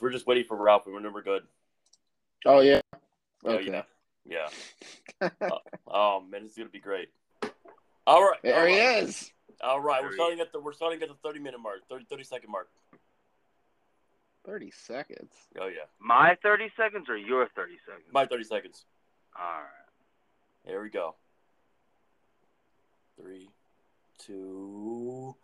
We're just waiting for Ralph. We're we're good. Oh yeah. Okay. yeah. Yeah. uh, oh man, it's gonna be great. All right. There all right. he is. All right, we're starting at the we're starting at the thirty minute mark, 30, 30 second mark. Thirty seconds. Oh yeah, My 30 seconds or your 30 seconds? my thirty seconds. All right. Here we go. Three, two,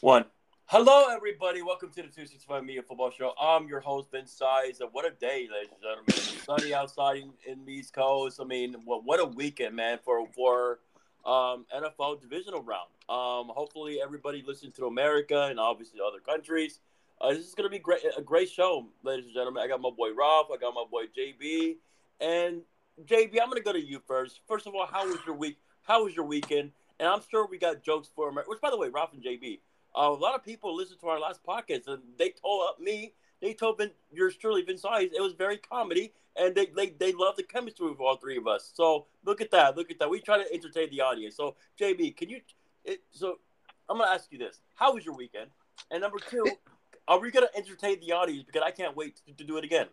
one. Hello, everybody. Welcome to the 265 Media Football Show. I'm your host, Vince Size. What a day, ladies and gentlemen. Sunny outside in, in the East Coast. I mean, what, what a weekend, man, for for um, NFL divisional round. Um, hopefully, everybody listening to America and obviously other countries. Uh, this is going to be great, a great show, ladies and gentlemen. I got my boy Ralph. I got my boy JB. And JB, I'm going to go to you first. First of all, how was your week? How was your weekend? And I'm sure we got jokes for America. Which, by the way, Ralph and JB, uh, a lot of people listened to our last podcast, and they told me, they told Vin, yours truly, Vince Size, it was very comedy, and they, they they love the chemistry with all three of us. So look at that, look at that. We try to entertain the audience. So JB, can you? It, so I'm gonna ask you this: How was your weekend? And number two, are we gonna entertain the audience? Because I can't wait to, to do it again.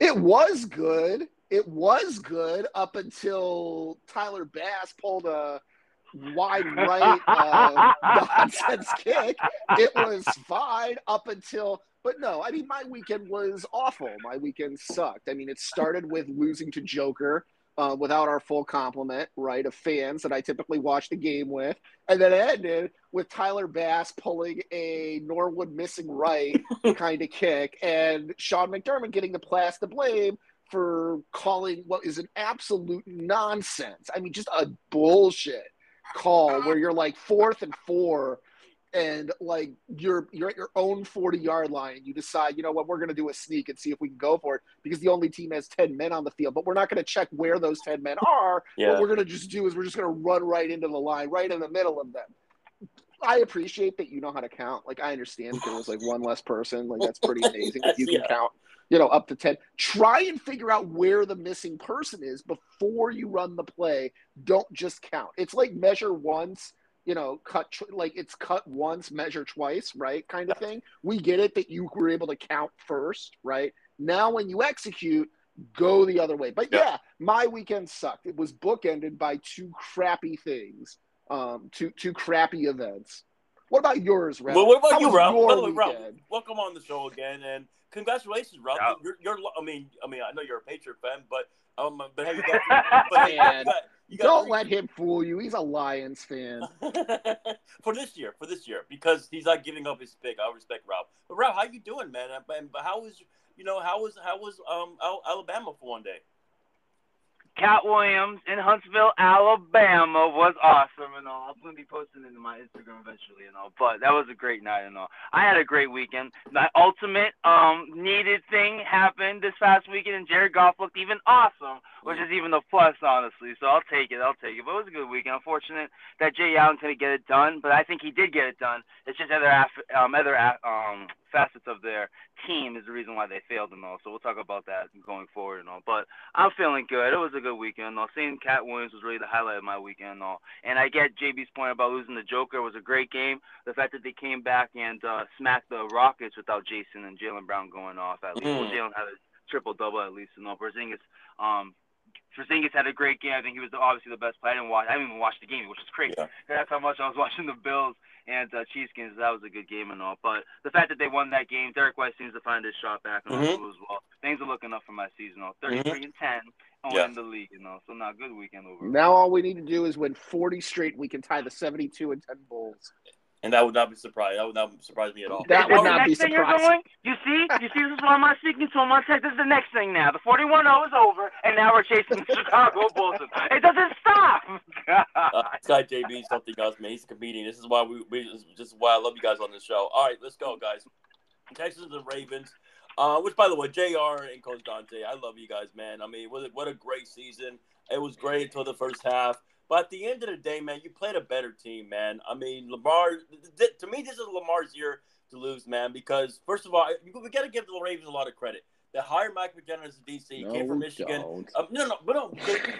It was good. It was good up until Tyler Bass pulled a wide right uh, nonsense kick. It was fine up until, but no, I mean, my weekend was awful. My weekend sucked. I mean, it started with losing to Joker. Uh, without our full complement, right, of fans that I typically watch the game with, and then it ended with Tyler Bass pulling a Norwood missing right kind of kick, and Sean McDermott getting the blast to blame for calling what is an absolute nonsense. I mean, just a bullshit call where you're like fourth and four and like you're you're at your own 40 yard line you decide you know what we're going to do a sneak and see if we can go for it because the only team has 10 men on the field but we're not going to check where those 10 men are Yeah. what we're going to just do is we're just going to run right into the line right in the middle of them I appreciate that you know how to count. Like I understand if there was like one less person, like that's pretty amazing. If you can Yeah. count, you know, up to ten. Try and figure out where the missing person is before you run the play. Don't just count. It's like measure once, you know, cut tw- like it's cut once, measure twice, right? Kind of thing. We get it that you were able to count first, right? Now when you execute, go the other way. But Yeah. yeah, my weekend sucked. It was bookended by two crappy things um, two two crappy events. What about yours, Ralph? Well, what about How you, was Ralph? your By the way, Ralph, weekend? welcome on the show again, and congratulations, Ralph. Yeah. You're, you're, I mean, I mean, I know you're a Patriot fan, but um, but hey, you got, but hey, you got, you got Don't three- let him fool you. He's a Lions fan. for this year, for this year, because he's not giving up his pick. I respect Ralph. But Ralph, how you doing, man? And and how was you know how was how was um Alabama for one day? Katt Williams in Huntsville, Alabama was awesome and all. I'm gonna be posting it in my Instagram eventually and all. But that was a great night and all. I had a great weekend. My ultimate um needed thing happened this past weekend and Jared Goff looked even awesome, which is even a plus honestly. So I'll take it, I'll take it. But it was a good weekend. Unfortunate that Jay Allen's gonna get it done, but I think he did get it done. It's just other um other um facets of their team is the reason why they failed and all. So we'll talk about that going forward and all. But I'm feeling good. It was a good weekend. and all. Seeing Katt Williams was really the highlight of my weekend. and all. And I get JB's point about losing the Joker. It was a great game. The fact that they came back and uh, smacked the Rockets without Jason and Jaylen Brown going off at least. Well, Mm. Jaylen had a triple double at least. And all. Porzingis, um, Porzingis had a great game. I think he was obviously the best player. I didn't watch. I didn't even watch the game, which is crazy. Yeah. That's how much I was watching the Bills and uh, Chiefs games. That was a good game and all. But the fact that they won that game, Derrick White seems to find his shot back and Mhm. all as well. Things are looking up for my season. All 33 and 10 on Yeah. in the league, you know. So not good weekend over. Now all we need to do is win 40 straight. We can tie the 72 and 10 Bulls. And that would not be surprised. That would not surprise me at all. That would the not be next you're surprising. going? You see? You see? This is why I'm speaking to him on text. This is the next thing now. The 41-0 is over, and now we're chasing the Chicago Bulls. It doesn't stop. Uh, this guy JB something else, man. He's a comedian. This is why we, we this is why I love you guys on the show. All right, let's go, guys. Texans and the Ravens. Uh, which, by the way, Jr. and Coach Dante, I love you guys, man. I mean, what a, what a great season. It was great until the first half, but at the end of the day, man, you played a better team, man. I mean, Lamar. th- To me, this is Lamar's year to lose, man. Because first of all, you- we got to give the Ravens a lot of credit. They hired Mike McDaniel as the DC. He came from Michigan. Um, no, no, but no,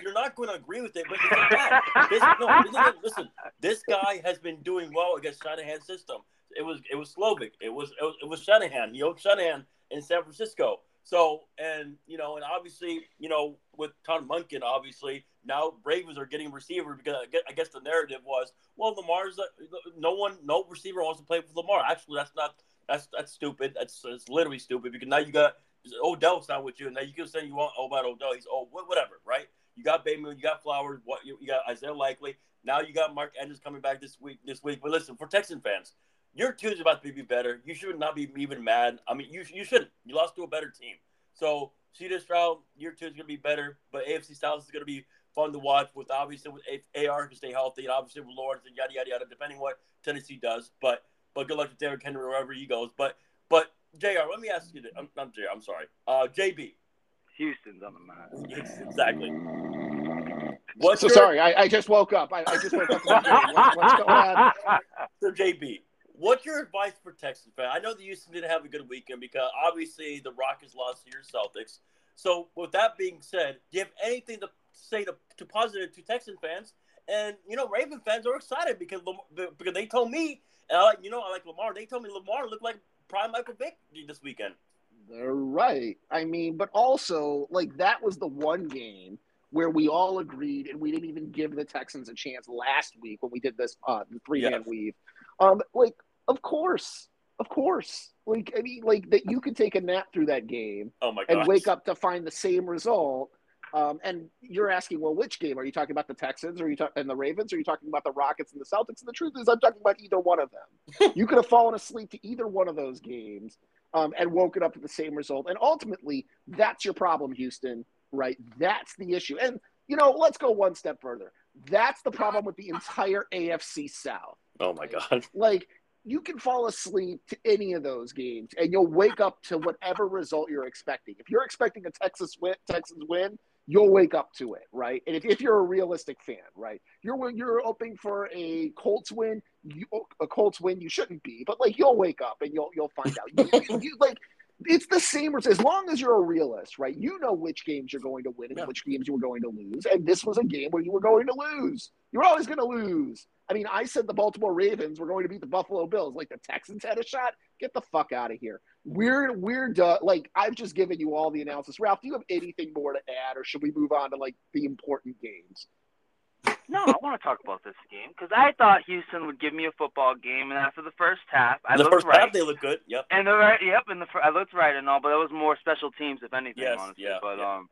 you're not going to agree with it. But it's a fact. This, no, listen, listen, this guy has been doing well against Shanahan's system. It was it was Slovic. It was it was, it was Shanahan. You know, Shanahan in San Francisco. So, and you know, and obviously, you know, with Todd Monken, obviously now Ravens are getting receiver because I guess the narrative was, well, Lamar's no one, no receiver wants to play with Lamar. Actually, that's not that's that's stupid. That's, that's literally stupid because now you got Odell's not with you, and now you can say you want oh about Odell. He's oh whatever, right? You got Bateman, you got Flowers, what you, you got Isaiah Likely. Now you got Mark Andrews coming back this week. This week, but listen, for Texan fans, your is about to be better. You should not be even mad. I mean, you you shouldn't. You lost to a better team. So CJ Stroud, year two is going to be better, but AFC South is going to be fun to watch. With obviously with AR can stay healthy, and obviously with Lawrence and yada yada yada, depending what Tennessee does. But but good luck to Derrick Henry wherever he goes. But but Jr. Let me ask you. This. I'm not Jr. I'm sorry. Uh, JB. Houston's on the mind. Yes, exactly. What's so your... sorry, I, I, just woke up. I, I just woke up. What's, what's going on? So JB, what's your advice for Texas fans? I know the Houston didn't have a good weekend because obviously the Rockets lost to your Celtics. So with that being said, do you have anything to say to, to positive to Texan fans? And you know, Raven fans are excited because because they told me, and I like you know I like Lamar. They told me Lamar looked like prime Michael Vick this weekend. They're right. I mean, but also like that was the one game where we all agreed, and we didn't even give the Texans a chance last week when we did this uh, three man yeah. weave. Um, like, of course, of course. Like, I mean, like that you could take a nap through that game. Oh my And wake up to find the same result. Um, and you're asking, well, which game are you talking about? The Texans, or are you talking and the Ravens? Or are you talking about the Rockets and the Celtics? And the truth is, I'm talking about either one of them. you could have fallen asleep to either one of those games um, and woken up to the same result. And ultimately, that's your problem, Houston. Right? That's the issue. And you know, let's go one step further. That's the problem with the entire AFC South. Oh my God! Like you can fall asleep to any of those games and you'll wake up to whatever result you're expecting. If you're expecting a Texas win, Texans win, you'll wake up to it, right? And if, if you're a realistic fan, right, you're you're hoping for a Colts win, you, a Colts win, you shouldn't be, but like you'll wake up and you'll you'll find out. You, you, like it's the same as long as you're a realist, right? You know which games you're going to win and yeah. which games you were going to lose. And this was a game where you were going to lose. You were always going to lose. I mean, I said the Baltimore Ravens were going to beat the Buffalo Bills. Like the Texans had a shot. Get the fuck out of here. We're we're done. Like I've just given you all the analysis. Ralph, do you have anything more to add, or should we move on to like the important games? No, I want to talk about this game because I thought Houston would give me a football game, and after the first half, I the looked first right. half they looked good. Yep. And the right, yep, and the I looked right and all, but it was more special teams, if anything, yes, honestly. Yeah, but yeah. um,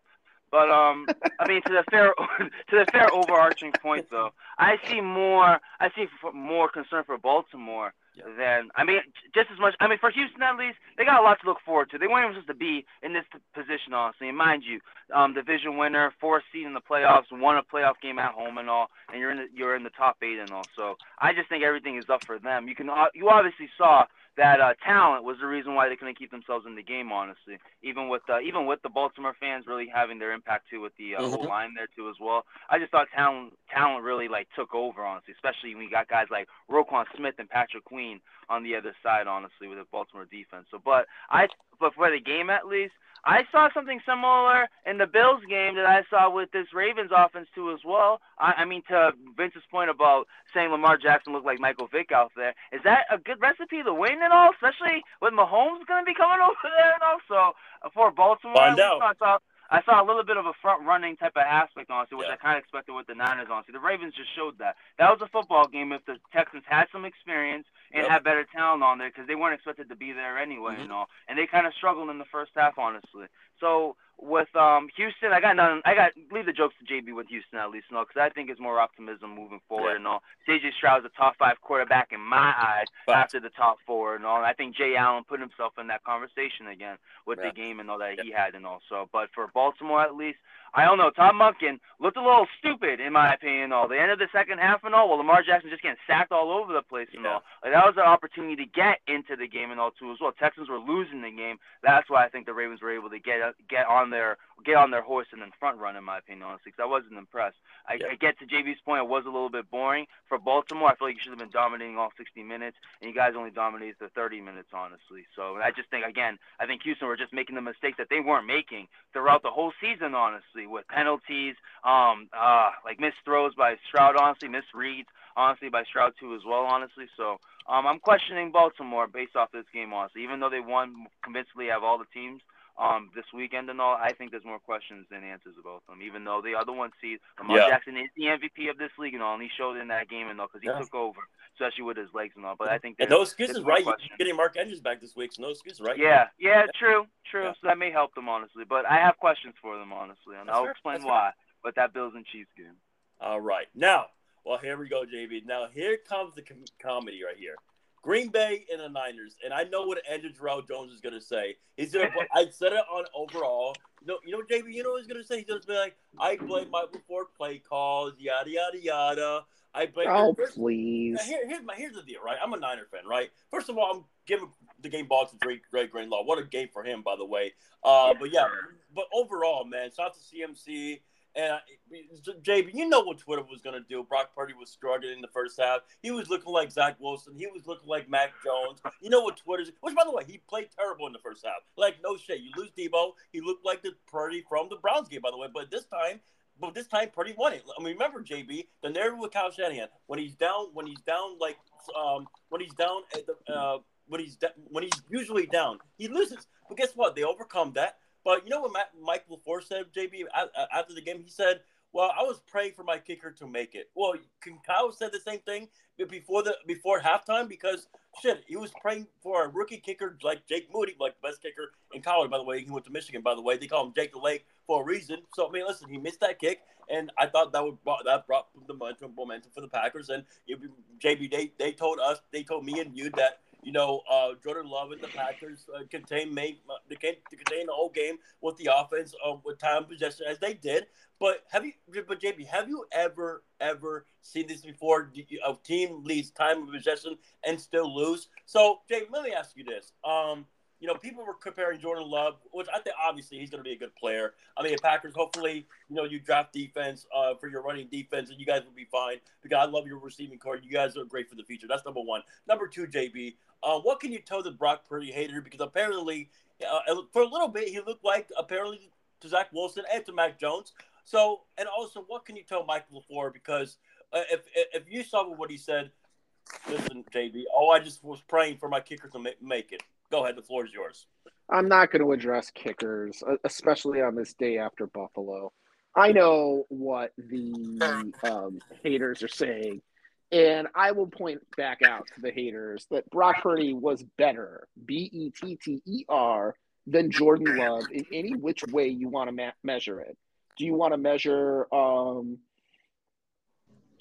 but um, I mean, to the fair to the fair overarching point though, I see more I see more concern for Baltimore yeah. than I mean, just as much. I mean, for Houston at least, they got a lot to look forward to. They weren't even supposed to be in this position, honestly. And mind you, um, division winner, fourth seed in the playoffs, won a playoff game at home and all, and you're in the, you're in the top eight and all. So I just think everything is up for them. You can uh, you obviously saw that uh, talent was the reason why they couldn't keep themselves in the game. Honestly, even with uh, even with the Baltimore fans really having their impact too with the uh, mm-hmm. whole line there too as well. I just thought talent talent really like took over honestly, especially when you got guys like Roquan Smith and Patrick Queen on the other side. Honestly, with the Baltimore defense. So, but I but for the game at least. I saw something similar in the Bills game that I saw with this Ravens offense too as well. I, I mean, to Vince's point about saying Lamar Jackson looked like Michael Vick out there, is that a good recipe to win and all? Especially with Mahomes going to be coming over there and all. So uh, for Baltimore, Find out. I saw a little bit of a front running type of aspect, on honestly, which yeah. I kind of expected with the Niners, on. honestly. The Ravens just showed that. That was a football game if the Texans had some experience and yep. had better talent on there because they weren't expected to be there anyway, mm-hmm. you know. And they kind of struggled in the first half, honestly. So with um Houston, I got none. I got leave the jokes to JB with Houston at least, know, because I think it's more optimism moving forward yeah. and all. CJ Stroud's a top five quarterback in my eyes but, after the top four and all. And I think Jay Allen put himself in that conversation again with yeah. the game and all that he had and all. So, but for Baltimore at least, I don't know. Tom Monken looked a little stupid in my opinion. All the end of the second half and all. Well, Lamar Jackson just getting sacked all over the place and yeah. all. Like, that was an opportunity to get into the game and all too as well. Texans were losing the game. That's why I think the Ravens were able to get get on their get on their horse and then front run in my opinion. Honestly, because I wasn't impressed. I, yeah. I get to JB's point. It was a little bit boring for Baltimore. I feel like you should have been dominating all 60 minutes, and you guys only dominated the 30 minutes, honestly. So I just think again, I think Houston were just making the mistakes that they weren't making throughout the whole season, honestly, with penalties, um, uh, like missed throws by Stroud, honestly, missed reads, honestly, by Stroud too as well, honestly. So Um, I'm questioning Baltimore based off this game, also. Even though they won convincingly, have all the teams um, this weekend and all, I think there's more questions than answers about them. Even though the other one sees Lamar Yeah. Jackson is the MVP of this league and all, and he showed in that game and all because he Yeah. took over, especially with his legs and all. But I think And no excuses, right? You're getting Mark Andrews back this week, so no excuses, right? Yeah, yeah, true, true. Yeah. So that may help them honestly, but I have questions for them honestly, and That's I'll fair, explain that's why. But that Bills and Chiefs game. All right. Now, well, here we go, JB. Now, here comes the com- comedy right here. Green Bay and the Niners, and I know what Andrew Terrell Jones is going to say. He's going to. I said it on overall. You know, you know, JB. You know what he's going to say? He's going to be like, "I blame my before play calls, yada yada yada. I blame." Oh, First- please. Now, here, here's my here's the deal, right? I'm a Niner fan, right? First of all, I'm giving the game ball to Drake, Greg Greenlaw. What a game for him, by the way. Uh, but yeah, but overall, man, shout out to CMC. And uh, JB, you know what Twitter was going to do. Brock Purdy was struggling in the first half. He was looking like Zach Wilson. He was looking like Mac Jones. You know what Twitter's, which, by the way, he played terrible in the first half. Like, no shit. You lose Deebo. He looked like the Purdy from the Browns game, by the way. But this time, but this time Purdy won it. I mean, remember, JB, the narrative with Kyle Shanahan, when he's down, when he's down, like, um, when he's down at the, uh, when he's when he's usually down, he loses. But guess what? They overcome that. But you know what Matt, Mike LaFleur said, JB, after the game? He said, well, I was praying for my kicker to make it. Well, Kyle said the same thing before the before halftime because shit, he was praying for a rookie kicker like Jake Moody, like the best kicker in college. By the way, he went to Michigan. By the way, they call him Jake the Lake for a reason. So I mean, listen, he missed that kick, and I thought that would that brought the momentum momentum for the Packers. And JB, they they told us, they told me and you that you know, uh, Jordan Love and the Packers uh, contain made they can contain the whole game with the offense uh, with time possession as they did. But have you, but JB, have you ever ever seen this before? A team leads time of possession and still lose. So, JB, let me ask you this. Um, you know, people were comparing Jordan Love, which I think obviously he's going to be a good player. I mean, Packers, hopefully, you know, you draft defense uh, for your running defense, and you guys will be fine because I love your receiving core. You guys are great for the future. That's number one. Number two, JB, uh, what can you tell the Brock Purdy hater? Because apparently, uh, for a little bit, he looked like apparently to Zach Wilson and to Mac Jones. So, and also, what can you tell Michael LaFleur? Because uh, if if you saw what he said, listen, JB. Oh, I just was praying for my kicker to make it. Go ahead. The floor is yours. I'm not going to address kickers, especially on this day after Buffalo. I know what the um, haters are saying, and I will point back out to the haters that Brock Purdy was better, B E T T E R, than Jordan Love in any which way you want to ma- measure it. Do you want to measure um,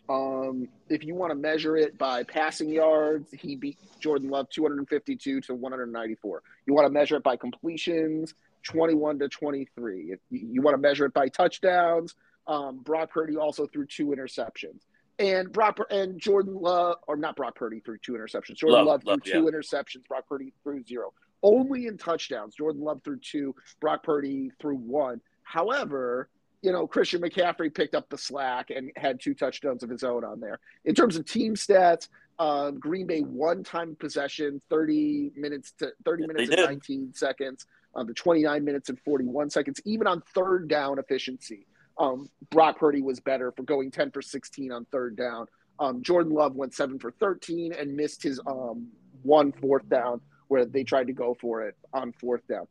um, if you want to measure it by passing yards, he beat Jordan Love 252 to 194. You want to measure it by completions, 21 to 23. If you, want to measure it by touchdowns, um, Brock Purdy also threw two interceptions. And Brock and Jordan Love, or not Brock Purdy threw two interceptions. Jordan Love, Love, Love, threw two interceptions. Brock Purdy threw zero. Only in touchdowns. Jordan Love threw two. Brock Purdy threw one. However, you know, Christian McCaffrey picked up the slack and had two touchdowns of his own on there. In terms of team stats, uh, Green Bay one time possession, 30 minutes to 30 minutes They and did. 19 seconds, uh, the 29 minutes and 41 seconds. Even on third down efficiency, um, Brock Purdy was better for going 10 for 16 on third down. Um, Jordan Love went seven for 13 and missed his um, one fourth down where they tried to go for it on fourth down.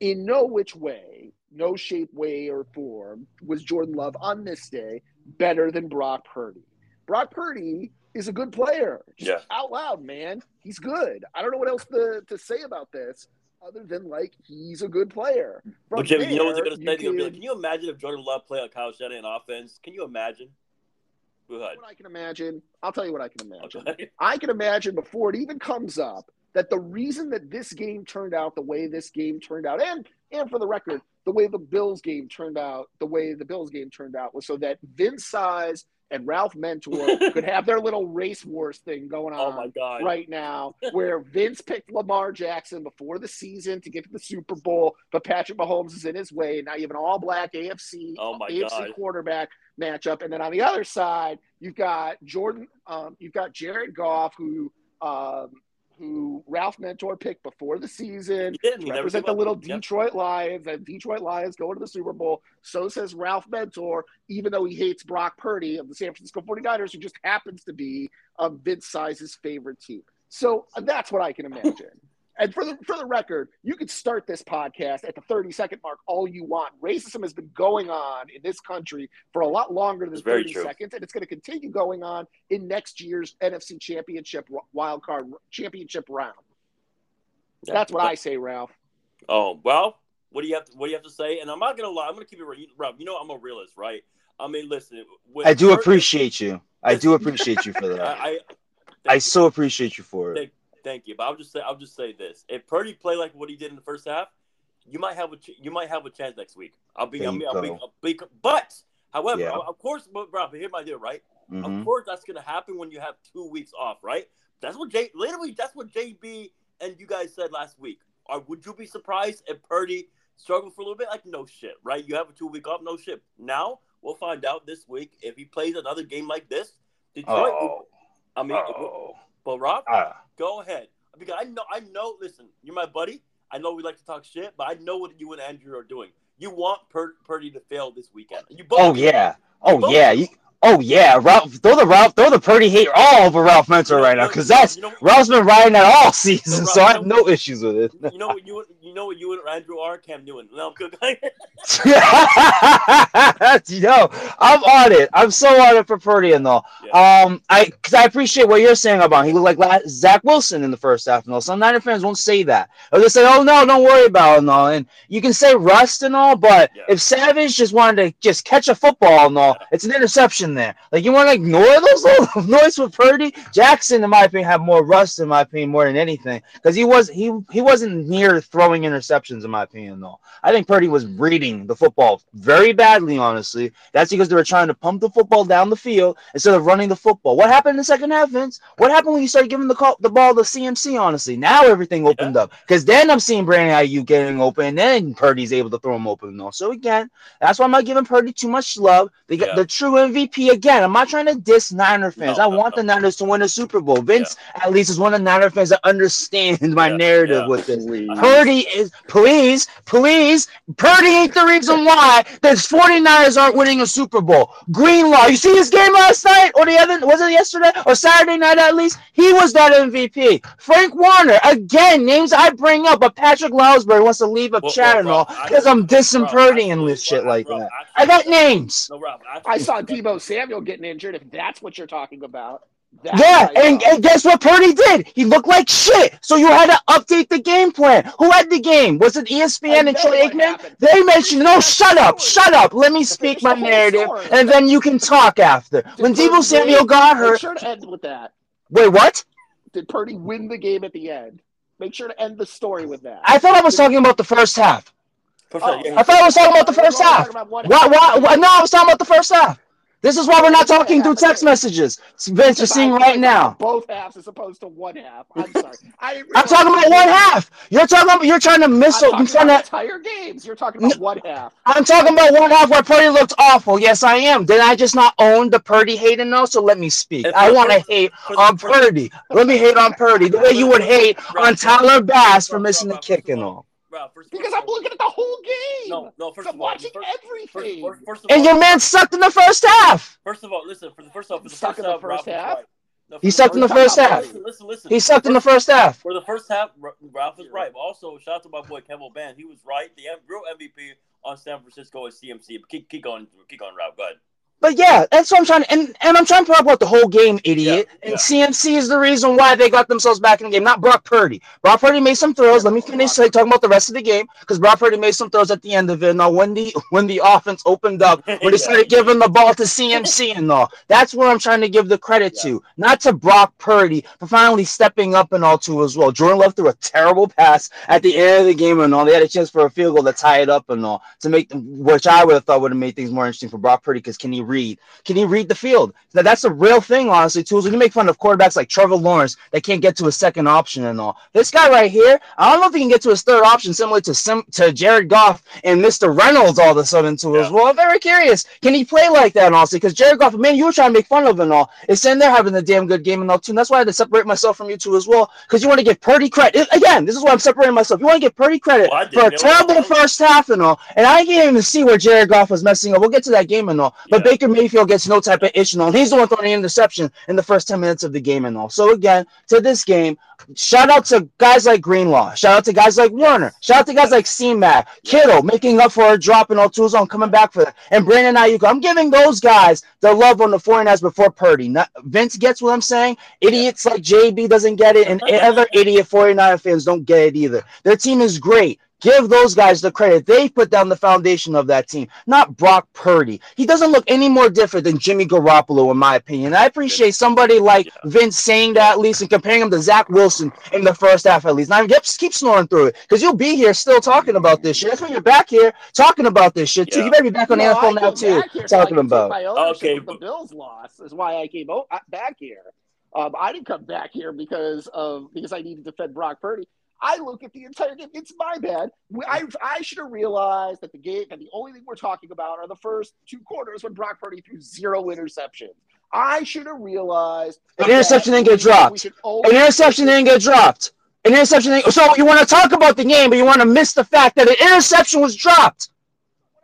In no which way, no shape, way, or form was Jordan Love on this day better than Brock Purdy. Brock Purdy is a good player. Just Yeah. out loud, man. He's good. I don't know what else to, to say about this other than like he's a good player. From But Jimmy, you know what they're there, going to say? Gonna be like, can- Can you imagine if Jordan Love played a Kyle Shanahan in offense? Can you imagine? Go ahead. what I can imagine. I'll tell you what I can imagine. Okay. I can imagine before it even comes up that the reason that this game turned out the way this game turned out, and and for the record, the way the Bills game turned out, the way the Bills game turned out was so that Vince Size and Ralph Mentor could have their little race wars thing going on Oh my God. right now, where Vince picked Lamar Jackson before the season to get to the Super Bowl, but Patrick Mahomes is in his way. And now you have an all black AFC, Oh AFC God. quarterback matchup. And then on the other side, you've got Jordan, um, you've got Jared Goff, who um, who Ralph Mentor picked before the season. He didn't. He to represent the up. little Yep. Detroit Lions, and Detroit Lions go to the Super Bowl. So says Ralph Mentor, even though he hates Brock Purdy of the San Francisco 49ers, who just happens to be um, Vince Size's favorite team. So that's what I can imagine. And for the for the record, you could start this podcast at the 30 second mark all you want. Racism has been going on in this country for a lot longer than It's 30 true. seconds, and it's going to continue going on in next year's NFC Championship wild card championship round. That's what I say, Ralph. Oh well, what do you have? To, what do you have to say? And I'm not gonna lie. I'm gonna keep it real. Rob, you know I'm a realist, right? I mean, listen. I do appreciate you. I do appreciate you for I, that. I I so appreciate you for it. Thank, thank you. But I'll just say I'll just say this: if Purdy play like what he did in the first half, you might have a ch- you might have a chance next week. I'll be I'll be, I'll be. I'll be but however, Yeah. of course, but Rob, here's my deal, right? Mhm. Of course, that's gonna happen when you have two weeks off, right? That's what J literally that's what JB and you guys said last week. Or would you be surprised if Purdy struggled for a little bit? Like no shit, right? You have a two week off, no shit. Now we'll find out this week if he plays another game like this. Detroit. Oh, I mean, oh. but Rob, Ah. Go ahead because I know I know. Listen, you're my buddy. I know we like to talk shit, but I know what you and Andrew are doing. You want Pur- Purdy to fail this weekend. You both Oh yeah. Oh yeah. You, oh, oh yeah. Ralph, throw the Ralph, throw the Purdy hate all over Ralph Mentor right now, because that's you know, Ralph's been riding that all season, Ralph, so I you have know- no issues with it. you know what you you know what you and Andrew are Cam Newton. No, I'm good. you know, I'm on it. I'm so on it for Purdy and all. Um, I because I appreciate what you're saying about him. he looked like Zach Wilson in the first half and all. Some Niner fans won't say that. Or they say, "Oh no, don't worry about it and all." And you can say rust and all, but Yeah. if Savage just wanted to just catch a football and all, it's an interception there. Like you want to ignore those little noise with Purdy. Jackson, in my opinion, had more rust in my opinion more than anything because he was he he wasn't near throwing interceptions in my opinion though. I think Purdy was reading the football very badly, honestly. That's because they were trying to pump the football down the field instead of running the football. What happened in the second half, Vince? What happened when you started giving the call, the ball to CMC? Honestly, now everything opened up because then I'm seeing Brandon Aiyuk getting open, and then Purdy's able to throw him open. Though, so again, that's why I'm not giving Purdy too much love. They got Yeah. the true MVP again. I'm not trying to diss Niner fans. No, I no, want no. the Niners to win a Super Bowl. Vince, at least, is one of the Niner fans that understands my Yeah, narrative yeah. with this. Please. Purdy is please, please. Purdy ain't the reason why the 49ers aren't winning a Super Bowl. Greenlaw, you see his game last night or the other was it yesterday or Saturday night at least? He was that MVP. Frank Warner, again, names I bring up, but Patrick Lounsbury wants to leave a Well, chat well, and all because I'm dissing Rob, Purdy and actually, this shit Rob, like Rob, that. actually- I got names. No, Rob. I actually- saw Deebo Samuel getting injured. If that's what you're talking about, that's Yeah, and, and guess what Purdy did? He looked like shit. So you had to update the game plan. Who had the game? Was it I ESPN and know Troy Aikman? They mentioned no. Shut up! Shut up! Let me speak my narrative, story. and then you can talk after. Did When Purdy Deebo Samuel win? got Make hurt, sure to end with that. wait, what? Did Purdy win the game at the end? Make sure to end the story with that. I thought I was talking about the first half. Oh. of all, yeah, I thought I was talking about the first half. talking about one Why? Why? why no, I was talking about the first half. This is why we're not talking through text messages. Vince, you're seeing right now. Both halves as opposed to one half. I'm sorry. I didn't I'm talking about one half. You're talking about. You're trying to I'm miss. talking You're trying about to. entire games. You're talking about one half. I'm talking about one half where Purdy looked awful. Yes, I am. Did I just not own the Purdy hate and all? So let me speak. And I want to hate the- on Purdy. Let me hate on Purdy the way you would hate on Tyler Bass for missing the kick and all. Rob, first, Because first I'm looking at the whole game. No, no. First I'm of all, watching first, first, everything. first, first of And all, your man sucked in the first half. First of all, listen. For the first half, for the Stuck first in the half, first Ralph half? No, He sucked in the first- first half. Listen, listen, listen. He sucked in the first half. For the first half, R- Ralph was right. But also, shout out to my boy Kevin Ban. He was right. The real MVP on San Francisco is CMC. But keep, keep going, keep going, Ralph. Go ahead. But yeah, that's what I'm trying to, and, and I'm trying to talk about the whole game, idiot. Yeah, and yeah. CMC is the reason why they got themselves back in the game, not Brock Purdy. Brock Purdy made some throws. Let me finish talking about the rest of the game because Brock Purdy made some throws at the end of it. Now, when the when the offense opened up, when they started giving the ball to CMC and all, that's where I'm trying to give the credit Yeah. to, not to Brock Purdy for finally stepping up and all too as well. Jordan Love threw a terrible pass at the end of the game and all. They had a chance for a field goal to tie it up and all to make them, which I would have thought would have made things more interesting for Brock Purdy because can he read? Can he read the field? Now, that's a real thing, honestly, too. So we can make fun of quarterbacks like Trevor Lawrence that can't get to a second option and all. This guy right here, I don't know if he can get to his third option, similar to Sim- to Jared Goff and Mr. Reynolds all of a sudden too as Yeah. well. I'm very curious. Can he play like that, honestly? Because Jared Goff, man, you were trying to make fun of him and all. It's in there having a damn good game and all too. And that's why I had to separate myself from you two as well. Because you want to give Purdy credit. Again, this is why I'm separating myself. You want to give Purdy credit Well, for a terrible first half and all. And I didn't even see where Jared Goff was messing up. We'll get to that game and all. But Yeah. Baker Mayfield gets no type of issue. And he's the one throwing the interception in the first 10 minutes of the game and all. So again, to this game, shout out to guys like Greenlaw. Shout out to guys like Warner. Shout out to guys like C-Mac, Kittle, making up for a drop in O'Toole's on coming back for that. And Brandon Aiyuk. I'm giving those guys the love on the 49ers before Purdy. Not, Vince gets what I'm saying. Idiots like JB doesn't get it, and other idiot 49er fans don't get it either. Their team is great. Give those guys the credit. They put down the foundation of that team, not Brock Purdy. He doesn't look any more different than Jimmy Garoppolo, in my opinion. I appreciate somebody like Vince saying that at least and comparing him to Zach Wilson in the first half at least. Now, yep, keep snoring through it because you'll be here still talking about this shit. That's when you're back here talking about this shit too. Yeah. You better be back on the No, NFL now too, back here so I talking about. Okay, of the Bills loss is why I came uh, back here. Um, I didn't come back here because of because I needed to defend Brock Purdy. I look at the entire game. It's my bad. I I should have realized that the game that the only thing we're talking about are the first two quarters when Brock Purdy threw zero interceptions. I should have realized An interception didn't get dropped. An interception didn't get dropped. An interception. Didn't, so you want to talk about the game, but you want to miss the fact that an interception was dropped.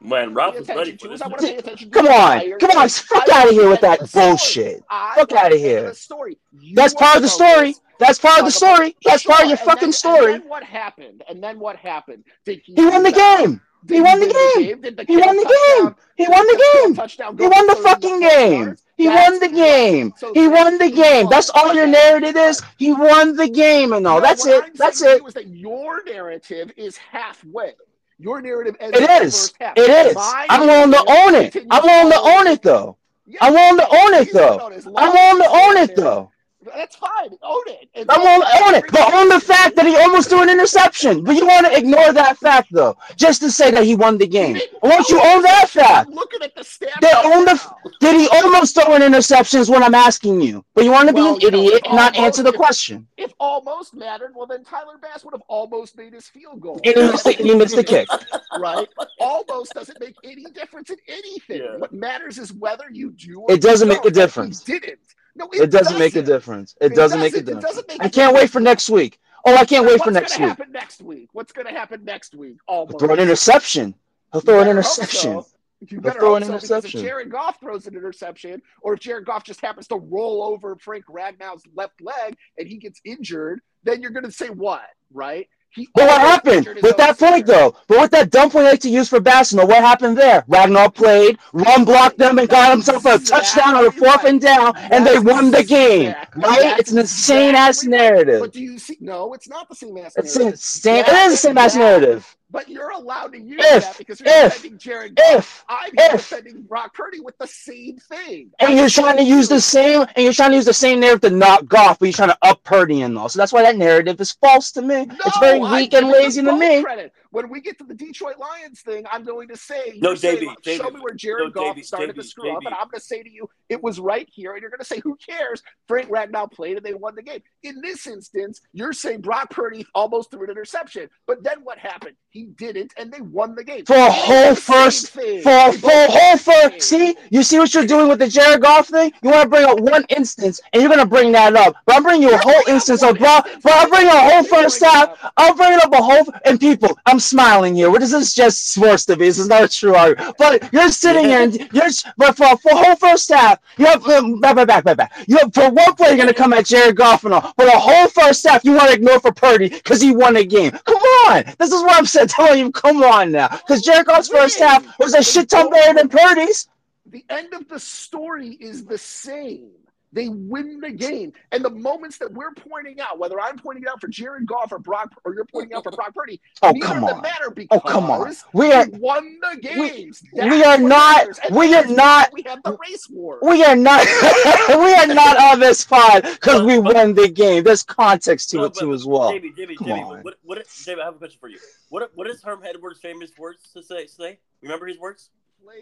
Man, Rob was ready for to this. is to pay attention to Come on, come on, game. fuck out of here with that bullshit. I Fuck want outta to here. the story. You That's part of the story. That's part of the story. That's part of your fucking story. And then what happened? And then what happened? Did he, He won the game. He won the game. He won the game. He won the game. He won the fucking game. He won the game. He won the game. That's all your narrative is. He won the game and all. That's it. That's saying it. Was that your narrative is halfway. Your narrative ends It is. It is. My I'm willing to own it. I'm willing to own it though. Yeah, I'm willing to own it though. I'm willing to own it though. That's fine. Own it. And I'm then- willing to own it. But own the fact that he almost threw an interception. But you want to ignore that fact though, just to say that he won the game. Why don't you own that fact? I'm looking at the stats. They right own the. now. Did he almost throw an interception? Is what I'm asking you. But you want to be Well, an you know, idiot and not almost- answer the question. If almost mattered, well then Tyler Bass would have almost made his field goal. And he missed the, he missed the kick. right? Almost doesn't make any difference in anything. Yeah. What matters is whether you do. Or It doesn't you make a don't. And difference. He didn't. No, It doesn't make a difference. It It doesn't make a doesn't. It difference. doesn't make I can't wait for next week. Oh, I can't wait for next week. What's gonna week. happen next week? What's going to happen next week? Almost. Throw an interception. He'll throw an interception. You better throw an so, interception. If Jared Goff throws an interception, or if Jared Goff just happens to roll over Frank Ragnow's left leg and he gets injured, then you're going to say what, right? But what happened with that point, though? But with that dumb point to use for Bassino, what happened there? Ragnow played, run blocked them, and got himself a touchdown on a fourth and down, and they won the game. Right? It's an insane ass narrative. But do you see? No, it's not the same ass narrative. It's insane. It is the same ass narrative. But you're allowed to use If- that because you're if- defending Jared Goff. If I'm if- defending Brock Purdy with the same thing. and you're trying to use the same and you're trying to use the same narrative to knock Goff, but you're trying to up Purdy and all. So that's why that narrative is false to me. it's very No, I weak and lazy to me. Credit. When we get to the Detroit Lions thing, I'm going to say, No, you're saying, Davey, show Davey, me where Jared no, Goff Davey, started Davey, to screw up, and I'm going to say to you, it was right here, and you're going to say, who cares? Frank Ragnow played, and they won the game. In this instance, you're saying Brock Purdy almost threw an interception, but then what happened? He didn't, and they won the game. For a whole ain't the same first- thing. For They for a whole first, see, you see what you're doing with the Jared Goff thing. You want to bring up one instance, and you're gonna bring that up. But I'm bringing you a whole instance of bro. instance. But I'm bringing a whole first bringing half. I'm bringing up a whole and people. I'm smiling here. What is this? Just sports to be. This is not a true argument. But you're sitting here and you're but for for whole first half, you have um, back back back back back. You have for one play, you're gonna come at Jared Goff and all. But a whole first half, you want to ignore for Purdy because he won a game. Come on, this is what I'm saying. Telling you, come on now, because Jared Goff's first half was a shit ton better than Purdy's. the end of the story is the same. They win the game. And the moments that we're pointing out, whether I'm pointing it out for Jared Goff or Brock, or you're pointing out for Brock Purdy, Oh neither come of them on. matter because Oh come on. We are won the games. we That's are not- we are not- We have the race war. we are not we are not on this pod because we won the game. There's context to No, it too as well. Davey, Davey, Come Davey, on. what, what, Davey, I have a question for you. What, what is Herm Edwards' famous words to say? say? Remember his words?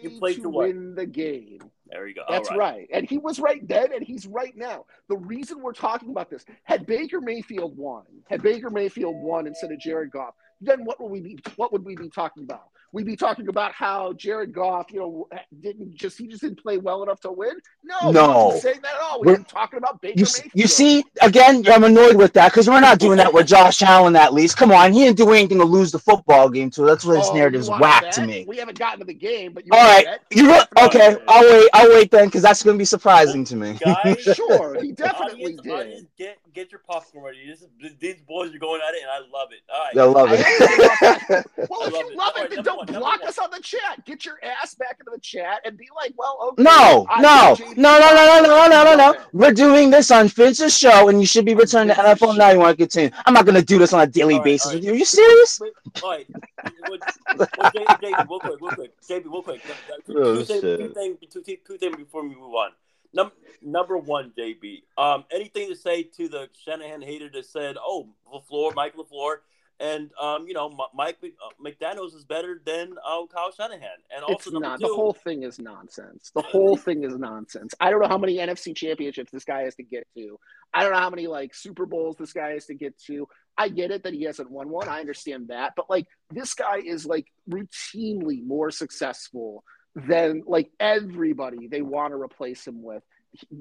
You Play played to to win the game. There you go. That's right, And he was right then, and he's right now. The reason we're talking about this, had Baker Mayfield won, had Baker Mayfield won instead of Jared Goff, then what would we be? What would we be talking about? We'd be talking about how Jared Goff, you know, didn't just he just didn't play well enough to win. No, No. saying that at all. We We're- were talking about Baker You, Mayfield. you see, again, I'm annoyed with that because we're not doing that with Josh Allen at least. Come on, he didn't do anything to lose the football game, too. That's what his Oh, narrative's you whack to me. We haven't gotten to the game, but you All bet? you re- okay? I'll wait. I'll wait then because that's going to be surprising to me. Guys, Sure, he definitely did. get get your popcorn ready. This is these boys are going at it, and I love it. All right. I love it. Well, I if love you it. love All right, it, then don't one, number block one. us on the chat. Get your ass back into the chat and be like, "Well, okay." No, I no, no, no, no, no, no, no, no, no. We're doing this on Vince's show, and you should be returning to NFL now. You want to continue? I'm not going to do this on a daily All right, basis all with right. you. Are you serious? Wait, All right. Well, well, JB, real quick, real quick. JB, real quick. Two, Oh, two, things, shit. two, things, two, two, two things before we move on. Num- number one, JB. Um, anything to say to the Shanahan hater that said, "Oh, Lafleur, Mike Lafleur, and um, you know, M- Mike uh, McDaniel's is better than uh, Kyle Shanahan." And also It's not. two, The whole thing is nonsense. The whole thing is nonsense. I don't know how many NFC championships this guy has to get to. I don't know how many like Super Bowls this guy has to get to. I get it that he hasn't won one. I understand that, but like this guy is like routinely more successful than like everybody they want to replace him with.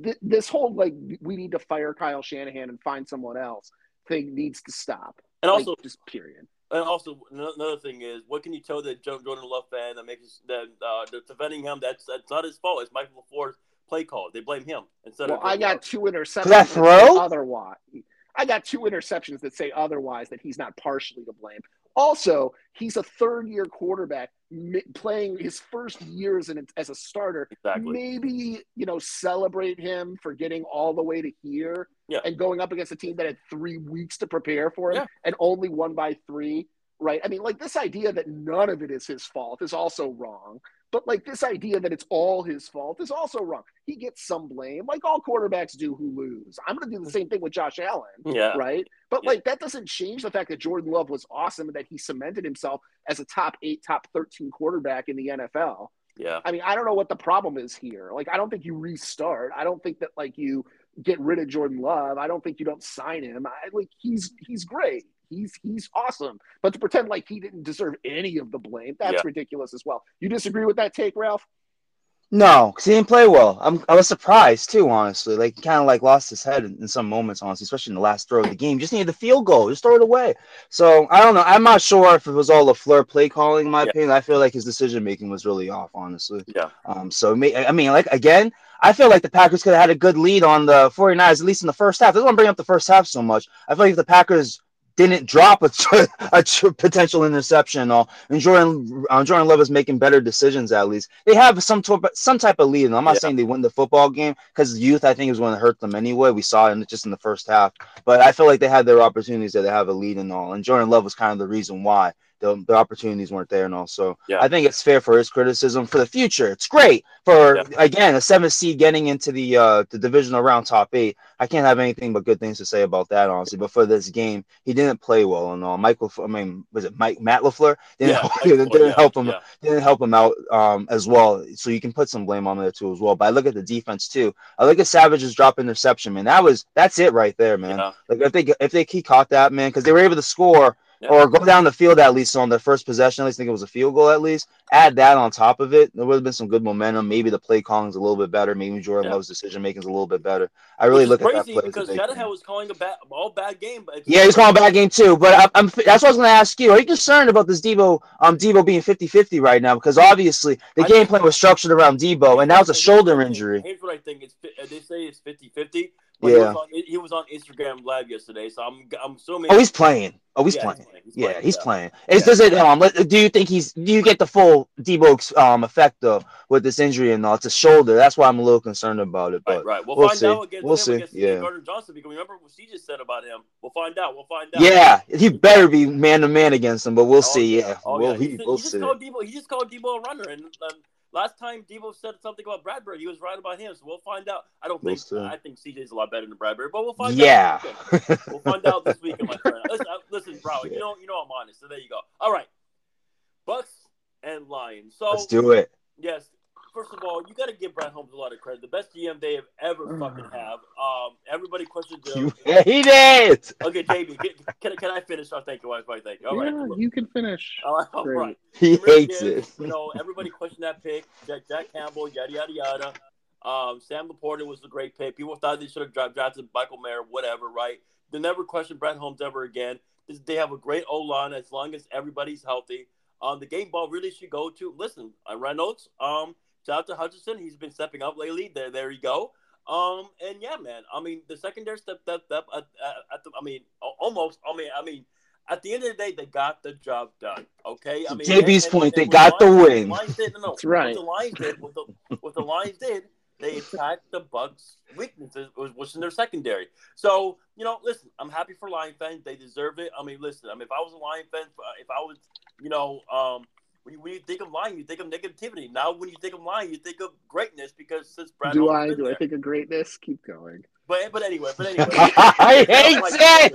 Th- This whole like we need to fire Kyle Shanahan and find someone else thing needs to stop. and Like, also just period. And also, another thing is, what can you tell the Jo- Jordan Love fan that makes that uh, that's defending him? That's that's not his fault. It's Michael LaFleur's play call. They blame him instead Well, of. I got Love. two interceptions. that say throw? Otherwise, I got two interceptions that say otherwise that he's not partially to blame. Also, he's a third-year quarterback playing his first year as, an, as a starter. exactly. Maybe you know celebrate him for getting all the way to here Yeah. and going up against a team that had three weeks to prepare for him Yeah. and only won by three. Right? I mean, like this idea that none of it is his fault is also wrong. But like this idea that it's all his fault is also wrong. He gets some blame, like all quarterbacks do who lose. I'm going to do the same thing with Josh Allen, Yeah. right? But Yeah. like that doesn't change the fact that Jordan Love was awesome and that he cemented himself as a top eight, top 13 quarterback in the NFL. Yeah. I mean, I don't know what the problem is here. Like, I don't think you restart. I don't think that like you get rid of Jordan Love. I don't think you don't sign him. I like he's he's great. He's he's awesome. But to pretend like he didn't deserve any of the blame, that's Yeah. ridiculous as well. You disagree with that take, Ralph? No, because he didn't play well. I'm, I was surprised too, honestly. Like, he kind of like lost his head in, in some moments, honestly, especially in the last throw of the game. Just needed the field goal, just throw it away. So I don't know. I'm not sure if it was all Lafleur play calling. In my Yeah. opinion, I feel like his decision making was really off, honestly. Yeah. Um. So I mean, like again, I feel like the Packers could have had a good lead on the 49ers, at least in the first half. That's why I'm bringing up the first half so much. I feel like if the Packers didn't drop a, a potential interception and all, and Jordan uh, Jordan Love is making better decisions at least. They have some some type of lead. And I'm not Yeah. saying they win the football game because youth I think is going to hurt them anyway. We saw it just in the first half, but I feel like they had their opportunities that they have a lead and all. And Jordan Love was kind of the reason why the, the opportunities weren't there and all. So Yeah. I think it's fair for his criticism for the future. It's great for Yeah. again a seventh seed getting into the uh the divisional round top eight. I can't have anything but good things to say about that, honestly. But for this game, he didn't play well and all. Michael, I mean, was it Mike Matt Lafleur? Didn't, Yeah. help, didn't, help him. Didn't help him out um as well. So you can put some blame on there too as well. But I look at the defense too. I look at Savage's drop interception, man. That was that's it right there, man. Like if they if they he caught that man because they were able to score Yeah. or go down the field at least on the first possession. At least think it was a field goal at least. Add that on top of it, there would have been some good momentum. Maybe the play calling's a little bit better. Maybe Jordan Yeah. Love's decision making's a little bit better. I really is look at that crazy play. because Shanahan was calling a bad, all bad game. But Yeah, he's calling back game too. But I, I'm that's what I was going to ask you. Are you concerned about this Deebo um Deebo being 50-50 right now? Because obviously the I game plan was structured around Deebo, and that was a shoulder I injury. Here's what I think: it's uh, they say it's 50-50, but he, Yeah. was on, he was on Instagram live yesterday, so I'm I'm assuming. Oh, he's playing. Oh, he's Yeah, playing. He's Yeah, playing, he's yeah. playing. Is Yeah. does it um do you think he's do you get the full Deebo um effect though with this injury and all? It's a shoulder. That's why I'm a little concerned about it. But Right, right. We'll, we'll find see. out against We'll see. against Yeah. Gardner Johnson because remember what she just said about him. We'll find out. We'll find out. yeah, he better be man to man against him. But we'll Oh, see. Yeah, Oh, we'll, yeah. he, He, we'll he just see. called Deebo. He just called Deebo a runner, and um, last time Deebo said something about Bradberry, he was right about him. So we'll find out. I don't We'll think see. I think CJ's a lot better than Bradberry, but we'll find Yeah. out. Yeah. We'll find out this weekend, my friend. Listen, uh, listen, bro. You know, you know I'm honest. So there you go. All right, Bucks and Lions. So Let's do it. yes, first of all, you got to give Brad Holmes a lot of credit. The best GM they have ever fucking have. Um, everybody questions him. the. hate it. Okay, JB, can, can, can I finish? Oh, thank you, wife. Thank you. All right. yeah, you can finish. All right. All Great. right. He Jahmyr hates it. Gibbs, You know, everybody questioned that pick. Jack, Jack Campbell, yada yada yada. Um, Sam LaPorta was a great pick. People thought they should have dra- drafted Michael Mayer, whatever, right? They never questioned Brett Holmes ever again. They have a great O line as long as everybody's healthy. Um, the game ball really should go to listen. Uh, Reynolds, um, shout out to Hutchinson. He's been stepping up lately. There, there you go. Um, and yeah, man. I mean, the secondary stepped up. At, at, at the, I mean, almost. I mean, I mean, at the end of the day, they got the job done. Okay. I mean, JB's and- and- point, and they got the Lions- win. Lions did, no, no, That's right. What the Lions did, what the, what the Lions did, they attacked the Bucks' weaknesses, was, was in their secondary. So, you know, listen, I'm happy for Lion fans. They deserve it. I mean, listen, I mean, if I was a Lion fan, if I was, you know, um, when you, when you think of Lion, you think of negativity. Now, when you think of Lion, you think of greatness because since Brad do I has been do I think of greatness? Keep going. But but anyway, but anyway. I hate Like, it.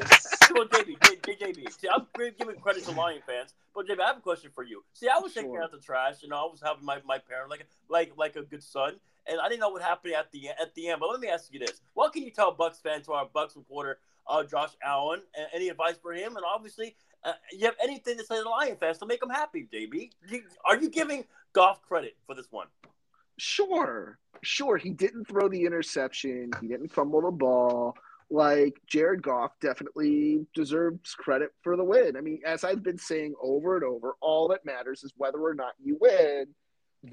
Come on, JB, J- J- JB. See, I'm giving credit to Lion fans, but JB, I have a question for you. See, I was taking out the trash, you know, I was having my, my parent like like like a good son, and I didn't know what happened at the at the end. But let me ask you this: What can you tell Bucks fans to our Bucks reporter, uh, Josh Allen? And any advice for him? And obviously, uh, you have anything to say to Lion fans to make them happy, JB? Are you giving Goff credit for this one? Sure, sure. He didn't throw the interception. He didn't fumble the ball. Like Jared Goff definitely deserves credit for the win. I mean, as I've been saying over and over, all that matters is whether or not you win.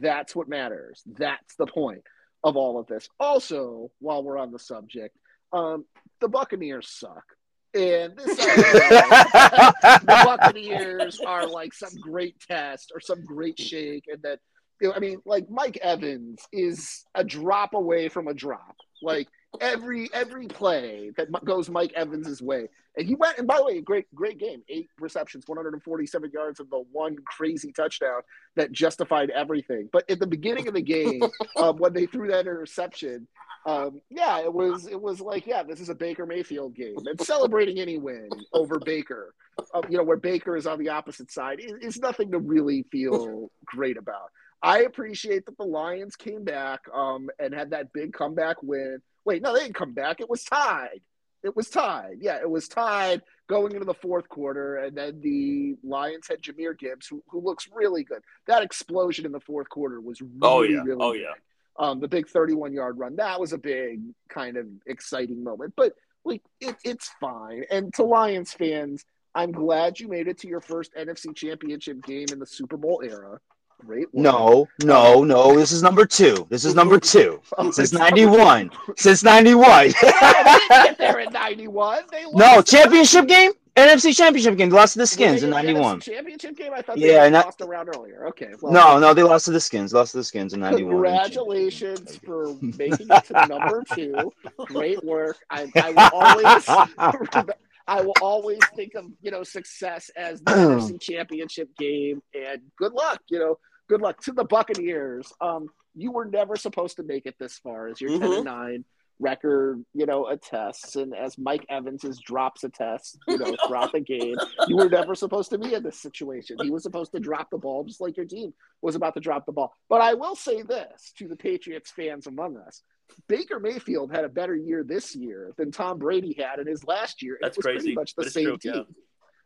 That's what matters. That's the point of all of this. Also, while we're on the subject, um, the Buccaneers suck. And this the Buccaneers are like some great test or some great shake, and that you know, I mean, like Mike Evans is a drop away from a drop. Like every every play that goes Mike Evans's way, and he went. And by the way, a great great game, eight receptions, 147 yards, and the one crazy touchdown that justified everything. But at the beginning of the game, um, when they threw that interception, um, yeah, it was it was like, yeah, this is a Baker Mayfield game, and celebrating any win over Baker, uh, you know, where Baker is on the opposite side, is, is nothing to really feel great about. I appreciate that the Lions came back um, and had that big comeback win. Wait, no, they didn't come back. It was tied. It was tied. Yeah, it was tied going into the fourth quarter, and then the Lions had Jahmyr Gibbs, who, who looks really good. That explosion in the fourth quarter was really, Oh, yeah. really Oh, big. yeah. Um, the big 31 yard run, that was a big kind of exciting moment. But like, it, it's fine. And to Lions fans, I'm glad you made it to your first NFC Championship game in the Super Bowl era. Great. work. No, no, no. This is number two. This is number two. Oh, Since it's number '91. Since '91. No, they didn't get there in 91. They lost no, championship game. NFC championship game. They lost to the Skins in in '91. Championship game. I thought Yeah, they and that- lost a round earlier. Okay. Well, No, no, they lost to the Skins. Lost to the Skins in '91. Congratulations for making it to number two. Great work. I, I will always I will always think of you know success as the NFC Championship game, and good luck. You know, good luck to the Buccaneers. Um, you were never supposed to make it this far, as you're ten Mhm. and nine record, you know, attests, and as Mike Evans's drops a test, you know, throughout the game, you were never supposed to be in this situation. He was supposed to drop the ball, just like your team was about to drop the ball. But I will say this to the Patriots fans among us. Baker Mayfield had a better year this year than Tom Brady had in his last year. That's it was pretty crazy, much the same true, team. yeah.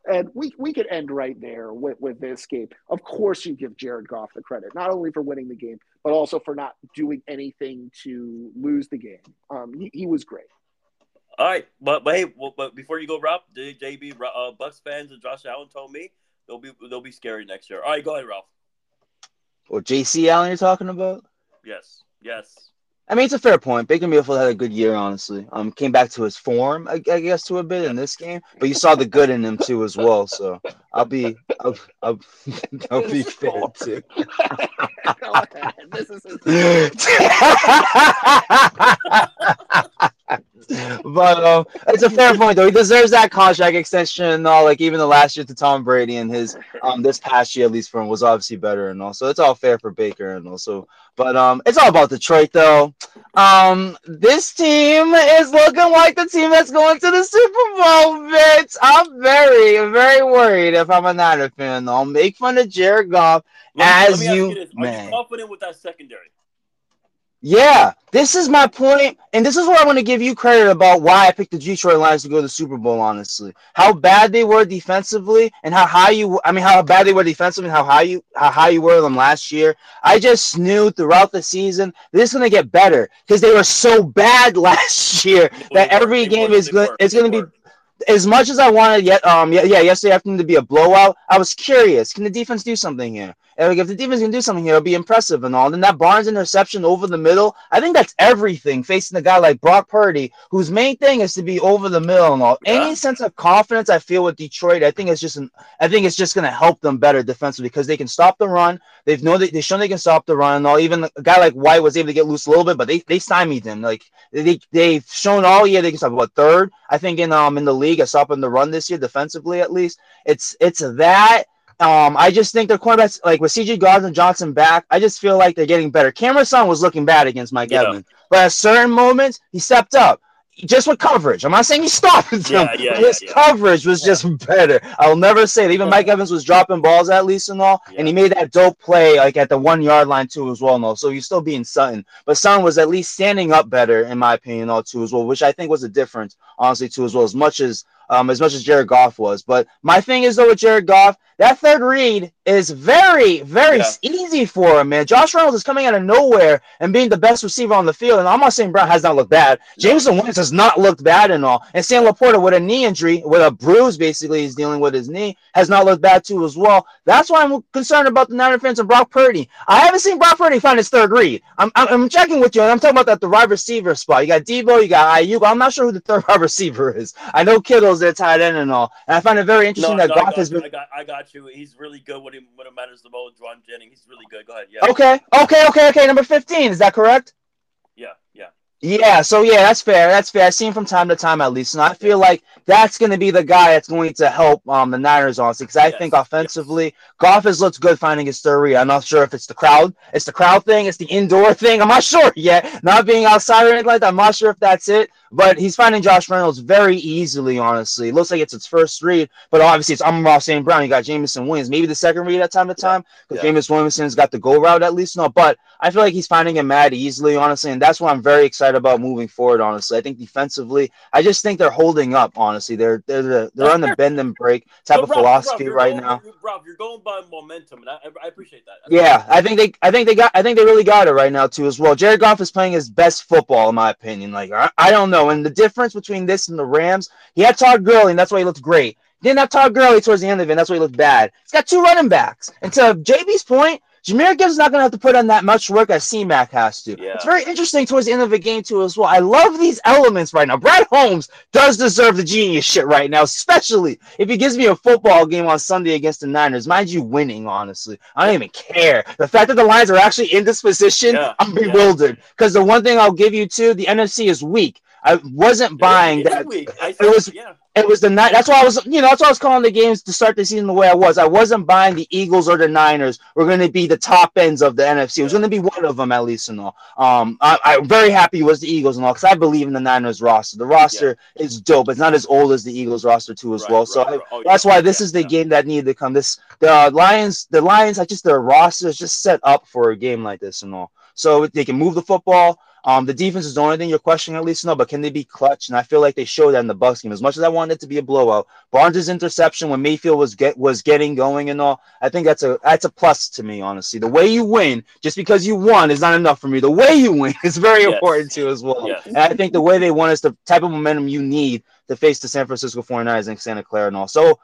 And we, we could end right there with, with this game. Of course, you give Jared Goff the credit, not only for winning the game, but also for not doing anything to lose the game. Um, he, he was great. All right, but but hey, well, but before you go, Ralph, the JB uh, Bucks fans and Josh Allen told me they'll be they'll be scary next year. All right, go ahead, Ralph. Or JC Allen, you're talking about? Yes, yes. I mean, it's a fair point. Baker Mayfield had a good year, honestly. Um, came back to his form, I, I guess, to a bit in this game. But you saw the good in him too, as well. So I'll be, I'll, I'll, I'll be fair too. This is but um, it's a fair point though. He deserves that contract extension and all. Like even the last year to Tom Brady and his um this past year at least for him was obviously better and all. So it's all fair for Baker and also. But um, it's all about Detroit though. Um, this team is looking like the team that's going to the Super Bowl. Vince, I'm very very worried if I'm a Niner fan. though. I'll make fun of Jared Goff Let as let you. Are man. you confident with that secondary? Yeah, this is my point, and this is where I want to give you credit about why I picked the Detroit Lions to go to the Super Bowl. Honestly, how bad they were defensively, and how high you—I mean, how bad they were defensively, and how high you how high you were them last year. I just knew throughout the season this is going to get better because they were so bad last year that every game is going it's going to be as much as I wanted yet um yeah, yeah yesterday afternoon to be a blowout, I was curious. Can the defense do something here? And like if the defense can do something here, it'll be impressive and all. And that Barnes interception over the middle, I think that's everything facing a guy like Brock Purdy, whose main thing is to be over the middle and all. Yeah. Any sense of confidence I feel with Detroit, I think it's just an, I think it's just gonna help them better defensively because they can stop the run. They've know they, they've shown they can stop the run and all. Even a guy like White was able to get loose a little bit, but they they stymied him. Like they they've shown all year they can stop about third, I think in um in the league at stopping the run this year defensively at least. It's it's that um, I just think their cornerbacks, like with CJ Gardner Johnson back, I just feel like they're getting better. Cameron Sutton was looking bad against Mike yeah. Evans, but at certain moments he stepped up. Just with coverage. I'm not saying he stopped him. Yeah, yeah, his yeah, coverage was just better. I'll never say it. Even Mike Evans was dropping balls at least and all, and he made that dope play like at the one yard line too as well. No, so he's still being Sutton, but Sutton was at least standing up better in my opinion, all too as well, which I think was a difference honestly too as well. As much as um, as much as Jared Goff was. But my thing is though with Jared Goff, that third read is very, very yeah. easy for him, man. Josh Reynolds is coming out of nowhere and being the best receiver on the field. And I'm not saying Brown has not looked bad. Jameson. Williams has not looked bad at all. And Sam LaPorta with a knee injury, with a bruise basically, he's dealing with his knee, has not looked bad too as well. That's why I'm concerned about the Niner fans and Brock Purdy. I haven't seen Brock Purdy find his third read. I'm, I'm, I'm checking with you, and I'm talking about that the wide receiver spot. You got Deebo, you got Aiyuk. I'm not sure who the third wide receiver is. I know Kittle's their tight end and all. And I find it very interesting no, that no, Goff has been. I got, I got you. He's really good when, he, when it matters the most. Jauan Jennings, he's really good. Go ahead. Yeah. Okay. Okay. Okay. Okay. Number 15. Is that correct? Yeah. Yeah. Yeah, so yeah, that's fair. That's fair. I see him from time to time at least, and I feel like that's going to be the guy that's going to help um, the Niners honestly. Because I yes, think offensively, yes. Goff has looked good finding his third read. I'm not sure if it's the crowd, it's the crowd thing, it's the indoor thing. I'm not sure yet. Not being outside or anything like that. I'm not sure if that's it. But he's finding Josh Reynolds very easily. Honestly, it looks like it's its first read, but obviously it's Amon-Ra St. Brown. You got Jameson Williams, maybe the second read at time to time because yeah. Jameson Williams's got the go route at least. No, but I feel like he's finding him mad easily, honestly, and that's what I'm very excited about moving forward. Honestly, I think defensively, I just think they're holding up. Honestly, they're they're the, they're on the bend and break type of Rob, philosophy Rob, right going, now. Rob, you're going by momentum, and I, I appreciate that. I yeah, I think they I think they got I think they really got it right now too as well. Jared Goff is playing his best football in my opinion. Like I, I don't know, and the difference between this and the Rams, he had Todd Gurley, and that's why he looked great. Didn't have Todd Gurley towards the end of it, and that's why he looked bad. He's got two running backs, and to JB's point, Jahmyr Gibbs is not going to have to put on that much work as C-Mac has to. Yeah. It's very interesting towards the end of the game, too, as well. I love these elements right now. Brad Holmes does deserve the genius shit right now, especially if he gives me a football game on Sunday against the Niners. Mind you, winning, honestly. I don't even care. The fact that the Lions are actually in this position, yeah. I'm bewildered. Because yeah. the one thing I'll give you, too, the NFC is weak. I wasn't buying that. It was yeah. it was the night. That's why I was you know that's why I was calling the games to start the season the way I was. I wasn't buying the Eagles or the Niners were going to be the top ends of the NFC. It was going to be one of them at least and all. Um, I, am very happy it was the Eagles and all because I believe in the Niners roster. The roster yeah. is dope. It's not as old as the Eagles roster too as right, well. So right, I, oh, that's yeah, why this is the game that needed to come. This the uh, Lions the Lions I just their roster is just set up for a game like this and all. So they can move the football. Um, the defense is the only thing you're questioning, at least no, but can they be clutch? And I feel like they showed that in the Bucks game. As much as I wanted it to be a blowout, Barnes' interception when Mayfield was get was getting going and all, I think that's a that's a plus to me, honestly. The way you win, just because you won, is not enough for me. The way you win is very yes. important too, as well. Yes. And I think the way they won is the type of momentum you need to face the San Francisco 49ers and Santa Clara and all. So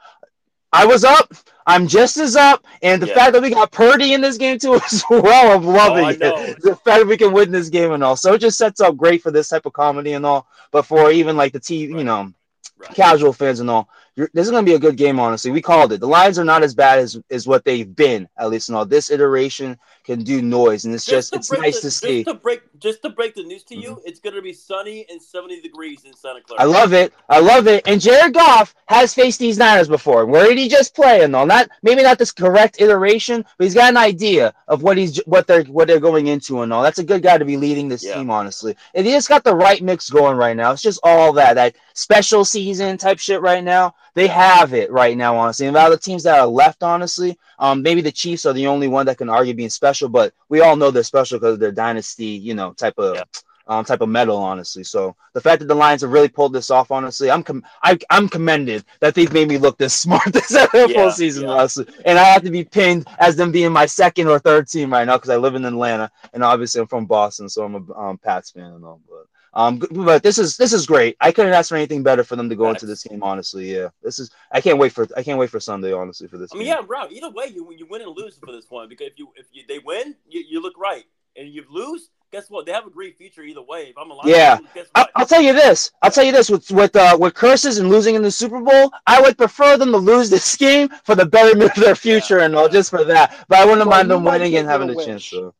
I was up. I'm just as up, and the yeah. fact that we got Purdy in this game too as well, I'm loving oh, it. The fact that we can win this game and all, so it just sets up great for this type of comedy and all. But for even like the TV, right. you know, right. casual fans and all, this is going to be a good game. Honestly, we called it. The Lions are not as bad as as what they've been at least in all. This iteration can do noise, and it's just, just it's nice the, to see. Just to break, just to break the news to you, mm-hmm. it's going to be sunny and 70 degrees in Santa Clara. I love it. I love it. And Jared Goff has faced these Niners before. Where did he just play and all? Not maybe not this correct iteration, but he's got an idea of what he's what they're what they're going into and all. That's a good guy to be leading this yeah. team, honestly. And he just got the right mix going right now. It's just all that that special season type shit right now. They have it right now, honestly. And out of the teams that are left, honestly, um, maybe the Chiefs are the only one that can argue being special, but we all know they're special because of their dynasty, you know, type of. Yeah. Um, type of medal, honestly. So the fact that the Lions have really pulled this off, honestly, I'm com- I, I'm commended that they've made me look this smart this Yeah, season, yeah. honestly. And I have to be pinned as them being my second or third team right now because I live in Atlanta and obviously I'm from Boston, so I'm a um, Pats fan and all. But um, but this is this is great. I couldn't ask for anything better for them to go into this game, honestly. Yeah, this is. I can't wait for I can't wait for Sunday, honestly, for this. I mean, game. yeah, bro. Either way, you you win and lose for this one because if you if you they win, you, you look right, and you lose, guess what? They have a great future either way. If I'm alive, Yeah. guess I- what? I'll tell you this. I'll tell you this. With with uh, with curses and losing in the Super Bowl, I would prefer them to lose this game for the betterment of their future and all, yeah. just for that. But I wouldn't Well, mind them winning and having a chance. So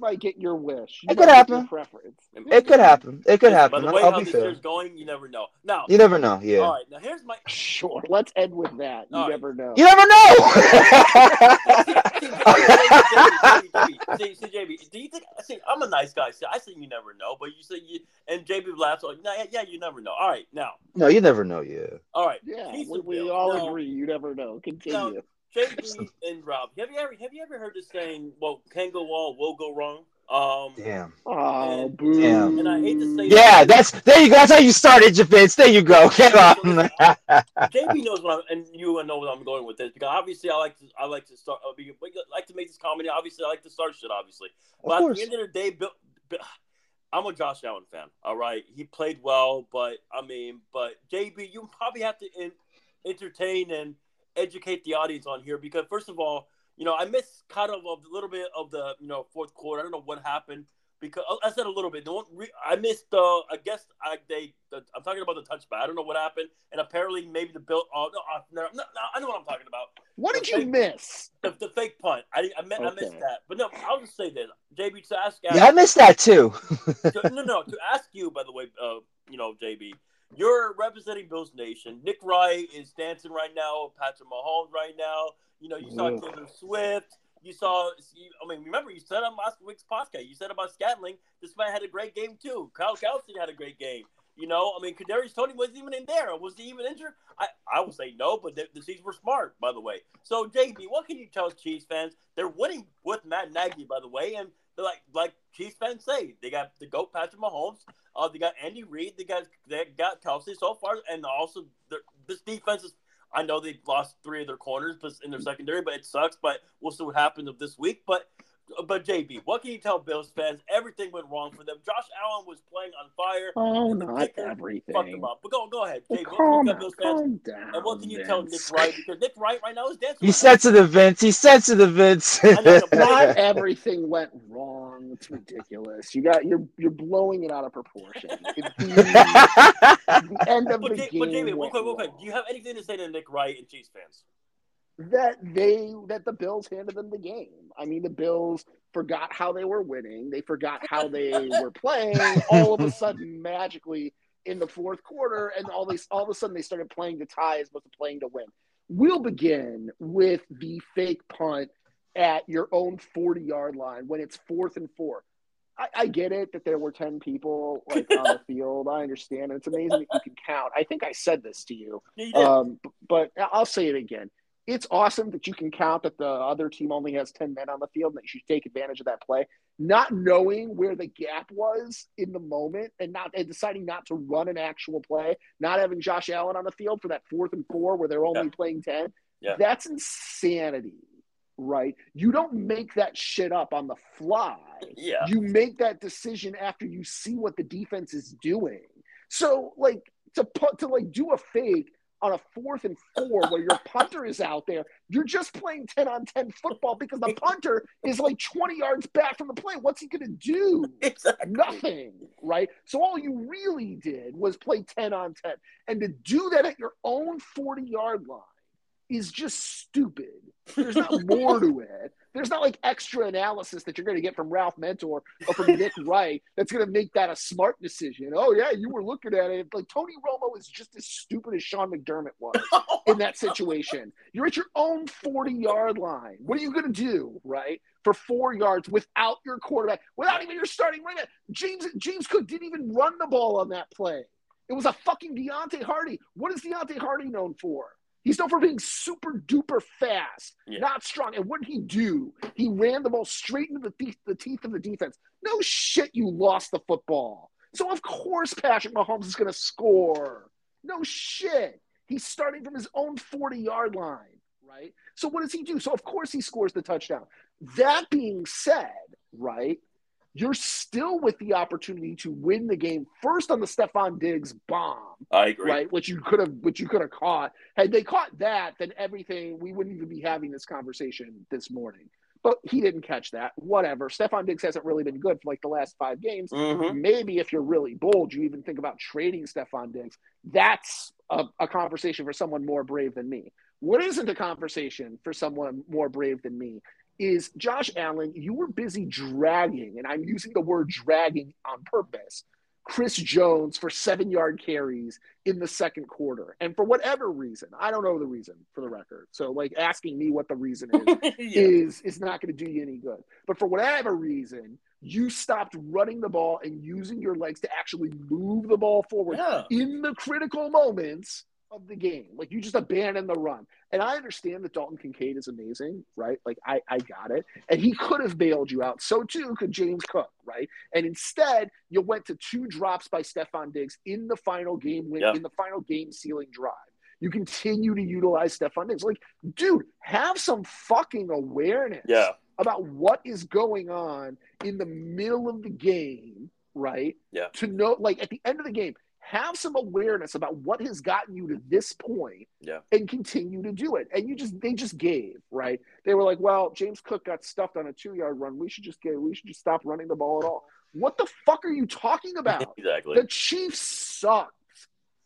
might get your wish. You It could might get your happen. Preference. it could happen. It could By happen. the I'll, way, I'll how be this fair. year's going, you never know. Now, You never know. Yeah. all right. Now here's my Sure. Let's end with that. You All right. never know. You never know. see, see, JB, do you think? See, I'm a nice guy. See, I say you never know, but you say you and JB laughs like, nah, yeah, yeah, you never know. All right, now, no, you never know. Yeah. all right, Yeah, we, we all Now, agree. You never know. Continue. JB and Rob, have you ever have you ever heard the saying, "Well, can go wrong, will go wrong"? Um, Damn. oh, And- boo. Damn. And I hate to say Yeah, that's there you go. That's how you started, Javits. There you go. Get on. JB knows what I'm, and you know what I'm going with this because obviously I like to I like to start uh, I like to make this comedy. Obviously, I like to start shit. Obviously, but Of at the end of the day, Bill, Bill, I'm a Josh Allen fan. All right, he played well, but I mean, but JB, you probably have to in, entertain and educate the audience on here because first of all, you know, I missed kind of a little bit of the you know fourth quarter. I don't know what happened because oh, I said a little bit. No one re- I missed. Uh, I guess I they. The, I'm talking about the touchback. I don't know what happened, and apparently maybe the bill. Oh no, uh, no, no, no, I know what I'm talking about. What did you miss? The, the fake punt. I I, meant, I missed that. But no, I'll just say this, JB. To ask, Yeah, I missed that too. to, no, no. To ask you, by the way, uh, you know, JB, you're representing Bills Nation. Nick Wright is dancing right now. Patrick Mahomes right now. You know, you saw Ugh. Taylor Swift. You saw. I mean, remember you said on last week's podcast. You said about Scantling. This man had a great game too. Kyle Kelce had a great game. You know, I mean, Kadarius Toney wasn't even in there. Was he even injured? I, I would say no, but the, the Chiefs were smart, by the way. So, JB, what can you tell Chiefs fans? They're winning with Matt Nagy, by the way, and like like Chiefs fans say, they got the goat Patrick Mahomes. Uh, they got Andy Reid. They got they got Kelce so far, and also this defense is. I know they lost three of their corners, but in their secondary, but it sucks. But we'll see what happens of this week. But but JB, what can you tell Bills fans? Everything went wrong for them. Josh Allen was playing on fire. Oh, The not everything. Fucked them up. But go go ahead, Well, JB. What can calm, Bills fans? calm down. And what can you tell Nick Vince. Wright? Because Nick Wright right now is dancing. He's right now. sensitive, Vince. He's sensitive, Vince. I know, Not everything went wrong. It's ridiculous. You got you're you're blowing it out of proportion. It- the end of But, the J- game but JB, real went quick, real quick. Do you have anything to say to Nick Wright and Chiefs fans? That they that the Bills handed them the game. I mean, the Bills forgot how they were winning. They forgot how they were playing. All of a sudden, magically in the fourth quarter, and all these all of a sudden they started playing to tie as opposed to playing to win. We'll begin with the fake punt at your own 40 yard line when it's fourth and four. I, I get it that there were 10 people like on the field. I understand. And it's amazing that you can count. I think I said this to you. Yeah, you. Um, but I'll say it again. It's awesome that you can count that the other team only has 10 men on the field and that you should take advantage of that play. Not knowing where the gap was in the moment and not and deciding not to run an actual play, not having Josh Allen on the field for that fourth and four where they're only Yeah. playing 10. Yeah. That's insanity, right? You don't make that shit up on the fly yeah. you make that decision after you see what the defense is doing. So like to put to like do a fake on a fourth and four where your punter is out there, you're just playing 10 on 10 football because the punter is like 20 yards back from the play. What's he gonna do? Exactly. Nothing, right? So all you really did was play 10 on 10. And to do that at your own 40 yard line is just stupid. There's not more to it. There's not like extra analysis that you're going to get from Ralph Mentor or from Nick Wright that's going to make that a smart decision. Oh, yeah, you were looking at it. Like Tony Romo is just as stupid as Sean McDermott was in that situation. You're at your own 40 yard line. What are you going to do, right? For four yards without your quarterback, without even your starting running back. James James Cook didn't even run the ball on that play. It was a fucking Deontay Hardy. What is Deontay Hardy known for? He's known for being super duper fast, Yeah. not strong. And what did he do? He ran the ball straight into the teeth, the teeth of the defense. No shit, you lost the football. So of course Patrick Mahomes is going to score. No shit. He's starting from his own 40 yard line, right? So what does he do? So of course he scores the touchdown. That being said, right, you're still with the opportunity to win the game first on the Stefon Diggs bomb, I agree. right? Which you could have, which you could have caught. Had they caught that, then everything we wouldn't even be having this conversation this morning. But he didn't catch that. Whatever. Stefon Diggs hasn't really been good for like the last five games. Mhm. Maybe if you're really bold, you even think about trading Stefon Diggs. That's a, a conversation for someone more brave than me. What isn't a conversation for someone more brave than me is Josh Allen, you were busy dragging, and I'm using the word dragging on purpose, Chris Jones for seven yard carries in the second quarter. And for whatever reason, I don't know the reason for the record. So, like, asking me what the reason is yeah. is is not going to do you any good. But for whatever reason, you stopped running the ball and using your legs to actually move the ball forward yeah. in the critical moments of the game. Like you just abandon the run. And I understand that Dalton Kincaid is amazing, right? Like I, I got it. And he could have bailed you out. So too could James Cook, right? And instead, you went to two drops by Stefon Diggs in the final game win, Yeah. in the final game sealing drive. You continue to utilize Stefon Diggs. Like, dude, have some fucking awareness Yeah. about what is going on in the middle of the game, right? Yeah. To know, like, at the end of the game, have some awareness about what has gotten you to this point Yeah. and continue to do it. And you just, they just gave, right? They were like, well, James Cook got stuffed on a two yard run. We should just get, we should just stop running the ball at all. What the fuck are you talking about? Exactly. The Chiefs sucked,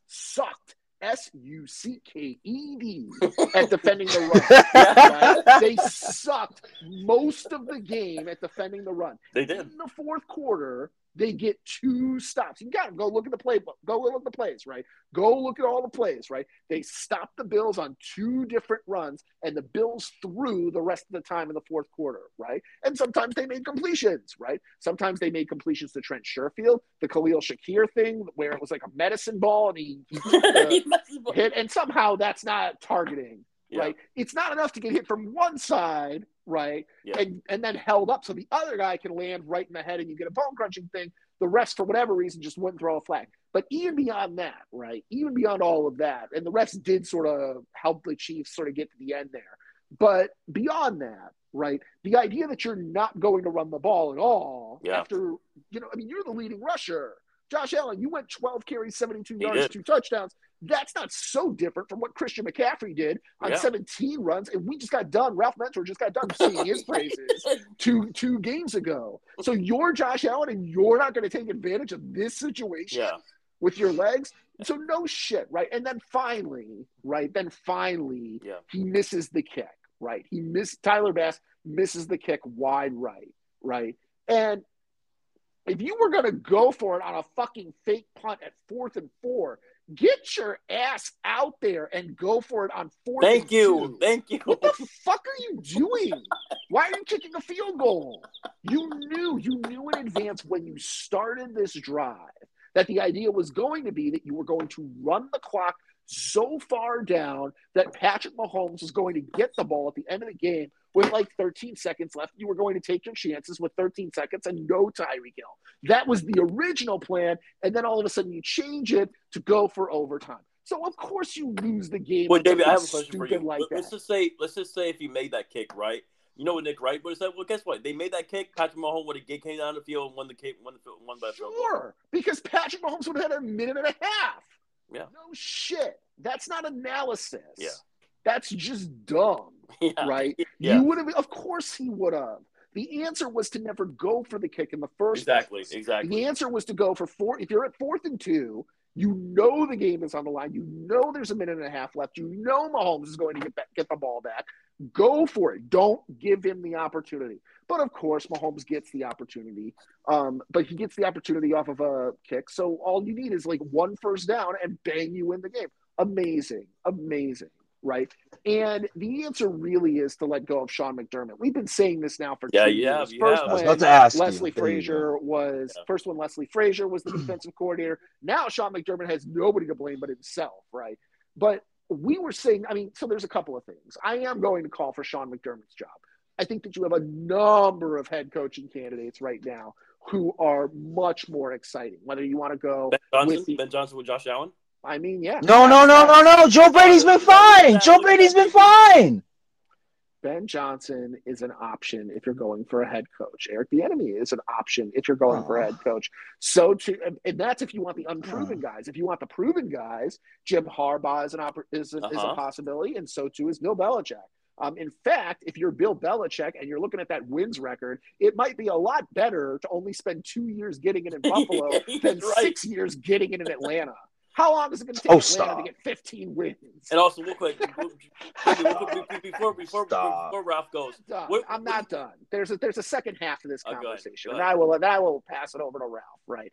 sucked, S U C K E D, at defending the run. Right? They sucked most of the game at defending the run. They did. In the fourth quarter, they get two stops. You got to go look at the playbook. Go look at the plays, right? Go look at all the plays, right? They stopped the Bills on two different runs, and the Bills threw the rest of the time in the fourth quarter, right? And sometimes they made completions, right? Sometimes they made completions to Trent Sherfield, the Khalil Shakir thing, where it was like a medicine ball, and he, he hit, and somehow that's not targeting, Yeah. right? It's not enough to get hit from one side, right? Yeah. And and then held up so the other guy can land right in the head and you get a bone crunching thing. The rest, for whatever reason, just wouldn't throw a flag. But even beyond that, right? Even beyond all of that, and the rest did sort of help the Chiefs sort of get to the end there. But beyond that, right? The idea that you're not going to run the ball at all Yeah. after, you know, I mean, you're the leading rusher. Josh Allen, you went 12 carries, 72 yards, two touchdowns. That's not so different from what Christian McCaffrey did on Yeah. 17 runs. And we just got done. Ralph Mentor just got done singing his praises two two games ago. So you're Josh Allen and you're not going to take advantage of this situation Yeah. with your legs. So no shit, right? And then finally, right? Then finally, Yeah. he misses the kick, right? He missed Tyler Bass misses the kick wide right, right? And if you were going to go for it on a fucking fake punt at fourth and four, get your ass out there and go for it on fourth. Thank you. two. Thank you. What the fuck are you doing? Why are you kicking a field goal? You knew, you knew in advance when you started this drive that the idea was going to be that you were going to run the clock so far down that Patrick Mahomes was going to get the ball at the end of the game with like 13 seconds left. You were going to take your chances with 13 seconds and no Tyreek Hill. That was the original plan. And then all of a sudden you change it to go for overtime. So of course you lose the game. Well, David, I have a question for you. Like Let's that. just say, let's just say if he made that kick, right? You know what Nick Wright would have said? Well, guess what? They made that kick. Patrick Mahomes would have came down the field and won the kick, won the field, won by a field goal. Sure, because Patrick Mahomes would have had a minute and a half. Yeah. No shit. That's not analysis. Yeah. That's just dumb, Yeah. right? Yeah. You would have, of course, he would have. The answer was to never go for the kick in the first Exactly. place. Exactly. The answer was to go for four. If you're at fourth and two, you know the game is on the line. You know there's a minute and a half left. You know Mahomes is going to get back, get the ball back. Go for it. Don't give him the opportunity. But of course, Mahomes gets the opportunity. Um, but he gets the opportunity off of a kick. So all you need is like one first down and bang you win the game. Amazing, amazing, right? And the answer really is to let go of Sean McDermott. We've been saying this now for Yeah, two you have, years. First have. I was when about to ask you. Leslie you. Frazier was Yeah. first when Leslie Frazier was the defensive coordinator. Now Sean McDermott has nobody to blame but himself, right? But we were saying, I mean, so there's a couple of things. I am going to call for Sean McDermott's job. I think that you have a number of head coaching candidates right now who are much more exciting. Whether you want to go, Ben Johnson, with the- Ben Johnson with Josh Allen. I mean, yeah. No, no, no, no, no. Joe Brady's been fine. Joe Brady's been fine. Ben Johnson is an option if you're going for a head coach. Eric Bieniemy is an option if you're going for a head coach. So to and that's if you want the unproven guys. If you want the proven guys, Jim Harbaugh is an oppor- is, a, is a Uh-huh. possibility, and so too is Bill Belichick. Um, in fact, if you're Bill Belichick and you're looking at that wins record, it might be a lot better to only spend two years getting it in Buffalo He's than right. six years getting it in Atlanta. How long is it going to take Oh, Atlanta stop. to get 15 wins? And also, real quick, before before before, before Ralph goes, done. What- I'm not done. There's a there's a second half to this Oh, go ahead. conversation, Go and I will and I will pass it over to Ralph. Right.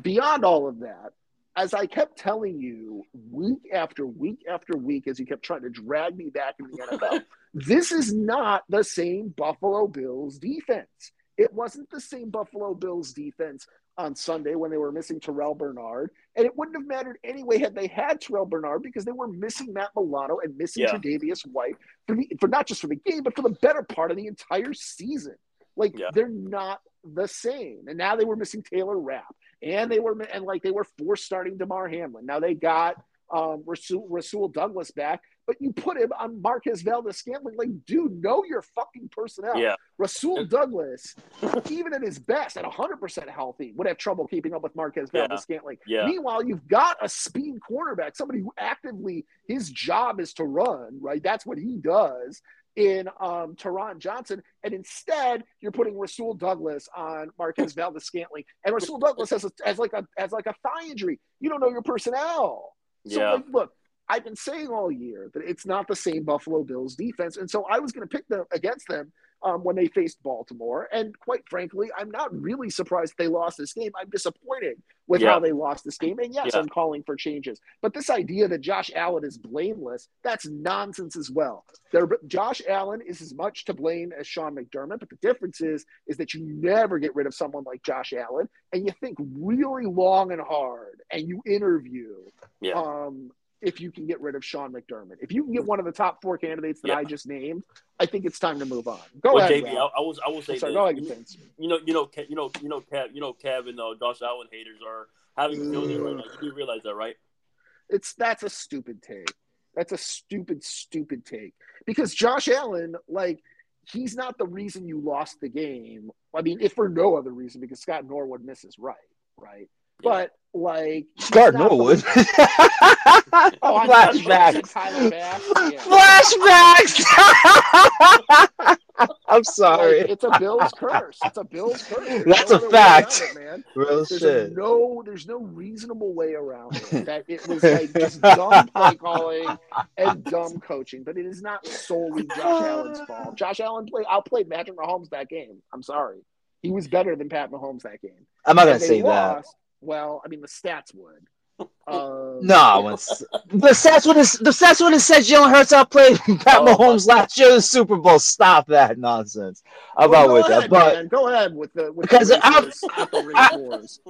Beyond all of that, as I kept telling you week after week after week, as you kept trying to drag me back into the NFL, this is not the same Buffalo Bills defense. It wasn't the same Buffalo Bills defense on Sunday when they were missing Terrell Bernard. And it wouldn't have mattered anyway had they had Terrell Bernard because they were missing Matt Milano and missing Yeah. Tre'Davious White for, the, for not just for the game, but for the better part of the entire season. Like Yeah. they're not the same. And now they were missing Taylor Rapp, and they were and like they were forced starting Damar Hamlin. Now they got um, Rasul, Rasul Douglas back, but you put him on Marquez Valdes Scantling. Like, dude, know your fucking personnel. yeah, Rasul Douglas, even at his best, at 100% healthy, would have trouble keeping up with Marquez Yeah. Valdes Scantling. yeah, Meanwhile, you've got a speed cornerback, somebody who actively his job is to run, right? That's what he does in um, Taron Johnson, and instead you're putting Rasul Douglas on Marquez Valdes Scantling, and Rasul Douglas has, a, has like a has like a thigh injury. You don't know your personnel. So yeah. like, look, I've been saying all year that it's not the same Buffalo Bills defense, and so I was going to pick them against them um, when they faced Baltimore. And quite frankly, I'm not really surprised they lost this game. I'm disappointed with Yeah. how they lost this game. And yes, Yeah. I'm calling for changes. But this idea that Josh Allen is blameless, that's nonsense as well. There, Josh Allen is as much to blame as Sean McDermott, but the difference is is that you never get rid of someone like Josh Allen, and you think really long and hard, and you interview Yeah. um, if you can get rid of Sean McDermott. If you can get one of the top four candidates that Yeah. I just named, I think it's time to move on. Go well, ahead. JB, I. I was I will say sorry, go ahead, you, you know, you know, you know, you know, Kev, you know, Kev and uh, Josh Allen haters are having feelings right now. You do realize that, right? It's that's a stupid take. That's a stupid, stupid take. Because Josh Allen, like, he's not the reason you lost the game. I mean, if for no other reason, because Scott Norwood misses right, right. But like he's Scott not the- Norwood. Oh, I'm sorry, Flashbacks. Tyler Bass. Yeah. Flashbacks. I'm sorry. Like, it's a Bills curse. It's a Bills curse. There's That's no a fact. it, man. Real There's shit. no, there's no reasonable way around it. That it was like just dumb play calling and dumb coaching, but it is not solely Josh Allen's fault. Josh Allen played outplayed Patrick Mahomes that game. I'm sorry, he was better than Pat Mahomes that game. I'm not gonna And they say that. Lost. Well, I mean the stats would. Um, No, I wouldn't s- the stats would have the stats would have said Jalen Hurts outplayed Pat Oh, Mahomes last year in the Super Bowl. Stop that nonsense. I'm well, with ahead, that, but man. go ahead with the with Because the I'm- Racers, not the Racers.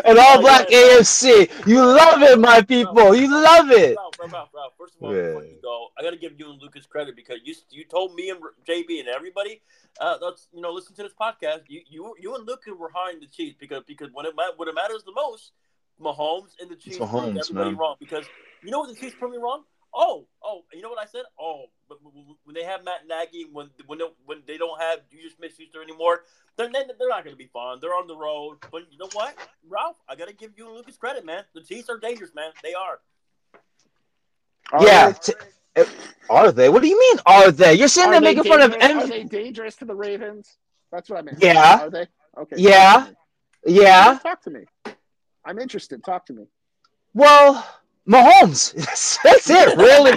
an all black AFC. You love it, my people. You love it. Ralph, Ralph, Ralph, First of all, Yeah. before you go, I got to give you and Lucas credit because you you told me and JB and everybody, uh, that's you know, listen to this podcast. You you you and Lucas were behind the Chiefs because because when it when it matters the most, Mahomes and the Chiefs proved Mahomes, everybody man. wrong because you know what the Chiefs proved me wrong. Oh, oh, you know what I said? Oh, but when- they have Matt Nagy, when when they, when they don't have Julius Smith-Schuster anymore, then then they're not going to be fun. They're on the road. But you know what, Ralph? I got to give you and Lucas credit, man. The Chiefs are dangerous, man. They are. Are Yeah. they- t- eh, are they? What do you mean? Are they? You're sitting there making fun of Are they dangerous to the Ravens? That's what I mean. Yeah. Are they? Okay. Yeah. Yeah. Talk to me. I'm interested. Talk to me. Well, Mahomes. that's it, really.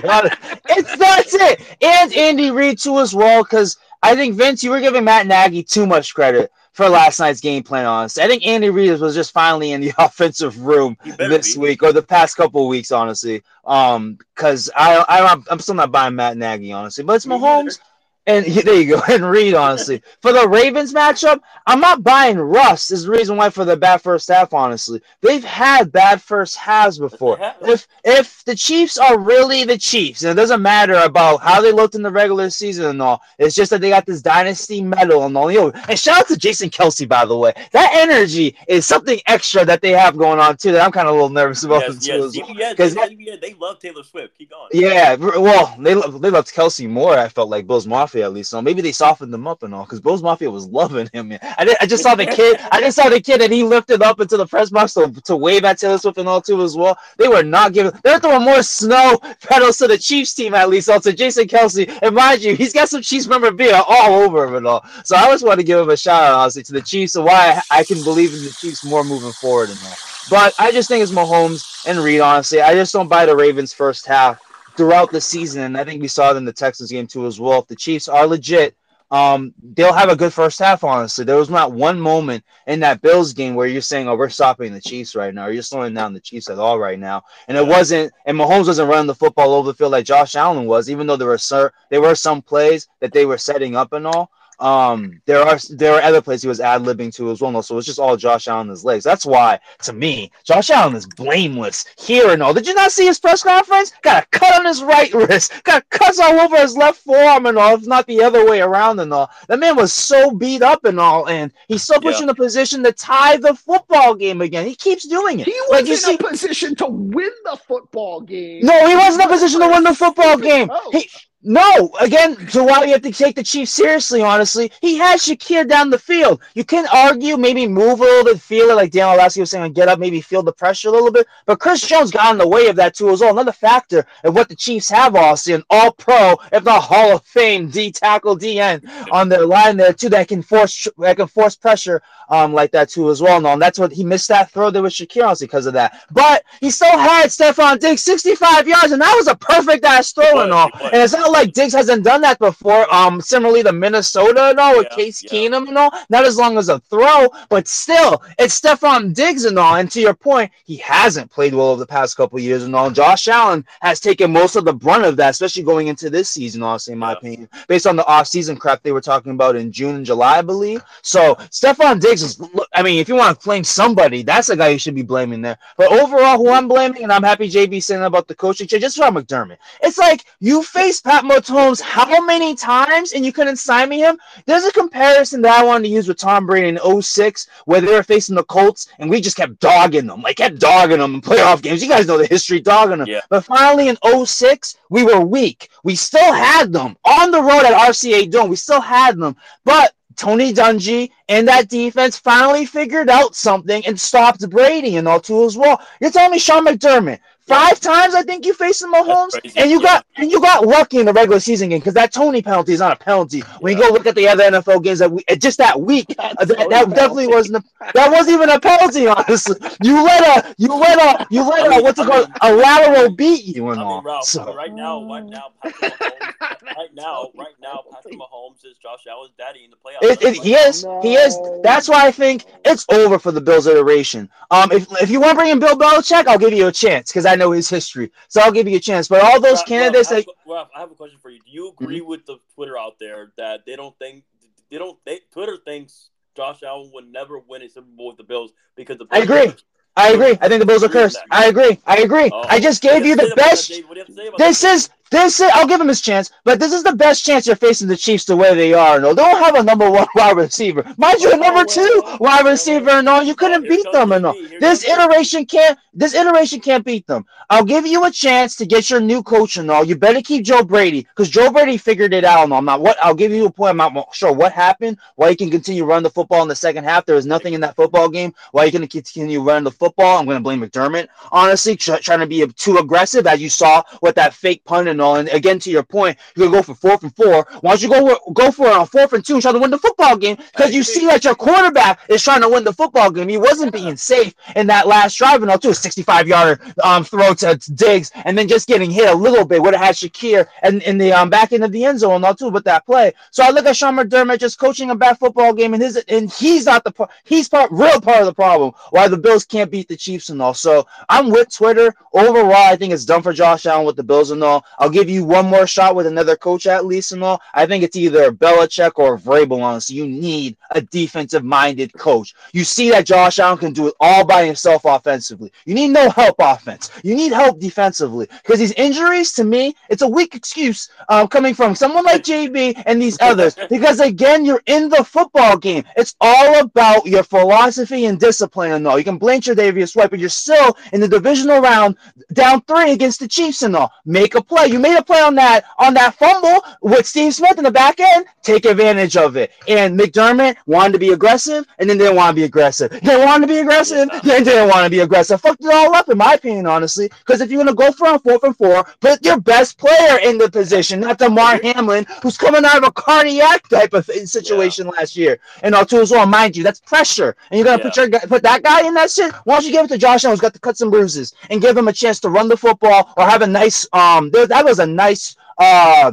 it's that's it. And Andy Reid too as well, because I think Vince, you were giving Matt Nagy too much credit for last night's game plan. Honestly, I think Andy Reid was just finally in the offensive room this be. week or the past couple weeks, honestly. Um, because I, I I'm still not buying Matt Nagy, honestly, but it's Me Mahomes. And there you go, and Reid, honestly. For the Ravens matchup, I'm not buying Russ. Is the reason why for the bad first half, honestly. They've had bad first halves before. If if the Chiefs are really the Chiefs, and it doesn't matter about how they looked in the regular season and all, it's just that they got this dynasty medal and all. Yo, and shout out to Jason Kelce, by the way. That energy is something extra that they have going on too. That I'm kind of a little nervous about them Yes, too. yes, as well. CBS, 'Cause they, they love Taylor Swift. Keep going. Yeah, well, they love, they loved Kelce more. I felt like Bills Mafia at least. So maybe they softened them up and all because Bills Mafia was loving him. Man. I did, I just saw the kid. I just saw the kid and he lifted up into the press box to, to wave at Taylor Swift and all too as well. They were not giving. They're throwing more snow pedals to the Chiefs team at least. Also, Jason Kelce, and mind you, he's got some Chiefs memorabilia all over him and all. So I just want to give him a shout out honestly to the Chiefs and why I, I can believe in the Chiefs more moving forward and all. But I just think it's Mahomes and Reid. Honestly, I just don't buy the Ravens first half throughout the season. And I think we saw it in the Texans game too as well. If the Chiefs are legit, um, they'll have a good first half. Honestly, there was not one moment in that Bills game where you're saying, "Oh, we're stopping the Chiefs right now," or you're slowing down the Chiefs at all right now. And it wasn't. And Mahomes wasn't running the football over the field like Josh Allen was, even though there were cer- there were some plays that they were setting up and all. Um, there are there are other plays he was ad libbing to as well. No, so it's just all Josh Allen his legs. That's why, to me, Josh Allen is blameless here and all. Did you not see his press conference? Got a cut on his right wrist, got cuts all over his left forearm and all, if not the other way around and all. That man was so beat up and all, and he's still pushing the position to tie the football game again. He keeps doing it. He was like you in see, a position to win the football game. no, he wasn't in a position to win the football game. He, no, again, so why do you have to take the Chiefs seriously, honestly? He has Shakir down the field. You can argue, maybe move a little bit, feel it, like Dan Lasky was saying, get up, maybe feel the pressure a little bit. But Chris Jones got in the way of that too as well. Another factor of what the Chiefs have, Austin, all pro, if not Hall of Fame, D tackle, DN on their line there too, that can force that can force pressure um like that too as well. No, and that's what he missed that throw there with Shakir honestly because of that. But he still had Stefon Diggs 65 yards, and that was a perfect ass throw and all. And it's not like Diggs hasn't done that before. Um, similarly to Minnesota and all with Yeah, Case yeah. Keenum and all. Not as long as a throw, but still, it's Stefon Diggs and all. And to your point, he hasn't played well over the past couple of years and all. Josh Allen has taken most of the brunt of that, especially going into this season, honestly, in my Yeah. opinion, based on the off-season crap they were talking about in June and July, I believe. So Stefon Diggs is, I mean, if you want to blame somebody, that's the guy you should be blaming there. But overall, who I'm blaming, and I'm happy JB saying about the coaching change, just Rob McDermott. It's like you face Pat Mahomes how many times and you couldn't sign me him? There's a comparison that I wanted to use with Tom Brady in 06 where they were facing the Colts and we just kept dogging them, like kept dogging them in playoff games. You guys know the history dogging them. Yeah. But finally in 06, we were weak. We still had them on the road at RCA Dome. We still had them. But Tony Dungy and that defense finally figured out something and stopped Brady and as well. You're telling me Sean McDermott five times I think you faced him Mahomes That's and you yeah. got and you got lucky in the regular season game because that Toney penalty is not a penalty. When you go look at the other NFL games that we uh, just that week, That's uh, that, that definitely wasn't a, that wasn't even a penalty. Honestly, you let a you let a you let I a mean- what's it I called mean- a lateral beat you and I all. mean, Ralph, So- right now, right now, Patrick Mahomes, right now, right now, Patrick Mahomes is Josh Allen's daddy in the playoffs. It, it, he is. He is. That's why I think it's over for the Bills iteration. Um, if, if you want to bring in Bill Belichick, I'll give you a chance because I know his history. So I'll give you a chance. But all those Ralph, candidates, like I have, Ralph, I have a question for you. Do you agree Mm-hmm. with the Twitter out there that they don't think they don't they, Twitter thinks Josh Allen would never win a Super Bowl with the Bills because the I agree. I agree. I think the Bills are cursed. I agree. I agree. Oh. I just gave you the say about that, best. Dave? What do you have to say about This is this is. I'll give him his chance, but this is the best chance you're facing the Chiefs the way they are. No, they don't have a number one wide receiver. Mind you, a number two wide receiver, and all you couldn't beat them, and all. This iteration can't. This iteration can't beat them. I'll give you a chance to get your new coach and all. You better keep Joe Brady because Joe Brady figured it out. And I'm not what. I'll give you a point. I'm not sure what happened. Why you can continue running the football in the second half. There was nothing in that football game. Why you can continue running the football? I'm going to blame McDermott. Honestly, trying to be too aggressive, as you saw with that fake punt and And again, to your point, you can go for fourth and four. Why don't you go go for it on fourth and two and try to win the football game? Because you see that your quarterback is trying to win the football game. He wasn't being safe in that last drive, and all too a 65 yard um, throw to Diggs, and then just getting hit a little bit. Would have had Shakir and in the um, back end of the end zone, and all too, with that play. So I look at Sean McDermott just coaching a bad football game, and his and he's not the. He's part real part of the problem why the Bills can't beat the Chiefs and all. So I'm with Twitter. Overall, I think it's done for Josh Allen with the Bills and all. I'll give you one more shot with another coach at least and all. I think it's either Belichick or Vrabel on. So you need a defensive minded coach. You see that Josh Allen can do it all by himself offensively. You need no help offense. You need help defensively because these injuries to me, it's a weak excuse um, coming from someone like JB and these others because again, you're in the football game. It's all about your philosophy and discipline and all. You can blame your Davius White, but you're still in the divisional round down three against the Chiefs and all. Make a play. You made a play on that on that fumble with Steve Smith in the back end. Take advantage of it. And McDermott wanted to be aggressive and then they didn't want to be aggressive. They wanted to be aggressive, then they didn't want to be aggressive. Fucked it all up, in my opinion, honestly. Because if you're gonna go for a fourth and four, put your best player in the position, not Damar Hamlin, who's coming out of a cardiac type of situation yeah. last year. And as well, mind you, that's pressure. And you're gonna yeah. put your put that guy in that shit. Why don't you give it to Josh Allen, who's got the cuts and bruises, and give him a chance to run the football or have a nice um. That was a nice uh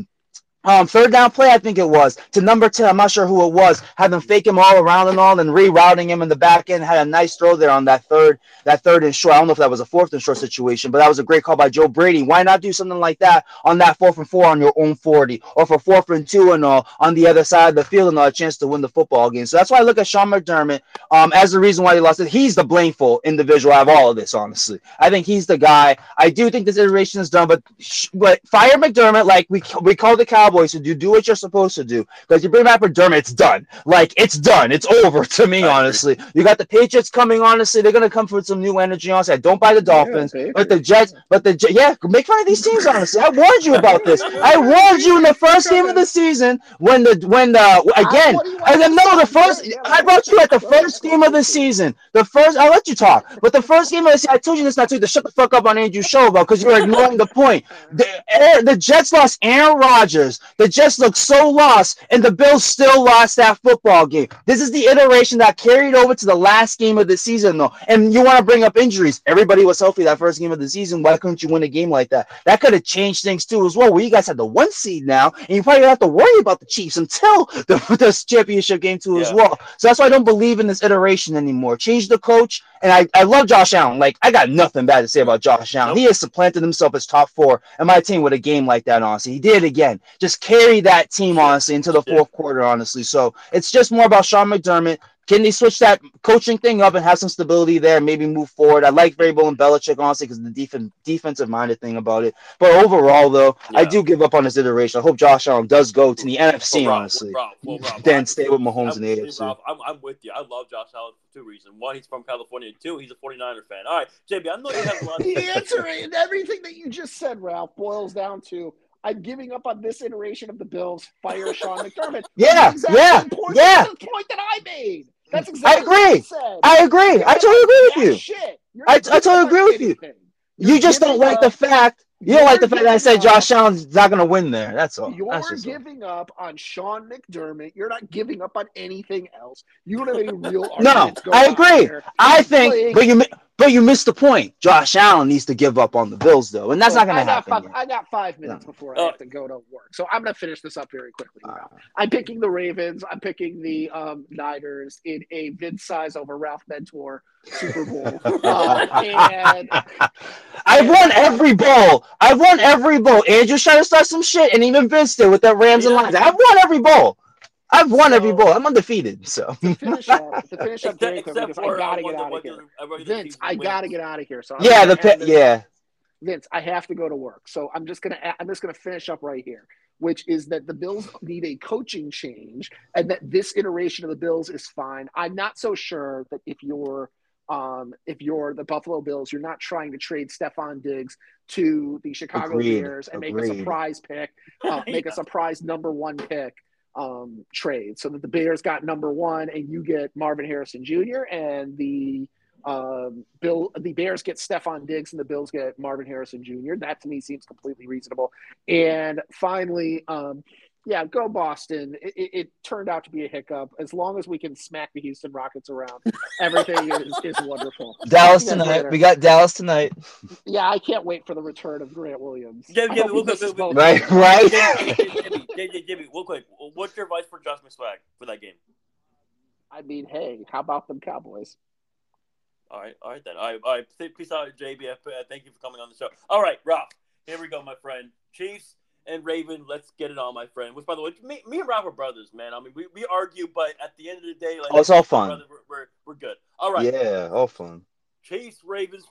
um, third down play, I think it was to number 10. I'm not sure who it was. Had them fake him all around and all, and rerouting him in the back end. Had a nice throw there on that third, that third and short. I don't know if that was a fourth and short situation, but that was a great call by Joe Brady. Why not do something like that on that fourth and four on your own 40, or for fourth and two and all on the other side of the field and all, a chance to win the football game. So that's why I look at Sean McDermott um, as the reason why he lost it. He's the blameful individual of all of this, honestly. I think he's the guy. I do think this iteration is done, but but fire McDermott like we we call the Cowboys to do do what you're supposed to do. Because you bring back McDermott, it's done. Like it's done. It's over to me, honestly. You got the Patriots coming. Honestly, they're gonna come for some new energy. Honestly, I don't buy the Dolphins, yeah, but the Jets. But the yeah, make fun of these teams. Honestly, I warned you about this. I warned you in the first game of the season when the when the again. I then no, the first. I brought you at the first game of the season. The first. I'll let you talk. But the first game of the season, I told you this not to shut the fuck up on Andrew's show about because you're ignoring the point. The, the Jets lost Aaron Rodgers. The Jets looked so lost, and the Bills still lost that football game. This is the iteration that carried over to the last game of the season, though. And you want to bring up injuries. Everybody was healthy that first game of the season. Why couldn't you win a game like that? That could have changed things too, as well. Where you guys had the one seed now, and you probably don't have to worry about the Chiefs until the, the championship game too, yeah. as well. So that's why I don't believe in this iteration anymore. Change the coach, and I, I love Josh Allen. Like I got nothing bad to say about Josh Allen. Nope. He has supplanted himself as top four and my team with a game like that. Honestly, he did it again. Just carry that team honestly into the fourth quarter. Honestly, so it's just more about Sean McDermott can they switch that coaching thing up and have some stability there? Maybe move forward. I like Vrabel and Belichick honestly because the defense defensive minded thing about it. But overall, though, yeah. I do give up on this iteration. I hope Josh Allen does go to the NFC well, Rob, honestly. Rob, well, Rob, then stay with Mahomes in the AFC. Rob, I'm, I'm, with you. I love Josh Allen for two reasons. One, he's from California. Two, he's a 49er fan. All right, JB, I know you have a lot. Of- the answer and everything that you just said, Ralph, boils down to I'm giving up on this iteration of the Bills. Fire Sean McDermott. yeah, yeah, point, yeah. the point that I made. That's exactly I agree. I agree. I totally agree with you. Shit. I, I totally agree with you. You're you just don't like the fact. You don't like the fact that I said Josh Allen's not going to win there. That's all. You're That's giving all. up on Sean McDermott. You're not giving up on anything else. You don't have any real. no, I agree. I think, but you but you missed the point. Josh Allen needs to give up on the Bills, though, and that's not going to happen. Five, I got five minutes no. before I have to go to work, so I'm going to finish this up very quickly. Uh, I'm picking the Ravens. I'm picking the um, Niners in a Vince size over Ralph Mentor Super Bowl. uh, and, I've won every bowl. I've won every bowl. Andrew's trying to start some shit, and even Vince did with the Rams yeah. and Lions. I've won every bowl. I've won so, every bowl. I'm undefeated. So to finish up, to finish up very quick, because I gotta get out of here. Vince, I gotta get out of here. So I'm yeah, the pit, yeah. Vince, I have to go to work. So I'm just gonna I'm just gonna finish up right here, which is that the Bills need a coaching change, and that this iteration of the Bills is fine. I'm not so sure that if you're um, if you're the Buffalo Bills, you're not trying to trade Stefon Diggs to the Chicago Agreed. Bears and Agreed. make a surprise pick, uh, make a surprise number one pick um, trade so that the Bears got number one and you get Marvin Harrison Jr. and the Um, Bill, the Bears get Stefon Diggs and the Bills get Marvin Harrison Jr. That to me seems completely reasonable. And finally, um, yeah, go Boston. It, it, it, turned out to be a hiccup. As long as we can smack the Houston Rockets around, everything is, is wonderful. Dallas tonight. We got Dallas tonight. Yeah, I can't wait for the return of Grant Williams. Jimmy, Jimmy, we'll go, right, right. Jimmy, Jimmy, Jimmy, real quick. What's your advice for Josh McSwag for that game? I mean, hey, how about them Cowboys? All right, all right then. All right, all right. Peace out, JBF. Uh, thank you for coming on the show. All right, Ralph. Here we go, my friend. Chiefs and Raven, let's get it on, my friend. Which, by the way, me, me and Ralph are brothers, man. I mean, we, we argue, but at the end of the day, like, oh, it's all fun. Brother, we're, we're, we're good. All right. Yeah, all fun. Chiefs, Ravens.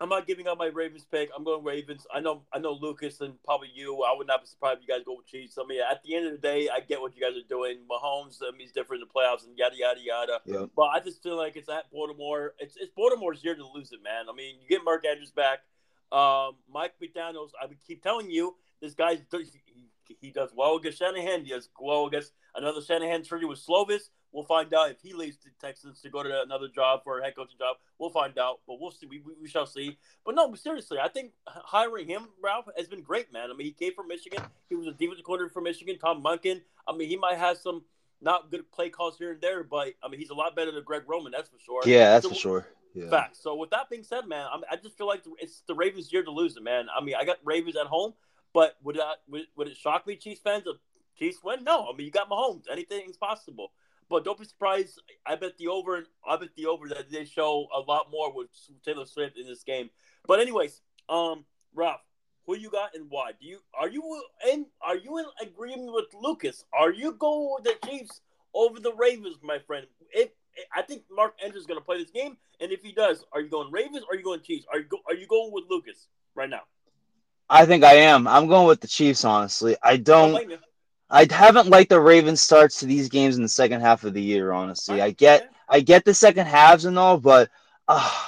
I'm not giving up my Ravens pick. I'm going Ravens. I know, I know, Lucas and probably you. I would not be surprised if you guys go with Chiefs. I mean, at the end of the day, I get what you guys are doing. Mahomes, I mean, he's different in the playoffs and yada yada yada. But I just feel like it's at Baltimore. It's it's Baltimore's year to lose it, man. I mean, you get Mark Andrews back. Um, Mike McDaniel's. I would keep telling you, this guy, he, he does well against Shanahan. He does well against another Shanahan trigger with Slovis. We'll find out if he leaves the Texans to go to another job for a head coaching job. We'll find out, but we'll see. We, we, we shall see. But no, seriously, I think hiring him, Ralph, has been great, man. I mean, he came from Michigan. He was a defensive coordinator for Michigan. Todd Monken. I mean, he might have some not good play calls here and there, but I mean, he's a lot better than Greg Roman. That's for sure. Yeah, that's so, for sure. Yeah. Facts. So with that being said, man, I, mean, I just feel like it's the Ravens' year to lose it, man. I mean, I got Ravens at home, but would that would, would it shock me, Chiefs fans, if Chiefs win? No. I mean, you got Mahomes. Anything's possible. But don't be surprised. I bet the over I bet the over that they show a lot more with Taylor Swift in this game. But anyways, um, Ralph, who you got and why? Do you are you in are you in agreement with Lucas? Are you going with the Chiefs over the Ravens, my friend? If I think Mark Andrews is going to play this game, and if he does, are you going Ravens or are you going Chiefs? Are you go, are you going with Lucas right now? I think I am. I'm going with the Chiefs. Honestly, I don't. I haven't liked the Ravens starts to these games in the second half of the year. Honestly, I get I get the second halves and all, but uh,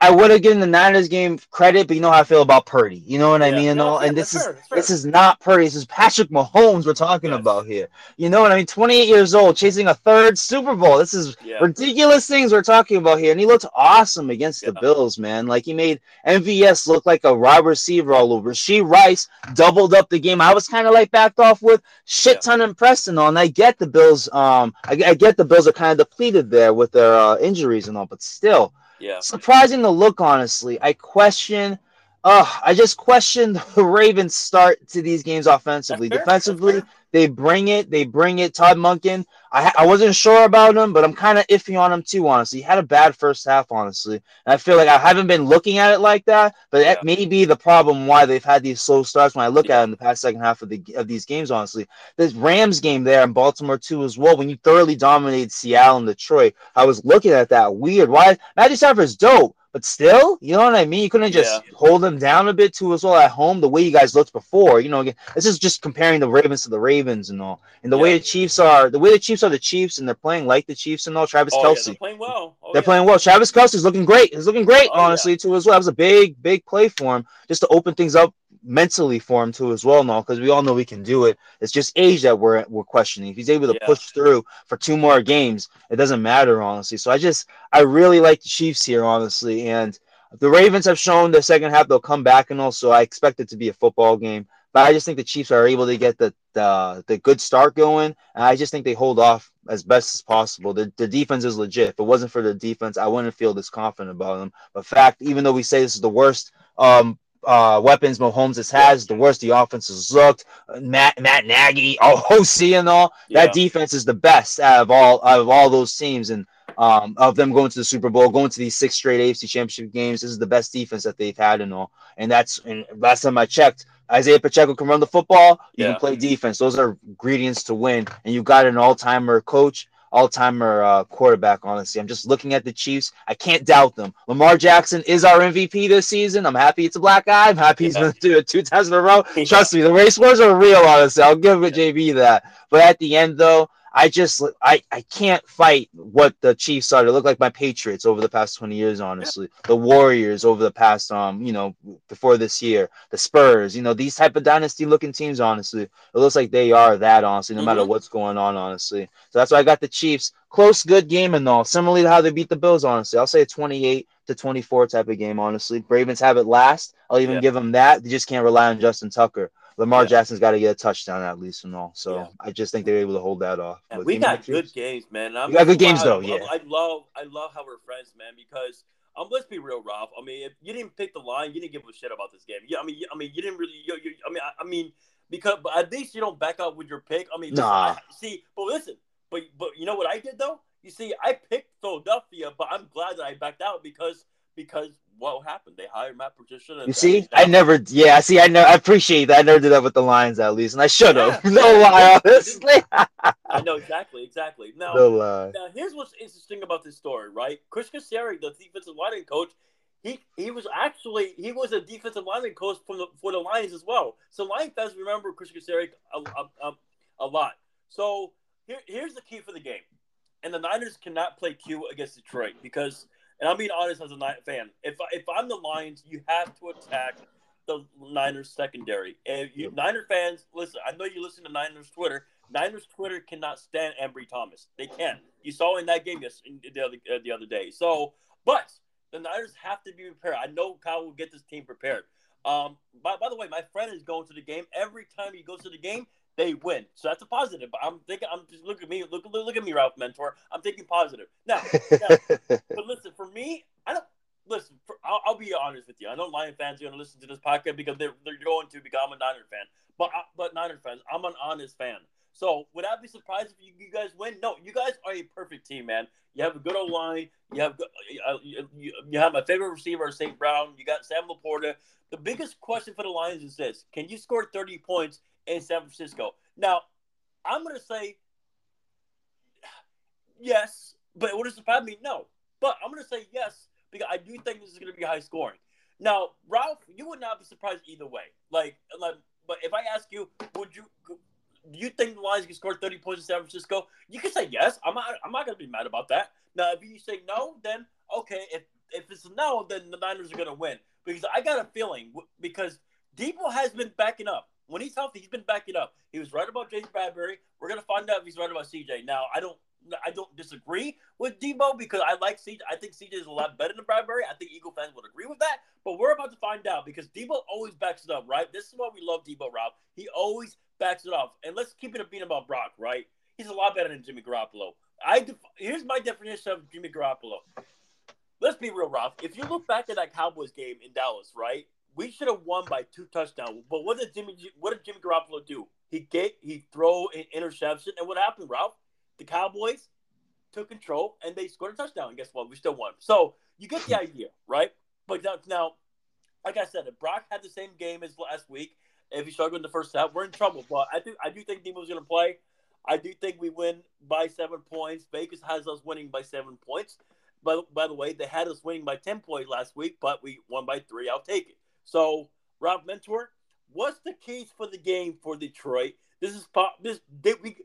I would have given the Niners game credit, but you know how I feel about Purdy. You know what yeah, I mean? And, all, and this is fair, this is not Purdy. This is Patrick Mahomes we're talking yes. about here. You know what I mean? 28 years old, chasing a third Super Bowl. This is yeah. ridiculous things we're talking about here. And he looked awesome against yeah. the Bills, man. Like he made MVS look like a wide receiver all over. She Rice doubled up the game. I was kind of like backed off with shit ton impressed and all. And I get the Bills. Um, I, I get the Bills are kind of depleted there with their uh, injuries and all, but still. Yeah. Surprising the look, honestly. I question. Uh, I just question the Ravens' start to these games offensively. Defensively, they bring it. They bring it. Todd Monken. I I wasn't sure about him, but I'm kind of iffy on him too. Honestly, he had a bad first half. Honestly, and I feel like I haven't been looking at it like that. But yeah. that may be the problem why they've had these slow starts. When I look yeah. at it in the past second half of the of these games, honestly, this Rams game there in Baltimore too as well. When you thoroughly dominated Seattle and Detroit, I was looking at that weird. Why Matthew Stafford's dope. But still, you know what I mean? You couldn't just yeah. hold them down a bit too as well at home, the way you guys looked before. You know, again, this is just comparing the Ravens to the Ravens and all. And the yeah. way the Chiefs are, the way the Chiefs are the Chiefs, and they're playing like the Chiefs and all. Travis oh, Kelce. Yeah, they're playing well. Oh, they're playing well. Travis Kelce's looking great. He's looking great, oh, honestly, too, as well. That was a big, big play for him just to open things up mentally for him too as well now because we all know we can do it it's just age that we're we're questioning if he's able to yeah. push through for two more games it doesn't matter honestly so i just i really like the chiefs here honestly and the Ravens have shown the second half they'll come back and also I expect it to be a football game. But I just think the Chiefs are able to get the the, the good start going, and I just think they hold off as best as possible. The, the defense is legit. If it wasn't for the defense, I wouldn't feel this confident about them. But fact, even though we say this is the worst um, uh, weapons Mahomes has the worst the offense has looked. Matt Matt Nagy, oh OC and all yeah. that defense is the best out of all out of all those teams, and um, of them going to the Super Bowl, going to these six straight AFC Championship games. This is the best defense that they've had and all. And that's and last time I checked, Isaiah Pacheco can run the football. You yeah. can play defense. Those are ingredients to win. And you got an all-timer coach, all-timer uh, quarterback. Honestly, I'm just looking at the Chiefs. I can't doubt them. Lamar Jackson is our MVP this season. I'm happy it's a black guy. I'm happy he's going to do it two times in a row. Trust me, the race wars are real. Honestly, I'll give it JB that. But at the end, though. I just I I can't fight what the Chiefs are. They look like my Patriots over the past 20 years, honestly. Yeah. The Warriors over the past um, you know, before this year, the Spurs, you know, these type of dynasty looking teams, honestly. It looks like they are that, honestly, no mm-hmm. matter what's going on, honestly. So that's why I got the Chiefs. Close, good game and all. Similarly to how they beat the Bills, honestly. I'll say a 28 to 24 type of game, honestly. Ravens have it last. I'll even yeah. give them that. They just can't rely on Justin Tucker. Lamar yeah. Jackson's got to get a touchdown at least and all. So yeah. I just think they're able to hold that off. Yeah, we got good games, man. I'm, we got good games though. I, yeah, I love I love how we're friends, man. Because um, let's be real, Ralph. I mean, if you didn't pick the line, you didn't give a shit about this game. Yeah, I mean, I mean, you didn't really. You, you, I mean, I, I, mean, because but at least you don't back up with your pick. I mean, listen, nah. I, see, but listen, but but you know what I did though? You see, I picked Philadelphia, but I'm glad that I backed out because because what happened? They hired Matt Patricia. you see, I never, yeah, I see, I know, I appreciate that. I never did that with the Lions at least, and I should have. Yeah. no lie, honestly. I know exactly, exactly. Now, no lie. now, here's what's interesting about this story, right? Kris Kocurek, the defensive lineman coach, he he was actually he was a defensive lineman coach for the for the Lions as well. So Lions fans remember Kris Kocurek a, a, a, a lot. So here, here's the key for the game, and the Niners cannot play Q against Detroit because and I'm being honest as a fan. If if I'm the Lions, you have to attack the Niners secondary. And you, Niner fans, listen. I know you listen to Niners Twitter. Niners Twitter cannot stand Ambry Thomas. They can. You saw in that game yesterday, the other uh, the other day. So, but the Niners have to be prepared. I know Kyle will get this team prepared. Um, by, by the way, my friend is going to the game. Every time he goes to the game, they win. So that's a positive. But I'm thinking, I'm just look at me, look, look, look at me, Ralph Mentor. I'm thinking positive. Now, now but listen, for me, I don't listen. For, I'll, I'll, be honest with you. I know Lion fans are going to listen to this podcast because they're, they're going to because I'm a Niner fan. But but Niner fans, I'm an honest fan. So would I be surprised if you, you, guys win? No, you guys are a perfect team, man. You have a good old line. You have uh, you, you, have my favorite receiver, St. Brown. You got Sam LaPorta. The biggest question for the Lions is this: Can you score 30 points in San Francisco. Now, I'm going to say yes, but would it surprise me? No. But I'm going to say yes because I do think this is going to be high scoring. Now, Ralph, you would not be surprised either way. Like, like, but if I ask you, would you? Do you think the Lions can score 30 points in San Francisco? You can say yes. I'm not. I'm not going to be mad about that. Now, if you say no, then okay. If if it's no, then the Niners are going to win because I got a feeling because Deebo has been backing up when he's healthy, he's been backing up. He was right about James Bradberry. We're gonna find out if he's right about CJ. Now, I don't, I don't disagree with Deebo because I like CJ. I think CJ is a lot better than Bradberry. I think Eagle fans would agree with that. But we're about to find out because Deebo always backs it up, right? This is why we love Deebo, Rob. He always backs it up. And let's keep it a beat about Brock, right? He's a lot better than Jimmy Garoppolo. I def- here's my definition of Jimmy Garoppolo. Let's be real, Rob. If you look back at that Cowboys game in Dallas, right? We should have won by two touchdowns. But what did Jimmy what did Jimmy Garoppolo do? He get he throw an interception, and what happened, Ralph? The Cowboys took control and they scored a touchdown. And guess what? We still won. So you get the idea, right? But now, now, like I said, if Brock had the same game as last week, if he struggled in the first half, we're in trouble. But I think I do think Deebo's going to play. I do think we win by seven points. Vegas has us winning by seven points. But by the way, they had us winning by ten points last week, but we won by three. I'll take it. So, Rob Mentor, what's the case for the game for Detroit? This is pop. This we,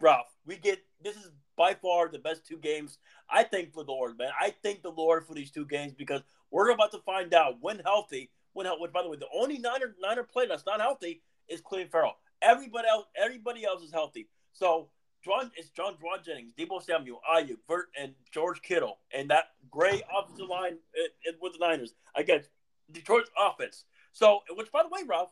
Ralph, we get this is by far the best two games I think for the Lord, man. I thank the Lord for these two games because we're about to find out when healthy. When healthy. By the way, the only Niner Niner player that's not healthy is Clelin Ferrell. Everybody else, everybody else is healthy. So John, it's John Jauan Jennings, Deebo Samuel, Aiyuk, Vert, and George Kittle, and that great offensive line eh, eh, with the Niners against Detroit's offense. So, which by the way, Ralph,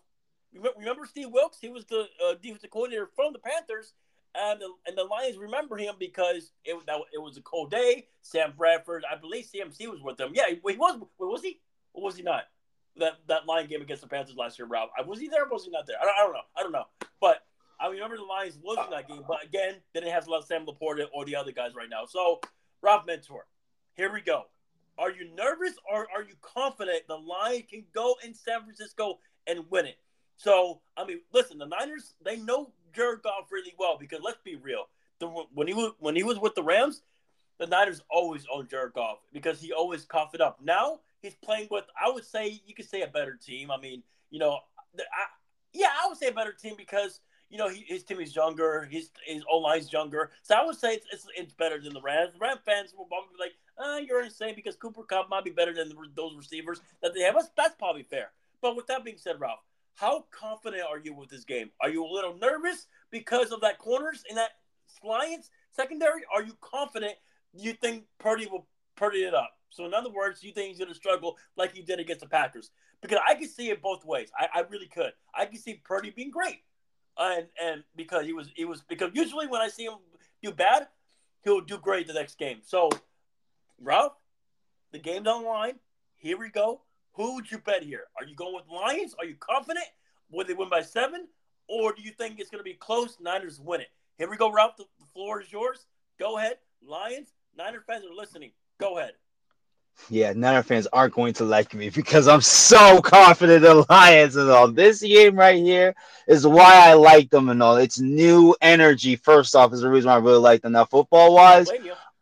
remember Steve Wilks? He was the uh, defensive coordinator from the Panthers, and the, and the Lions remember him because it, that, it was a cold day. Sam Bradford, I believe CMC was with them. Yeah, he, was. Was he? Or was he not? That that Lion game against the Panthers last year, Ralph. Was he there? or Was he not there? I don't, I don't know. I don't know. But I remember the Lions losing that game. But again, didn't have to let Sam LaPorta or the other guys right now. So, Ralph Mentor, here we go. Are you nervous or are you confident the Lions can go in San Francisco and win it? So, I mean, listen, the Niners, they know Jared Goff really well because let's be real. The, when he was when he was with the Rams, the Niners always owned Jared Goff because he always coughed it up. Now he's playing with, I would say, you could say a better team. I mean, you know, I, yeah, I would say a better team because you know, he, his team is younger. His his O line's younger. So I would say it's, it's, it's better than the Rams. The Ram fans will probably be like, uh, you're insane because Cooper Kupp might be better than the, those receivers that they have. That's, that's probably fair. But with that being said, Ralph, how confident are you with this game? Are you a little nervous because of that corners in that Lions secondary? Are you confident you think Purdy will Purdy it up? So in other words, you think he's going to struggle like he did against the Packers? Because I can see it both ways. I, I really could. I can see Purdy being great, and and because he was he was because usually when I see him do bad, he'll do great the next game. So, Ralph, the game's on line. Here we go. Who would you bet here? Are you going with Lions? Are you confident? Will they win by seven? Or do you think it's going to be close? Niners win it. Here we go, Ralph. The floor is yours. Go ahead. Lions, Niner fans are listening. Go ahead. Yeah, Niner fans aren't going to like me because I'm so confident in the Lions and all. This game right here is why I like them and all. It's new energy. First off, is the reason why I really like them. Now, football wise,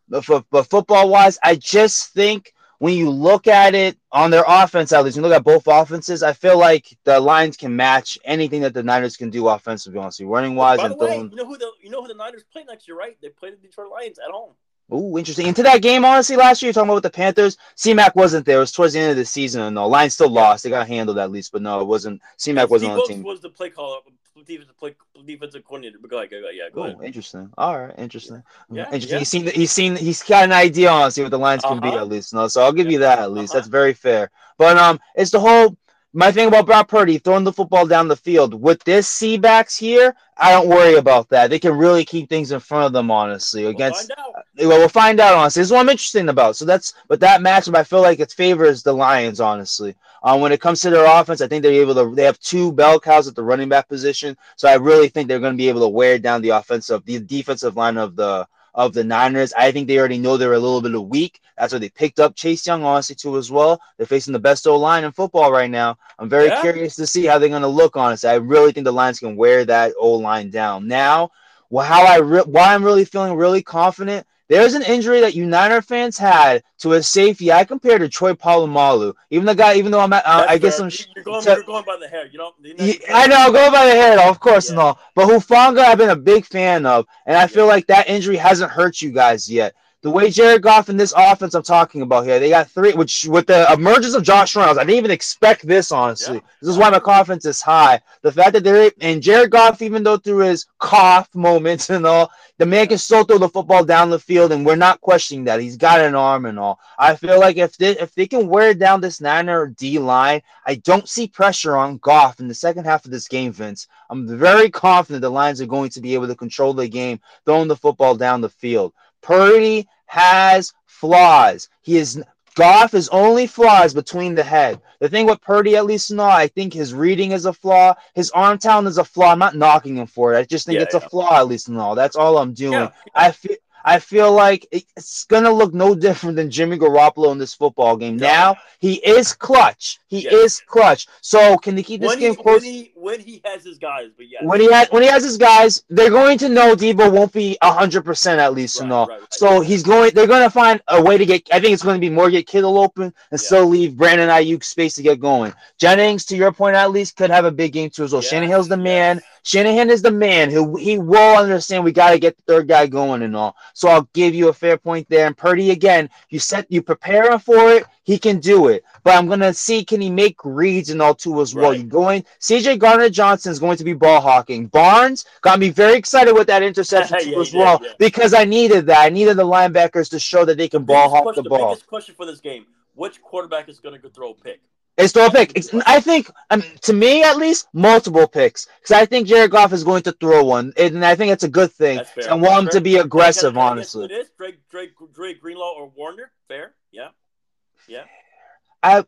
but, but football wise, I just think when you look at it on their offense, at least, you look at both offenses, I feel like the Lions can match anything that the Niners can do offensively, honestly, running wise. By the way, throwing... you know who the you know who the Niners play next year, right? They play the Detroit Lions at home. Oh, interesting. Into that game, honestly, last year, you're talking about with the Panthers, C-Mac wasn't there. It was towards the end of the season, and the Lions still lost. They got handled at least, but no, it wasn't. C-Mac wasn't on the team. was the play caller, defensive play, defensive coordinator. But go ahead, go ahead, yeah, go Ooh, ahead. Interesting. All right, interesting. Yeah, interesting. yeah. He's seen, he's seen, he's got an idea on see what the Lions can be Uh-huh. at least. No, so I'll give you that at least. Uh-huh. That's very fair. But um, it's the whole. My thing about Brock Purdy throwing the football down the field with this C backs here, I don't worry about that. They can really keep things in front of them, honestly. We'll against find out. well, we'll find out. Honestly, this is what I'm interested about. So that's, but that matchup, I feel like it favors the Lions. Honestly, um, when it comes to their offense, I think they're able to. They have two bell cows at the running back position, so I really think they're going to be able to wear down the offensive, the defensive line of the of the Niners. I think they already know they're a little bit weak. That's why they picked up Chase Young, honestly, too, as well. They're facing the best O line in football right now. I'm very Yeah. curious to see how they're going to look, honestly. I really think the Lions can wear that O line down. Now, well, how I re- why I'm really feeling really confident. There's an injury that you Niner fans had to a safety. I compared to Troy Polamalu. Even the guy, even though I'm, at, uh, I guess fair. I'm. You're going, so- you're going by the hair. You know, yeah, I know, go by the hair, of course, and all. But Hufanga, I've been a big fan of, and I feel like that injury hasn't hurt you guys yet. The way Jared Goff and this offense I'm talking about here, they got three, which with the emergence of Josh Reynolds, I didn't even expect this, honestly. Yeah. This is why my confidence is high. The fact that they're, and Jared Goff, even though through his cough moments and all, the man can still throw the football down the field, and we're not questioning that. He's got an arm and all. I feel like if they, if they can wear down this Niner D line, I don't see pressure on Goff in the second half of this game, Vince. I'm very confident the Lions are going to be able to control the game, throwing the football down the field. Purdy has flaws. He is Goff is only flaws between the head. The thing with Purdy, at least now, I think his reading is a flaw. His arm talent is a flaw. I'm not knocking him for it. I just think Yeah, it's a flaw, at least now. That's all I'm doing. Yeah. I feel I feel like it's gonna look no different than Jimmy Garoppolo in this football game. No. Now he is clutch. He Yes. is clutch. So can they keep this when, game he, close? when he when he has his guys, but yeah. when he has when he has his guys, they're going to know Deebo won't be hundred percent at least and Right, all. right, right. So he's going. They're going to find a way to get. I think it's going to be more get Kittle open and Yeah. still leave Brandon Aiyuk space to get going. Jennings, to your point, at least could have a big game too as well. Yes, Shanahan's the man. Shanahan is the man who he will understand. We got to get the third guy going and all. So I'll give you a fair point there. And Purdy again, you set you prepare him for it. He can do it. But I'm gonna see can he make reads and all too as well. Right. You're going. CJ Gardner-Johnson is going to be ball hawking. Barnes got me very excited with that interception too Yeah, as well yeah. because I needed that. I needed the linebackers to show that they can ball biggest hawk question, the ball. biggest question for this game: Which quarterback is going to throw a pick? It's throw a pick. It's, I think, um, to me at least, multiple picks. Because I think Jared Goff is going to throw one, and I think it's a good thing. I want him to be aggressive, Can I- can I guess who honestly. It is Drake, Drake, Drake Greenlaw or Warner. Fair, yeah, yeah. I,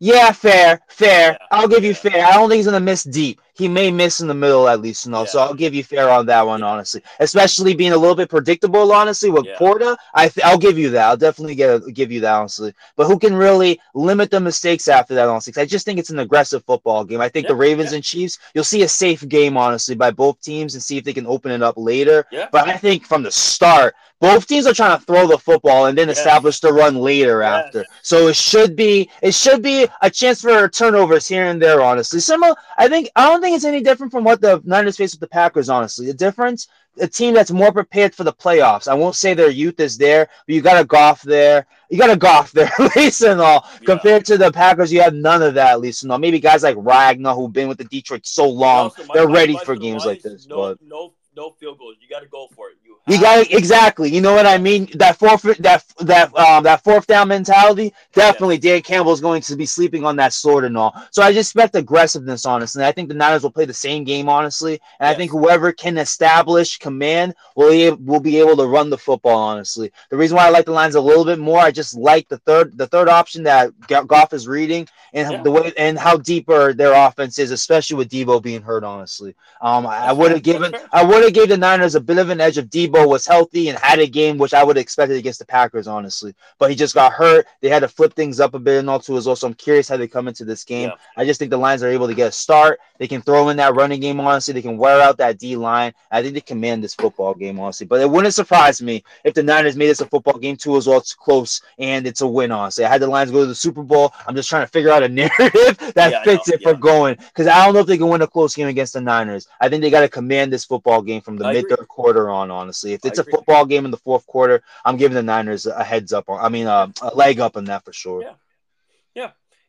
yeah, fair, fair. Yeah, I'll give you fair. I don't think he's gonna miss deep. He may miss in the middle at least, no. So I'll give you fair on that one, Yeah. honestly. Especially being a little bit predictable, honestly, with Yeah. Porta. I th- I'll give you that. I'll definitely get give you that, honestly. But who can really limit the mistakes after that, honestly? I just think it's an aggressive football game. I think the Ravens yeah. and Chiefs, you'll see a safe game, honestly, by both teams and see if they can open it up later. Yeah. But I think from the start, both teams are trying to throw the football and then establish the run later after. So it should be it should be a chance for turnovers here and there. Honestly, similar. I think I don't think think it's any different from what the Niners face with the Packers. Honestly, the difference, a team that's more prepared for the playoffs. I won't say their youth is there, but you got a Goff there. You got a Goff there, at least and all. Yeah. Compared to the Packers, you have none of that, at least and all. Maybe guys like Ragnow, who've been with the Detroit so long, Also, my- they're my ready for games like this. No, But no, no field goals. You got to go for it. You, you have got exactly. You know what I mean? That fourth, that that um, that fourth down mentality. Definitely, Dan Campbell is going to be sleeping on that sword and all. So I just expect aggressiveness, honestly. I think the Niners will play the same game, honestly. And I think whoever can establish command will be, will be able to run the football. Honestly, the reason why I like the lines a little bit more, I just like the third the third option that Go- Goff is reading and Yeah. the way and how deeper their offense is, especially with Deebo being hurt. Honestly, um, I That's would have given I would have gave the Niners a bit of an edge of Deebo was healthy and had a game, which I would have expected against the Packers, honestly. But he just got hurt. They had to flip things up a bit and all too as well. So I'm curious how they come into this game. Yeah. I just think the Lions are able to get a start. They can throw in that running game, honestly. They can wear out that D line. I think they command this football game, honestly. But it wouldn't surprise me if the Niners made this a football game too as well. It's close and it's a win, honestly. I had the Lions go to the Super Bowl. I'm just trying to figure out a narrative that Yeah, fits it for going because I don't know if they can win a close game against the Niners. I think they got to command this football game from the I mid third quarter on. Honestly, if it's a football game in the fourth quarter, I'm giving the Niners a heads up. On, I mean, uh, a leg up on that for sure. Yeah.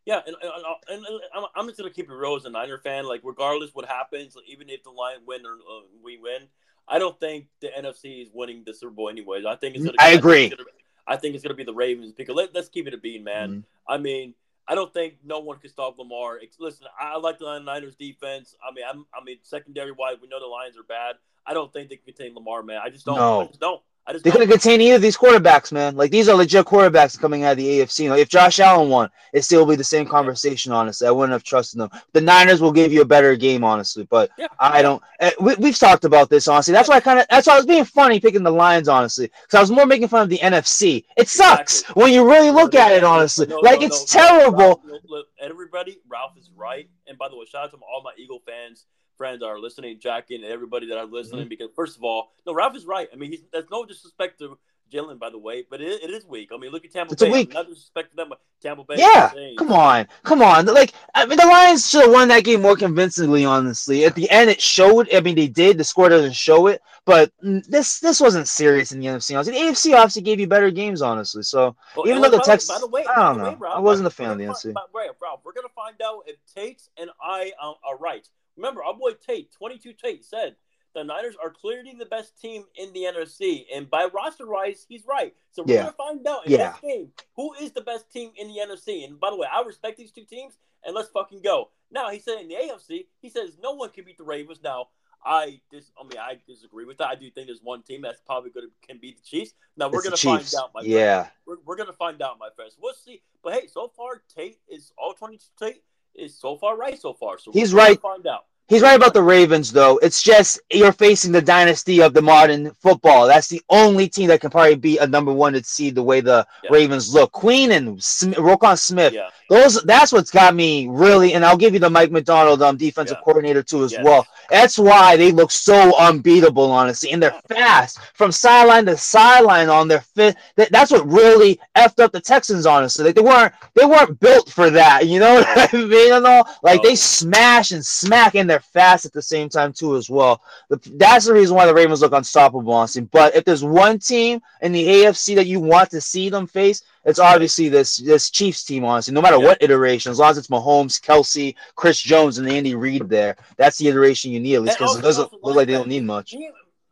Yeah, and, and, and, and I'm, I'm just gonna keep it real as a Niner fan. Like, regardless what happens, even if the Lions win or uh, we win, I don't think the NFC is winning the Super Bowl anyways. I think it's gonna. I think agree. it's gonna- I think it's gonna be the Ravens because let, let's keep it a bean, man. Mhm. I mean, I don't think no one can stop Lamar. Listen, I like the Niners defense. I mean, I'm, I mean, secondary wise, we know the Lions are bad. I don't think they can contain Lamar, man. I just don't. No. I just don't. I just They couldn't contain either of these quarterbacks, man. Like these are legit quarterbacks coming out of the AFC. Like if Josh Allen won, it still would be the same conversation. Honestly, I wouldn't have trusted them. The Niners will give you a better game, honestly, but Yeah. I don't. eh, We, we've talked about this, honestly. That's why I kind of. That's why I was being funny picking the Lions, honestly, because I was more making fun of the NFC. It sucks Exactly. when you really look No, at it, honestly. no, like no, it's terrible. Ralph, everybody, Ralph is right. And by the way, shout out to all my Eagle fans, friends that are listening, Jackie, and everybody that are listening. Because first of all, no, Ralph is right. I mean, he's, there's no disrespect to Jalen, by the way, but it, it is weak. I mean, look at Tampa It's a Bay. weak- Not disrespect to them, but Tampa Bay. Yeah. Come on, come on. Like, I mean, the Lions should have won that game more convincingly. Honestly, at the end, it showed. I mean, they did. The score doesn't show it, but this this wasn't serious in the NFC. Honestly, the AFC obviously gave you better games, honestly. So Well, Even though the by Tex- by the way, I don't the way, know. I wasn't a fan of the NFC. Ralph, Ralph, we're gonna find out if Tate and I um, are right. Remember, our boy Tate, 22 Tate, said the Niners are clearly the best team in the NFC, and by roster wise, he's right. So we're Yeah. gonna find out in Yeah. this game who is the best team in the NFC. And by the way, I respect these two teams, and let's fucking go. Now he said in the AFC, he says no one can beat the Ravens. Now I dis, I mean, I disagree with that. I do think there's one team that's probably gonna can beat the Chiefs. Now we're it's gonna find out, my friend. yeah, We're, we're gonna find out, my friends. We'll see. But hey, so far Tate is all twenty Tate is so far right so far. So He's right. Find out. He's right about the Ravens, though. It's just you're facing the dynasty of the modern football. That's the only team that can probably be a number one to see the way the Yeah. Ravens look. Queen and Sm- Roquan Smith. Yeah. Those that's what's got me really, and I'll give you the Mike Macdonald um defensive Yeah. coordinator too as well. That's why they look so unbeatable, honestly, and they're fast from sideline to sideline on their fit. That, that's what really effed up the Texans, honestly. Like they weren't they weren't built for that. You know what I mean? And all like they smash and smack, and they're fast at the same time too as well. The- That's the reason why the Ravens look unstoppable, honestly. But if there's one team in the AFC that you want to see them face, it's obviously this this Chiefs team, honestly. No matter Yeah. what iteration, as long as it's Mahomes, Kelce, Chris Jones, and Andy Reid there, that's the iteration you need at least because it doesn't look like they don't need much.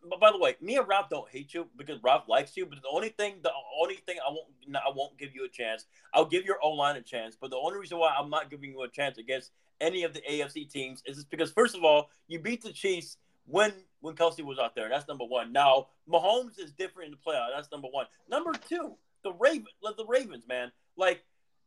But by the way, me and Ralph don't hate you because Ralph likes you. But the only thing, the only thing I won't, I won't give you a chance. I'll give your O line a chance. But the only reason why I'm not giving you a chance against any of the AFC teams is just because first of all, you beat the Chiefs when when Kelce was out there. That's number one. Now Mahomes is different in the playoff. That's number one. Number two, the Raven, the Ravens, man. Like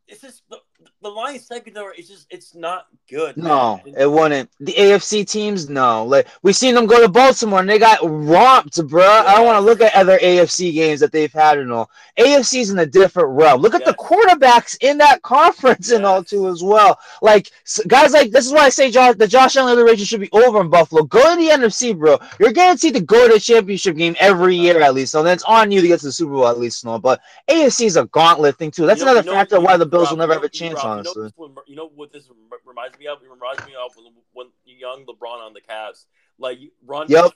it's just the the Lions secondary is just it's not good. No, man. it wouldn't. The AFC teams, no. Like we seen them go to Baltimore and they got romped, bro. I don't want to look at other AFC games that they've had and all. AFC's in a different realm. Look at the quarterbacks in that conference and all too as well. Like guys like this is why I say Josh, the Josh Allen iteration should be over in Buffalo. Go to the NFC, bro. You're guaranteed to go to the championship game every year at least. So then it's on you to get to the Super Bowl at least. No, but AFC is a gauntlet thing too. That's You know- another you know- factor why the Bills Rob, will never have a chance, Rob, honestly. You know, you know what this reminds me of? It reminds me of when, when young LeBron on the Cavs. Like you run, Yep.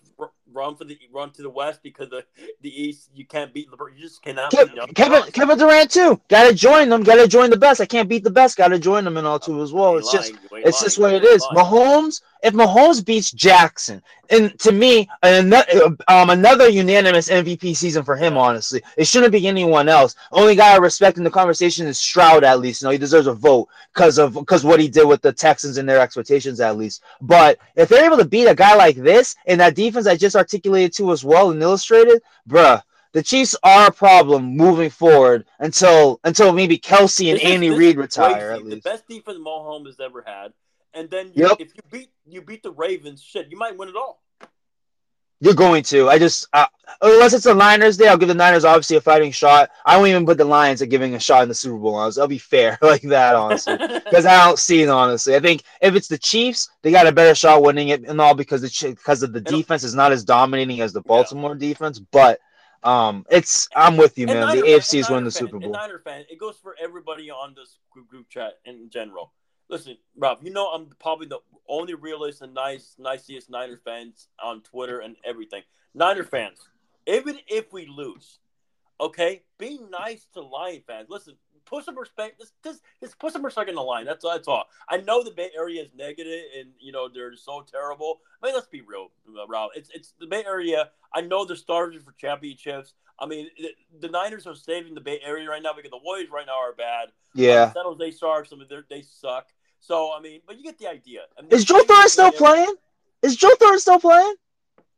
run for the run to the West because the the East you can't beat LeBron. You just cannot. Kev- beat Kevin LeBron. Kevin Durant too. Gotta join them. Gotta join the best. I can't beat the best. Gotta join them and all too as well. It's just lying. It's just what it is. lying. Mahomes. If Mahomes beats Jackson, and to me, another um another unanimous MVP season for him. Honestly, it shouldn't be anyone else. Only guy I respect in the conversation is Stroud. At least, you know, he deserves a vote because of because what he did with the Texans and their expectations. At least, but if they're able to beat a guy like this and that defense I just articulated to as well and illustrated, bruh. The Chiefs are a problem moving forward until until maybe Kelce and This is- Andy Reid retire at The least. best defense Mahomes has ever had, and then you, Yep. if you beat you beat the Ravens, shit, you might win it all. You're going to. I just uh, unless it's the Niners day, I'll give the Niners obviously a fighting shot. I won't even put the Lions at giving a shot in the Super Bowl. Honestly, I'll be fair like that, honestly, because I don't see it. Honestly, I think if it's the Chiefs, they got a better shot winning it, and all because the because of the defense is not as dominating as the Baltimore defense. But um, it's I'm with you, man. The Niner AFC is winning the Super Bowl. Niner fan, it goes for everybody on this group, group chat in general. Listen, Rob, you know I'm probably the only realist and nice, nicest Niner fans on Twitter and everything. Niner fans, even if we lose, okay, be nice to Lion fans. Listen, put some respect. Just, just, just put some respect in the line. That's that's all. I know the Bay Area is negative and you know they're so terrible. I mean, let's be real, uh, Rob. It's it's the Bay Area. I know they're starving for championships. I mean, the, the Niners are saving the Bay Area right now because the Warriors right now are bad. Yeah. Um, San Jose Sharks, I mean, they're- they suck. So I mean, but you get the idea. I mean, Is Joe Thornton still playing? Is Joe Thornton still playing?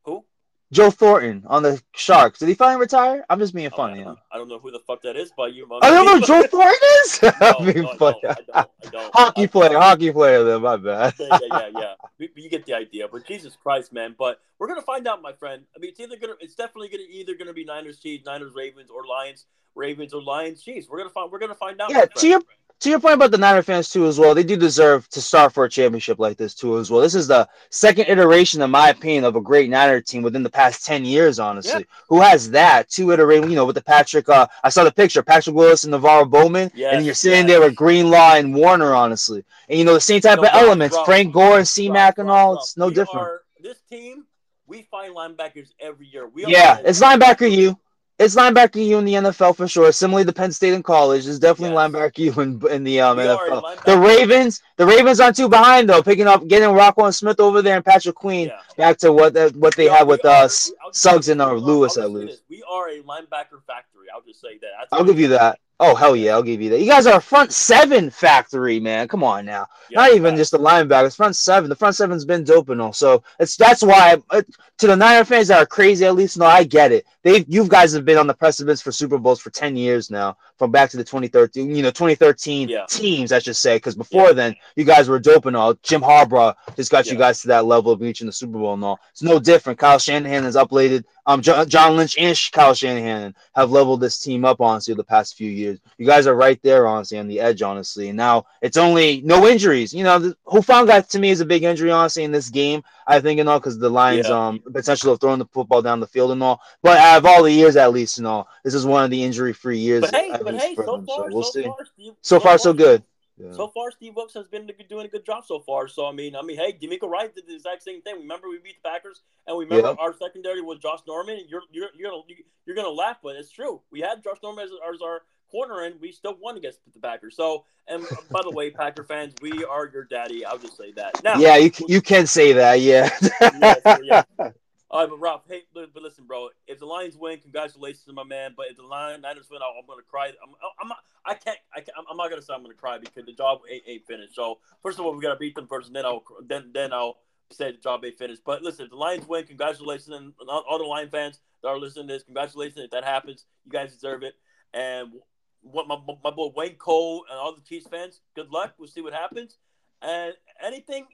Who? Joe Thornton on the Sharks. Did he finally retire? I'm just being Oh, funny. I, don't, I don't know who the fuck that is, but you. I don't know who Joe Thornton is. no, I'm no, being I funny. don't, I don't. Hockey player, hockey player. Then my bad. yeah, yeah, yeah, yeah. You, get the idea. But Jesus Christ, man. But we're gonna find out, my friend. I mean, it's either gonna, it's definitely gonna either gonna be Niners Chiefs, Niners Ravens, or Lions Ravens, or Lions Chiefs. We're gonna find. We're gonna find out. Yeah, to your to your point about the Niner fans too, as well. They do deserve to start for a championship like this too, as well. This is the second iteration, in my opinion, of a great Niner team within the past ten years. Honestly, who has that two iteration? You know, with the Patrick. Uh, I saw the picture, Patrick Willis and NaVorro Bowman, Yes, and you're sitting yes. there with Greenlaw and Warner. Honestly, and you know the same type No, of elements, Rob, Frank Gore and C Mac and all. Rob, It's no different. Are, this team, we find linebackers every year. We Yeah, it's linebacker you. It's linebacker you in the NFL for sure. Similarly to Penn State in college, it's definitely Yes. linebacker you in, in the um, We NFL. The Ravens, the Ravens aren't too behind though, picking up, getting Rockwell and Smith over there and Patrick Queen Yeah. back to what the, what they We are- had with are- us, I'll Suggs and this, uh, Lewis at least. We are a linebacker factory. I'll just say that. I'll give you that. Oh hell yeah, I'll give you that. You guys are a front seven factory, man. Come on now. Yeah, Not even facts. just the linebackers. Front seven. The front seven's been dope and all. So it's that's why uh, to the Niner fans that are crazy, at least no, I get it. They you guys have been on the precipice for Super Bowls for ten years now, from back to the 2013, you know, 2013 Yeah. teams, I should say, because before Yeah. then you guys were dope and all. Jim Harbaugh just got you guys to that level of reaching the Super Bowl and all. It's no different. Kyle Shanahan has upladed. Um, John, John Lynch and Kyle Shanahan have leveled this team up honestly the past few years. You guys are right there honestly on the edge honestly. And now it's only no injuries. You know, who found that to me is a big injury honestly in this game. I think and all because the Lions Yeah. um potential of throwing the football down the field and all. But out of all the years at least, and all, this is one of the injury free years. But hey, but hey, so far, so we'll so see. far, Steve, So far, so good. Yeah. So far, Steve Wilks has been doing a good job so far. So I mean, I mean, hey, DeMeco Ryans did the exact same thing. Remember, we beat the Packers, and we remember Yep. our secondary was Josh Norman. You're you're you're gonna you're gonna laugh, but it's true. We had Josh Norman as, as our corner, and we still won against the Packers. So, and by the way, Packer fans, we are your daddy. I'll just say that. Now, yeah, you, you can say that. Yeah. Yes, yes. All right, but Rob, hey, but, listen, bro. If the Lions win, congratulations to my man. But if the Lions Niners win, I'm, I'm gonna cry. I'm, I'm not. I can't. I can't, I'm not gonna say I'm gonna cry because the job ain't, ain't finished. So first of all, we gotta beat them first, and then I'll then then I'll say the job ain't finished. But listen, if the Lions win, congratulations, and all, all the Lion fans that are listening to this, congratulations. If that happens, you guys deserve it. And what my my boy Wayne Cole and all the Chiefs fans, good luck. We'll see what happens. And anything,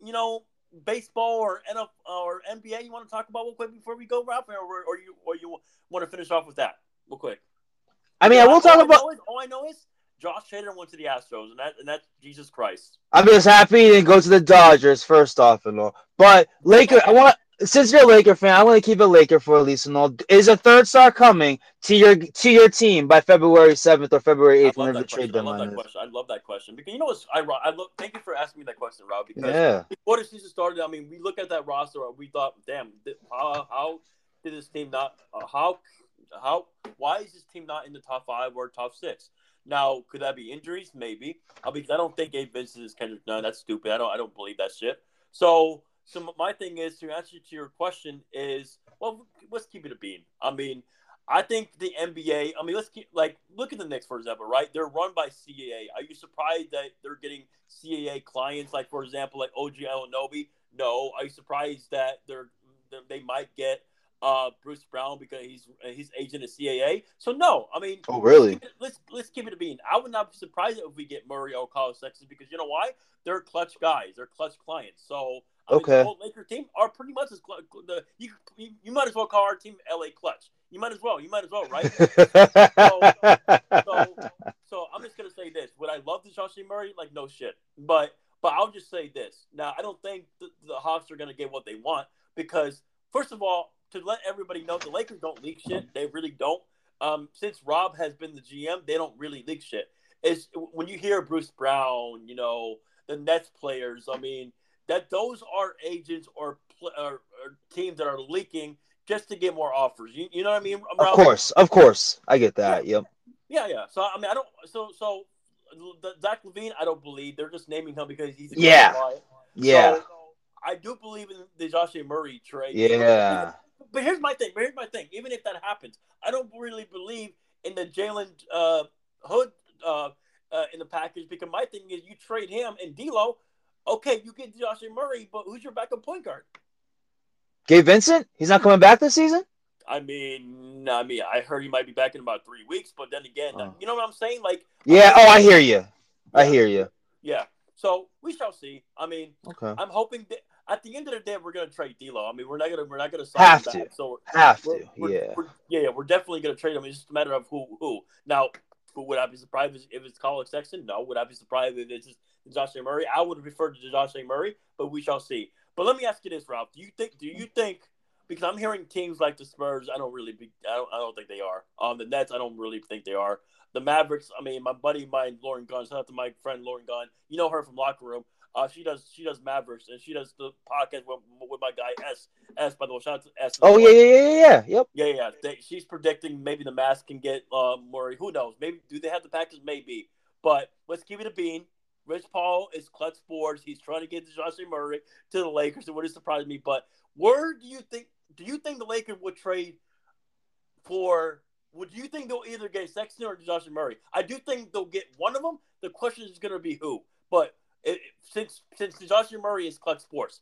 you know, baseball or NFL or NBA you want to talk about real quick before we go, Ralph, or, or you or you want to finish off with that real quick? I mean, I will talk about. is- all I know is Josh Hader went to the Astros, and that and that's Jesus Christ. I'm just happy he didn't go to the Dodgers first off and all. But Lakers, I want since you're a Laker fan, I'm gonna keep it Laker for at least and all. Is a third star coming to your to your team by February 7th or February 8th, I love whenever the that trade question. I love deadline that question. I love that question because you know what's I I look. Thank you for asking me that question, Rob. Because Yeah, before the season started, I mean, we look at that roster, we thought, damn, how, how did this team not? Uh, how how why is this team not in the top five or top six? Now, could that be injuries? Maybe. I mean, I don't think Gabe Vincent is Kendrick Nunn. That's stupid. I don't. I don't believe that shit. So, so my thing is to answer to your question is well, let's keep it a bean. I mean, I think the NBA. I mean, let's keep like look at the Knicks for example, right? They're run by CAA. Are you surprised that they're getting CAA clients like, for example, like OG Anunoby? No. Are you surprised that they're they might get uh, Bruce Brown because he's his agent is CAA? So no. I mean, Oh, really? let's let's keep it a bean. I would not be surprised if we get Murray or Kyle Sexton because you know why? They're clutch guys. They're clutch clients. So I mean, Okay. the whole Laker team are pretty much as cl- the you, you you might as well call our team LA Clutch. You might as well. You might as well, right? so, so I'm just gonna say this: Would I love Dejounte Murray? Like no shit. But but I'll just say this. Now I don't think the, the Hawks are gonna get what they want because first of all, to let everybody know, the Lakers don't leak shit. They really don't. Um, since Rob has been the GM, they don't really leak shit. It's when you hear Bruce Brown, you know, the Nets players. I mean, that those are agents or, or, or teams that are leaking just to get more offers. You, you know what I mean? of course, of course, I get that. Yep. Yeah, yeah. So I mean, I don't. So so Zach LaVine, I don't believe they're just naming him because he's a Yeah. guy. Yeah. So, I do believe in the Josh Murray trade. Yeah. But here's my thing. But here's my thing. Even if that happens, I don't really believe in the Jalen uh, Hood uh, uh, in the package because my thing is you trade him and D'Lo. Okay, you get Josh Murray, but who's your backup point guard? Gabe Vincent, he's not coming back this season. I mean, I mean, I heard he might be back in about three weeks, but then again, Oh. you know what I'm saying? Like, Yeah. Oh, I hear you. I Yeah. hear you. yeah. So we shall see. I mean, Okay. I'm hoping that at the end of the day, we're gonna trade D'Lo. I mean, we're not gonna we're not gonna sign Have him to. back. So Have we're, to. we're, Yeah. we're, yeah, yeah, we're definitely gonna trade him. It's just a matter of who who. Now, would I be surprised if it's Collin Sexton? No. Would I be surprised if it's just Josh Murray? I would refer to Josh Murray, but we shall see. But let me ask you this, Ralph. Do you think? Do you think? Because I'm hearing teams like the Spurs. I don't really. Be, I don't. I don't think they are. Um, the Nets. I don't really think they are. The Mavericks. I mean, my buddy, mine, Lauren Gunn. Shout out to my friend Lauren Gunn. You know her from locker room. Uh, she does. She does Mavericks, and she does the podcast with, with my guy S. S. By the way, shout out to S. Oh yeah, yeah, yeah, yeah, yeah. Yep. Yeah, yeah. They, she's predicting maybe the Mavs can get uh, Murray. Who knows? Maybe do they have the package? Maybe. But let's give it a bean. Rich Paul is clutch sports. He's trying to get Josh Murray to the Lakers. It wouldn't surprise me. But where do you think? Do you think the Lakers would trade for? Would you think they'll either get Sexton or Josh Murray? I do think they'll get one of them. The question is going to be who. But it, since since Josh Murray is clutch sports,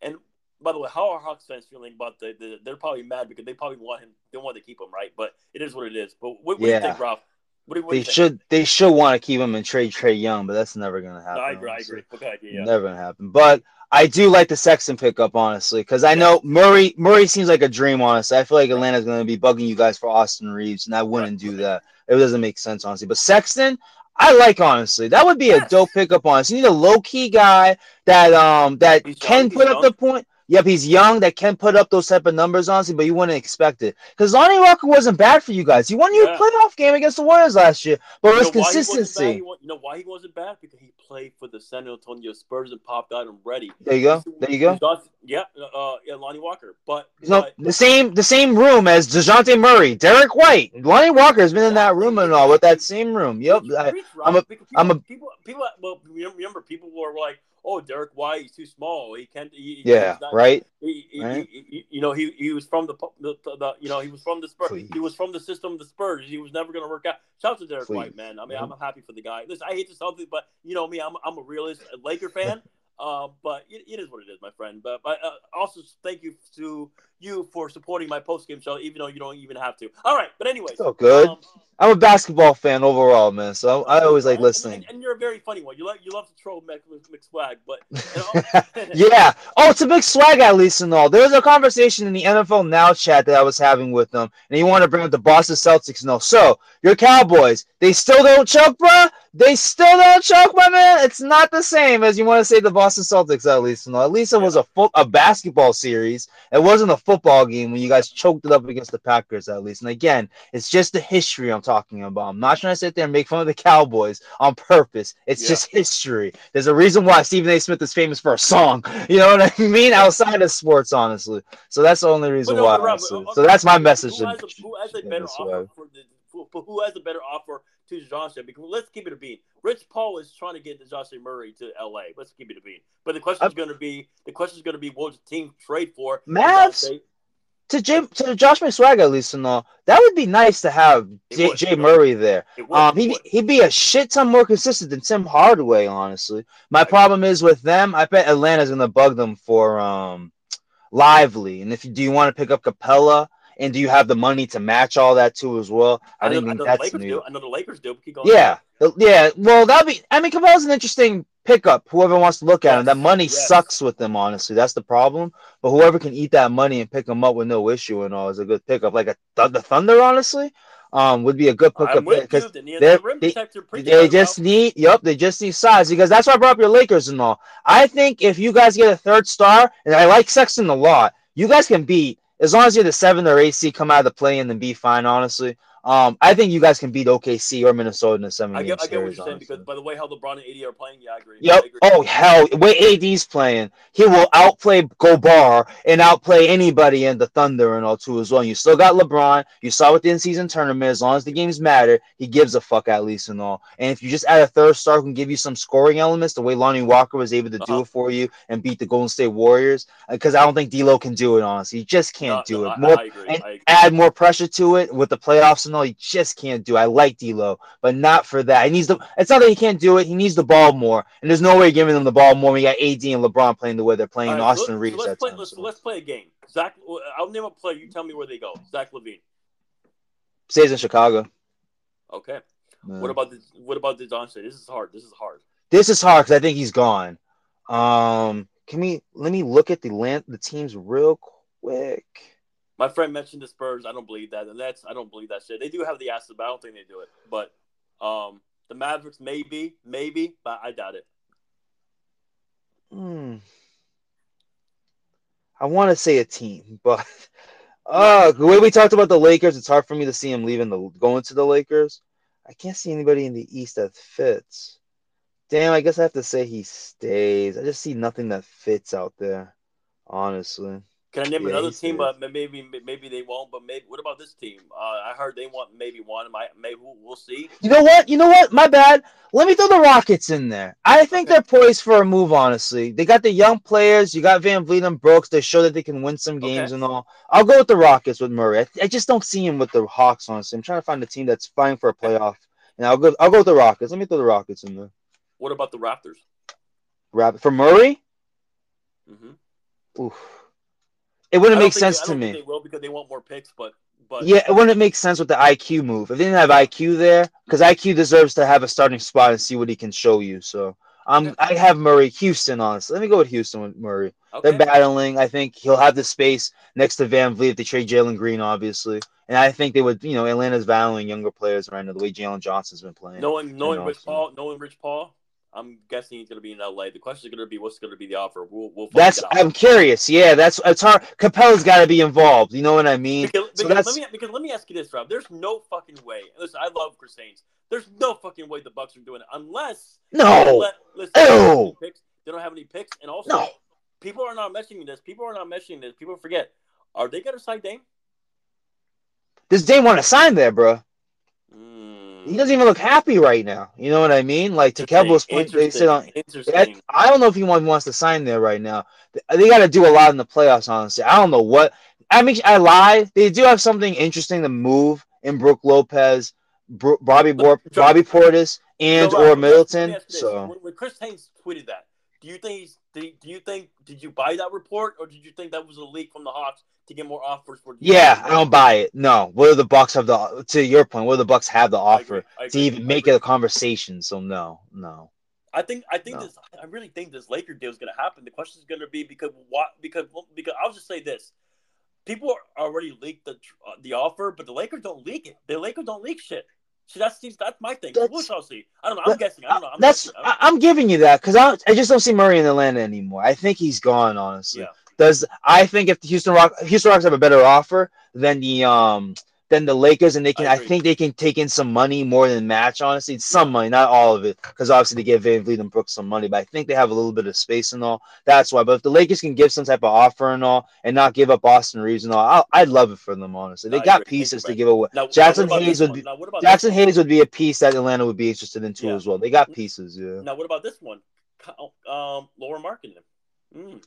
and by the way, how are Hawks fans feeling about the, the? They're probably mad because they probably want him. They want to keep him, right? But it is what it is. But what, what do you think, Ralph? What what They should they should want to keep him and trade Trae Young, but that's never gonna happen. No, I agree. I agree. Okay, yeah. Never gonna happen. But I do like the Sexton pickup, honestly, because I know Murray Murray seems like a dream, honestly. I feel like Atlanta's gonna be bugging you guys for Austin Reaves, and I wouldn't do that. It doesn't make sense, honestly. But Sexton, I like honestly. That would be a dope pickup, honestly. You need a low key guy that um that He's can young, put he's up the point. Yep, he's young that can put up those type of numbers, honestly, but you wouldn't expect it. Because Lonnie Walker wasn't bad for you guys. He won your Yeah. playoff game against the Warriors last year, but it was know why he wasn't bad? consistency. You know why he wasn't bad? Because he played for the San Antonio Spurs and popped out and ready. There you go. There you go. Yeah, uh, yeah, Lonnie Walker. But, No, but the same the same room as Dejounte Murray, Derrick White, Lonnie Walker has been in that room and all with that same room. Yep. I, I'm, Rob, a- because I'm a- people, people. Well, remember, people were like, "Oh, Derrick White, he's too small. He can't." He, yeah. he's not- Right. He, he, Right. he- you know, he, he was from the, the, the you know he was from the Spurs. Please. He was from the system of the Spurs. He was never going to work out. Shout out to Derek Please. White, man. I mean, Mhm. I'm happy for the guy. Listen, I hate to something, but you know me, I'm I'm a realist, a Laker fan. Um, but it, it is what it is, my friend. But, but uh, also thank you to you for supporting my post game show, even though you don't even have to. All right, but anyway, So good. um, I'm a basketball fan overall, man. So I always like listening. And, and you're a very funny one. You love you love to troll Mc, McSwag, but you know, yeah. Oh, it's a big swag at least and all. There was a conversation in the NFL Now chat that I was having with them, and he wanted to bring up the Boston Celtics and all. So your Cowboys, they still don't choke, bruh. They still don't choke, my man. It's not the same as you want to say the Boston Celtics at least and all. At least it was a foot a basketball series. It wasn't a football game when you guys choked it up against the Packers at least. And again, it's just the history I'm talking about. I'm not trying to sit there and make fun of the Cowboys on purpose. It's Yeah. just history. There's a reason why Stephen A. Smith is famous for a song. You know what I mean? Outside of sports, honestly. So that's the only reason no, why. Rob, So that's my message. Who has a, who has a better offer for the who, who has a better offer to Johnson? Because let's keep it a bean. Rich Paul is trying to get Josh Murray to L.A. Let's keep it a bean. But the question is going to be the question is going to be what does the team trade for? Mavs? To Jim to Josh McSwag at least and all. That would be nice to have J, Jay. Murray there. Would, Um, he he'd be a shit ton more consistent than Tim Hardaway, honestly. My problem is with them. I bet Atlanta's gonna bug them for um lively. And if you do you want to pick up Capela and do you have the money to match all that too as well? I, I know, think I know the that's Lakers new. do. I know the Lakers do. But keep going. Yeah, yeah. Well, that'd be. I mean, Capela's an interesting pickup. Whoever wants to look at him, that money yes. sucks with them. Honestly, that's the problem. But whoever can eat that money and pick him up with no issue and all is a good pickup. Like a Th- the Thunder, honestly, um, would be a good pickup because. They need they're- a rim they- they just need. Yep, they just need size because that's why I brought up your Lakers and all. I think if you guys get a third star, and I like Sexton a lot, you guys can beat as long as you're the seven or eight seed, come out of the play and be fine. Honestly, um, I think you guys can beat OKC or Minnesota in a seven I get, I get what you're saying because by the way how LeBron and AD are playing, yeah, I agree. Yep. I agree. Oh hell, way AD's playing, he will outplay Gobert and outplay anybody in the Thunder and all too as well. You still got LeBron. You saw with the in-season tournament. As long as the games matter, he gives a fuck at least and all. And if you just add a third star who can give you some scoring elements, the way Lonnie Walker was able to do Uh-huh. it for you and beat the Golden State Warriors, because I don't think D'Lo can do it. Honestly, he just can't No, do no, it. I- More I agree. and I agree. add more pressure to it with the playoffs and all. He just can't do. I like D'Lo, but not for that. He needs the. It's not that he can't do it. He needs the ball more, and there's no way giving them the ball more. We got AD and LeBron playing the way they're playing. Right, Austin let- Reeves so let's play. Let's, so. let's play a game. Zach, I'll name a player. You tell me where they go. Zach LaVine. Stays in Chicago. Okay. man. What about the What about the Johnson? This is hard. This is hard. this is hard because I think he's gone. Um, can we let me look at the land the teams real quick? My friend mentioned the Spurs. I don't believe that, and that's I don't believe that shit. They do have the assets, but I don't think they do it. But um, the Mavericks, maybe, maybe, but I doubt it. Hmm. I want to say a team, but uh, the way we talked about the Lakers, it's hard for me to see him leaving the going to the Lakers. I can't see anybody in the East that fits. Damn, I guess I have to say he stays. I just see nothing that fits out there, honestly. Can I name Yeah, another team? said. But maybe maybe they won't. But maybe what about this team? Uh, I heard they want maybe one. Might maybe we'll, we'll see. You know what? You know what? My bad. Let me throw the Rockets in there. I think Okay. they're poised for a move, honestly. They got the young players. You got VanVleet and Brooks. They show that they can win some games Okay. and all. I'll go with the Rockets with Murray. I, I just don't see him with the Hawks, honestly. I'm trying to find a team that's fighting for a playoff. And I'll go I'll go with the Rockets. Let me throw the Rockets in there. What about the Raptors? Rapid for Murray? Mm-hmm. Oof. It wouldn't make sense to me. They will because they want more picks, but but Yeah, it wouldn't make sense with the IQ move. If they didn't have IQ there, because IQ deserves to have a starting spot and see what he can show you. So um, I'm I have Murray, Houston, honestly. Let me go with Houston with Murray. okay. They're battling. I think he'll have the space next to VanVleet if they trade Jalen Green, obviously. And I think they would, you know, Atlanta's valuing younger players right now, the way Jalen Johnson's been playing. knowing knowing Rich Paul, knowing Rich Paul, I'm guessing he's going to be in LA. The question is going to be what's going to be the offer. We'll we'll find That's. I'm curious. Yeah, that's it's hard. Capela's got to be involved. You know what I mean? Because, So because that's- let me because let me ask you this, Rob. There's no fucking way. Listen, I love Chris Haynes. There's no fucking way the Bucks are doing it unless No, let- listen, they don't have any picks. They don't have any picks, and also no. people are not mentioning this. People are not mentioning this. People forget. Are they going to sign Dame? Does Dame want to sign there, bro? He doesn't even look happy right now. You know what I mean? Like to Keble's point, they said on. Interesting. I- don't know if he wants to sign there right now. They got to do a lot in the playoffs, honestly. I don't know what. I mean, I lie. They do have something interesting to move in Brook Lopez, Bobby Bor- Bobby Portis, and So, or Rob, let me ask- let me Middleton. ask you this. So when Chris Haynes tweeted that, do you think he's do you, think did you buy that report or did you think that was a leak from the Hawks to get more offers for? Yeah, I don't buy it. No. What do the Bucks have the to your point? What do the Bucks have the I agree, offer I to even make agree. it a conversation? So no, no. I think I think No. this I really think this Laker deal is going to happen. The question is going to be because what because because I'll just say this: people are already leaked the uh, the offer, but the Lakers don't leak it. The Lakers don't leak shit. See, that's that's my thing. That's- we'll see. I don't know. I'm that- guessing. I don't know. I'm That's guessing. I I'm giving you that because I, I just don't see Murray in Atlanta anymore. I think he's gone. Honestly, Yeah. does I think if the Houston Rock Houston Rocks have a better offer than the um than the Lakers, and they can I I, think they can take in some money more than match. Honestly, some money, not all of it, because obviously they give VanVleet and Brooks some money, but I think they have a little bit of space and all. That's why. But if the Lakers can give some type of offer and all, and not give up Austin Reaves and all, I'll, I'd love it for them. Honestly, they I got pieces to give away. Now, Jackson now Hayes would be- Now, Jackson? Hayes would be a piece that Atlanta would be interested in too Yeah. as well. They got pieces, yeah. Now, what about this one? Um, Lauri Markkanen. Mm.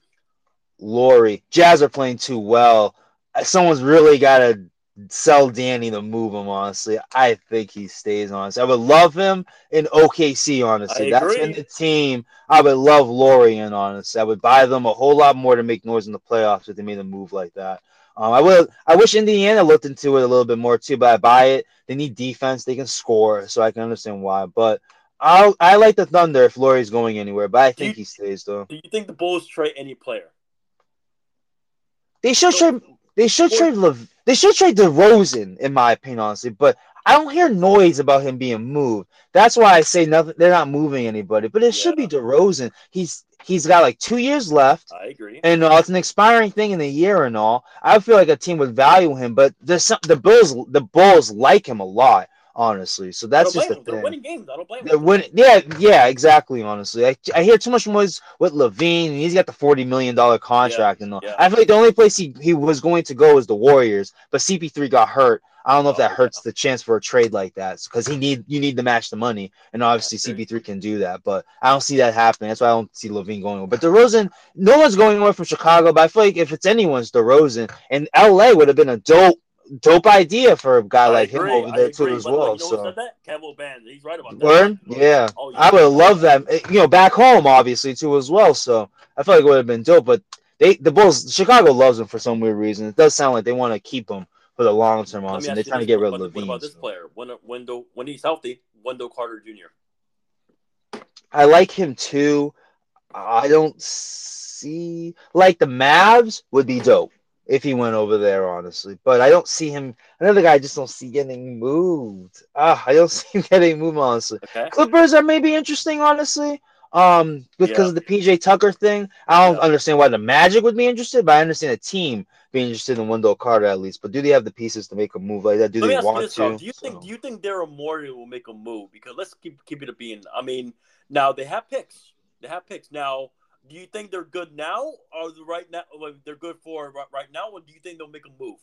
Lauri. Jazz are playing too well. Someone's really got to sell Danny to move him, honestly. I think he stays, honestly. I would love him in OKC, honestly. That's in the team. I would love Lauri in, honestly. I would buy them a whole lot more to make noise in the playoffs if they made a move like that. Um, I will. I wish Indiana looked into it a little bit more too, but I buy it. They need defense. They can score, so I can understand why. But I I like the Thunder if Lauri's going anywhere, but I think you- he stays though. Do you think the Bulls trade any player? They should So- trade. They should trade. Lev- they should trade DeRozan, in my opinion, honestly. But I don't hear noise about him being moved. That's why I say nothing. They're not moving anybody. But it should be Yeah. DeRozan. He's he's got like two years left, I agree. and uh, it's an expiring thing in a year and all. I feel like a team would value him, but some, the Bulls. The Bulls like him a lot, honestly. So that's just the them. They're thing. winning games. I don't blame They're them. winning. Yeah, yeah, exactly. Honestly, I, I hear too much noise with LaVine, and he's got the forty million dollar contract and all. yeah. I feel like the only place he, he was going to go is the Warriors, but CP3 got hurt. I don't know if Oh, that yeah. hurts the chance for a trade like that because he need you need to match the money, and obviously CP3 can do that. But I don't see that happening. That's why I don't see LaVine going. Away. But DeRozan, no one's going away from Chicago. But I feel like if it's anyone's DeRozan, and LA would have been a dope dope idea for a guy I like him over there too as but, like, well. You know so. who said that? Kevo Band. He's right about that. Word? Yeah. Oh, yeah. I would love that. eh, You know, back home obviously too as well. So I feel like it would have been dope. But they the Bulls Chicago loves him for some weird reason. It does sound like they want to keep him for the long term honestly. They're trying to get rid of about- What about this so. player? When Wendell, when he's healthy, Wendell Carter Jr. I like him too. I don't see like the Mavs would be dope if he went over there, honestly. But I don't see him. Another guy I just don't see getting moved. Ah, I don't see him getting moved, honestly. Okay. Clippers are maybe interesting, honestly. Um, because Yeah. of the PJ Tucker thing. I don't Yeah. understand why the Magic would be interested, but I understand the team being interested in Wendell Carter at least. But do they have the pieces to make a move like that? Do Let they want this, to? Do you think So- do you think Daryl Morey will make a move? Because let's keep keep it a being. I mean, now they have picks. They have picks. Now, do you think they're good now, or right now like, they're good for right, right now, or do you think they'll make a move?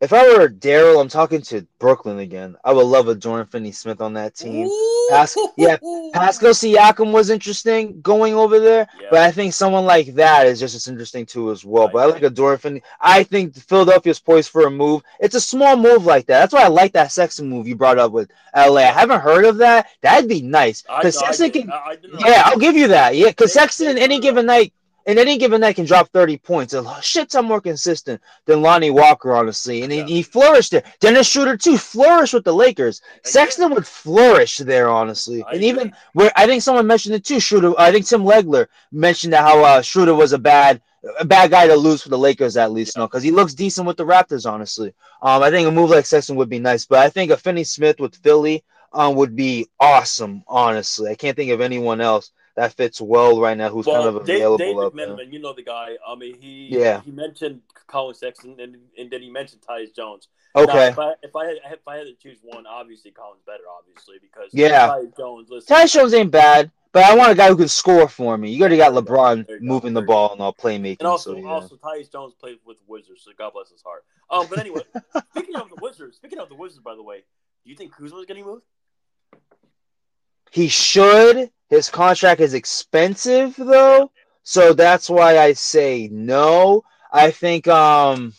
If I were Daryl, I'm talking to Brooklyn again. I would love a Jordan Finney Smith on that team. Pas- yeah, Pascal Siakam was interesting going over there, Yeah. but I think someone like that is just as interesting too as well. I but I like a Jordan Finney. I think Philadelphia's poised for a move. It's a small move like that. That's why I like that Sexton move you brought up with LA. I haven't heard of that. That'd be nice I, because I, Sexton can. I, I didn't know. Yeah, I'll give you that. Yeah, because Sexton in any given night, in any given night, can drop thirty points. A shit ton more consistent than Lonnie Walker, honestly, and he, Yeah. he flourished there. Dennis Schroeder too flourished with the Lakers. Yeah. Sexton would flourish there, honestly, I and agree. even where I think someone mentioned it too. Schroeder, I think Tim Legler mentioned that how uh, Schroeder was a bad. A bad guy to lose for the Lakers at least, Yeah. no, because he looks decent with the Raptors. Honestly, um, I think a move like Sexton would be nice, but I think a Finney Smith with Philly, um, would be awesome. Honestly, I can't think of anyone else that fits well right now who's Well, kind of Dave, available out there. You know the guy. I mean, he Yeah. he mentioned Collin Sexton, and, and then he mentioned Tyus Jones. Now, Okay, if I if I had if I had to choose one, obviously Collin's better, obviously because Yeah. Tyus Jones. Listen, Ty Jones ain't bad, but I want a guy who can score for me. You already got There you go. LeBron go. moving the ball and all playmaking. and also so, yeah. also Tyus Jones played with Wizards, so God bless his heart. Um, but anyway, speaking of the Wizards, speaking of the Wizards, by the way, do you think Kuzma is getting moved? He should. His contract is expensive though, so that's why I say no. I think um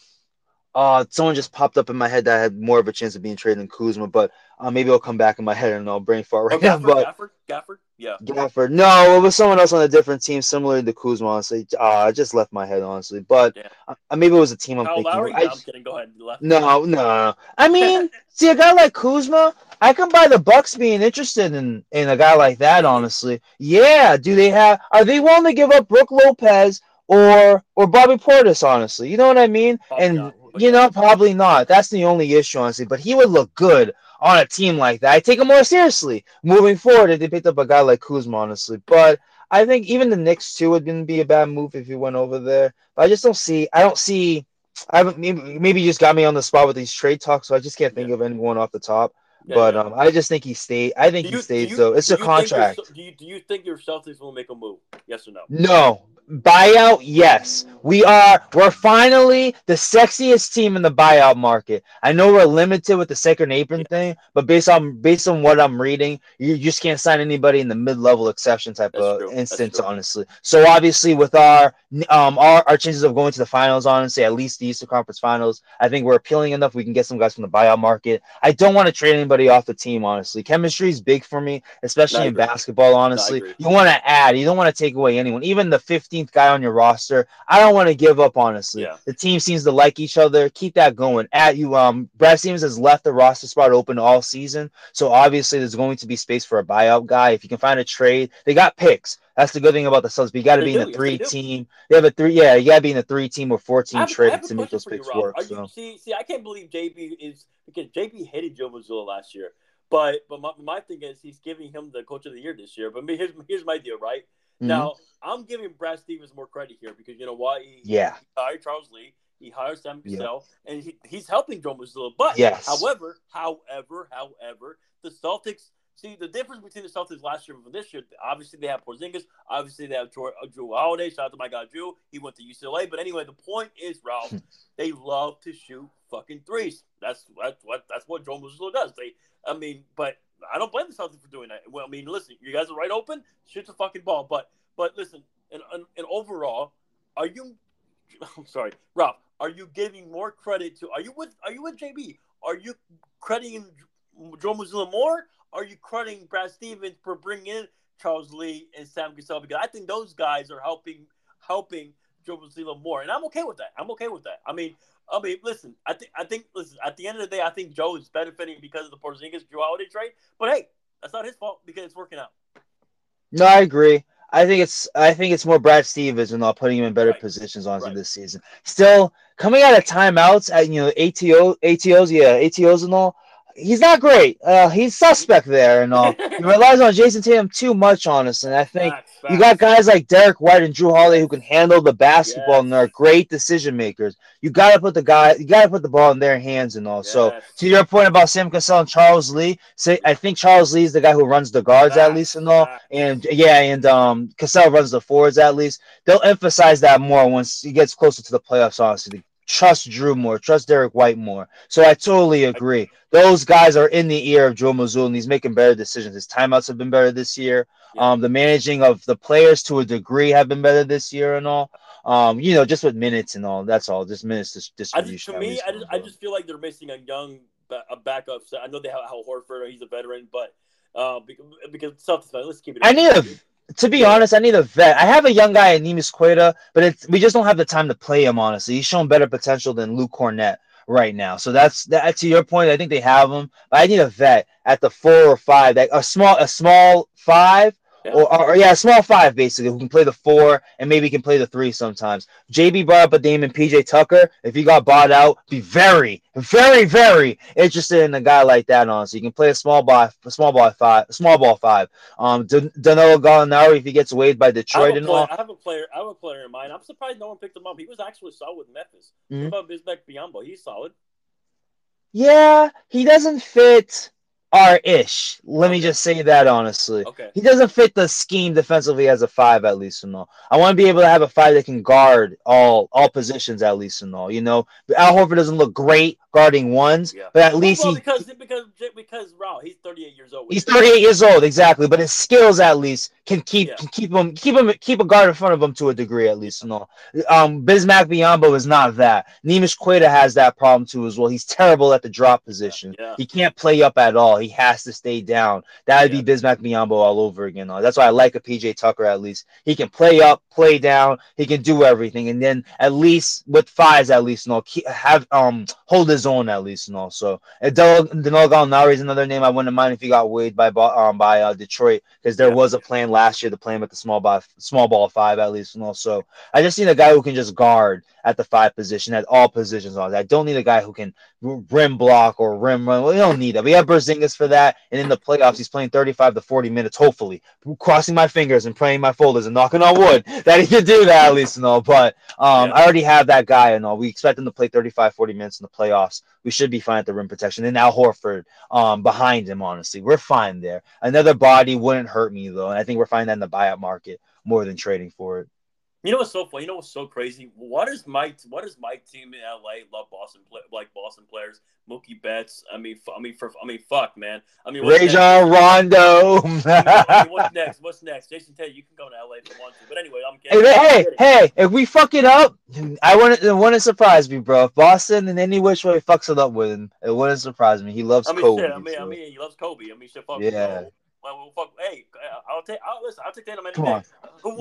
Uh, someone just popped up in my head that I had more of a chance of being traded than Kuzma, but uh, maybe it'll come back in my head and I'll brain fart right Oh, now. Gafford, But Gafford, Gafford, yeah. Gafford, no, it was someone else on a different team, similar to Kuzma. Honestly, uh, I just left my head honestly, but Yeah. uh, maybe it was a team I'm Kyle thinking. Lowry. I- no, I'm kidding. Go ahead. Left. no, no, no. I mean, see, a guy like Kuzma, I can buy the Bucks being interested in in a guy like that. Honestly, yeah. Do they have? Are they willing to give up Brook Lopez or or Bobby Portis? Honestly, you know what I mean. Probably and not, you know, probably not. That's the only issue, honestly. But he would look good on a team like that. I take him more seriously moving forward if they picked up a guy like Kuzma, honestly. But I think even the Knicks too wouldn't be a bad move if he went over there. But I just don't see. I don't see. I haven't maybe, maybe you just got me on the spot with these trade talks, so I just can't think Yeah. of anyone off the top. Yeah, but yeah. um, I just think he stayed. I think Do he stayed. you- though. It's a you contract. Do you do you think your Celtics will make a move? Yes or no? No. Buyout, yes. We are we're finally the sexiest team in the buyout market. I know we're limited with the second apron thing, but based on based on what I'm reading, you just can't sign anybody in the mid-level exception type That's of true. Instance, honestly. So obviously with our um our, our chances of going to the finals, honestly, at least the Eastern Conference finals, I think we're appealing enough. We can get some guys from the buyout market. I don't want to trade anybody off the team, honestly. Chemistry is big for me, especially in basketball, honestly. you want to add, you don't want to take away anyone. Even the 15th guy on your roster, I don't want to give up, honestly. Yeah. The team seems to like each other. Keep that going. At you, um, Brad Stevens has left the roster spot open all season, so obviously there's going to be space for a buyout guy. If you can find a trade, they got picks. That's the good thing about the Suns. But you got to be do, in the yes, three they team. They have a three. Yeah, you got to be in the three team or four team trade to make those for you, picks work. Are you, So. see, see, I can't believe JB is because JB hated Joe Mazzulla last year, but but my, my thing is he's giving him the coach of the year this year. But me, here's here's my deal, right? Mhm. Now I'm giving Brad Stevens more credit here because you know why? He, Yeah. he hired Charles Lee. He hired Sam Yeah. Cassell, and he, he's helping Joe Mazzulla. But Yes. however, however, however, the Celtics. See the difference between the Celtics last year and this year. Obviously, they have Porzingis. Obviously, they have Jrue, uh, Jrue Holiday. Shout out to my guy Jrue. He went to UCLA. But anyway, the point is, Ralph, they love to shoot fucking threes. That's that's what that's what Joe Mazzulla does. They, I mean, but I don't blame the Celtics for doing that. Well, I mean, listen, you guys are right open. Shoot the fucking ball. But but listen, and and, and overall, are you? I'm sorry, Rob. Are you giving more credit to? Are you with? Are you with JB? Are you crediting Joe Mazzulla more? Are you crediting Brad Stevens for bringing in Charles Lee and Sam Cassell? Because I think those guys are helping helping Joe Mazzulla more, and I'm okay with that. I'm okay with that. I mean, I mean, listen, I think I think listen. At the end of the day, I think Joe is benefiting because of the Porzingis Jrue Holiday trade. But hey, that's not his fault because it's working out. No, I agree. I think it's I think it's more Brad Stevens and all putting him in better Right. positions honestly Right. this season. Still coming out of timeouts at you know ATO ATOs yeah ATOs and all. He's not great. Uh, he's suspect there and all. He relies on Jayson Tatum too much, honestly. And I think Facts, you got guys like Derrick White and Jrue Holiday who can handle the basketball and Yes. they're great decision makers. You gotta put the guy, you gotta put the ball in their hands and all. So to your point about Sam Cassell and Charles Lee, say I think Charles Lee is the guy who runs the guards at least and all. And yeah, and um Cassell runs the forwards at least. They'll emphasize that more once he gets closer to the playoffs, honestly. Trust Jrue more, trust Derrick White more. So I totally agree. Those guys are in the ear of Joe Mazzulla, and he's making better decisions. His timeouts have been better this year. Um, the managing of the players to a degree have been better this year and all. Um, you know, just with minutes and all. That's all. Just minutes dis- I just, distribution. to me, I just, I just feel like they're missing a young a backup. So I know they have Al Horford, he's a veteran, but uh, because, because Celtics, let's keep it. I need a to be honest, I need a vet. I have a young guy, Neemias Queta, but it's we just don't have the time to play him. Honestly, he's shown better potential than Luke Kornet right now. So that's that. To your point, I think they have him, but I need a vet at the four or five, that a small a small five. Yeah. Or, or yeah, small five basically who can play the four and maybe can play the three sometimes. JB brought up a name in PJ Tucker. If he got bought out, be very, very, very interested in a guy like that. Honestly, you can play a small ball, a small ball five, a small ball five. Um, Dan- Danilo Gallinari if he gets waived by Detroit a and player, all. I have a player. I have a player in mind. I'm surprised no one picked him up. He was actually solid with Memphis. Mhm. What about Bismack Biyombo? He's solid. Yeah, he doesn't fit our ish. Let me just say that honestly. Okay. He doesn't fit the scheme defensively as a five, at least and all. I want to be able to have a five that can guard all all positions at least and all. You know, Al Horford doesn't look great guarding ones, Yeah. but at least well, he because because because Rao, he's 38 years old. he's 38 years old exactly. But his skills at least can keep Yeah. can keep him keep him keep a guard in front of him to a degree at least. No, um, Bismack Biyombo is not that. Neemias Queta has that problem too as well. He's terrible at the drop position. Yeah. He can't play up at all. He has to stay down. That would be Bismack Biyombo all over again. though. That's why I like a PJ Tucker at least. He can play up, play down. He can do everything, and then at least with fives at least, know, keep, have um hold his own at least, you know. So Danilo Gallinari is another name I wouldn't mind if he got weighed by um by uh, Detroit because there Yeah. was a plan last year to play him at the small ball small ball five at least, you know. So I just need a guy who can just guard at the five position at all positions. On I don't need a guy who can rim block or rim run. We don't need that. We have Porzingis for that, and in the playoffs, he's playing 35 to 40 minutes. Hopefully, crossing my fingers and praying my folders and knocking on wood that he can do that at least, you all. But um, Yeah. I already have that guy, and all. We expect him to play 35, 40 minutes in the playoffs. We should be fine at the rim protection. And Al Horford um, behind him, honestly, we're fine there. Another body wouldn't hurt me though, and I think we're finding that in the buyout market more than trading for it. You know what's so funny? You know what's so crazy? What is my what is my team in LA love Boston play, like Boston players? Mookie Betts. I mean, f- I mean, for I mean, fuck, man. I mean, Rajon Rondo. I mean, what's next? What's next? Jason Ted, you can go to LA if you want to. But anyway, I'm Hey, kidding. I'm hey, hey! If we fuck it up, I wouldn't. It wouldn't surprise me, bro. If Boston in any which way fucks it up with him, it wouldn't surprise me. He loves I mean, Kobe. shit. I mean, I mean, he loves Kobe. I mean, shit. Fuck. Yeah. Well, well, fuck. Hey, I'll take. I'll listen. I'll take Tatum any Come on.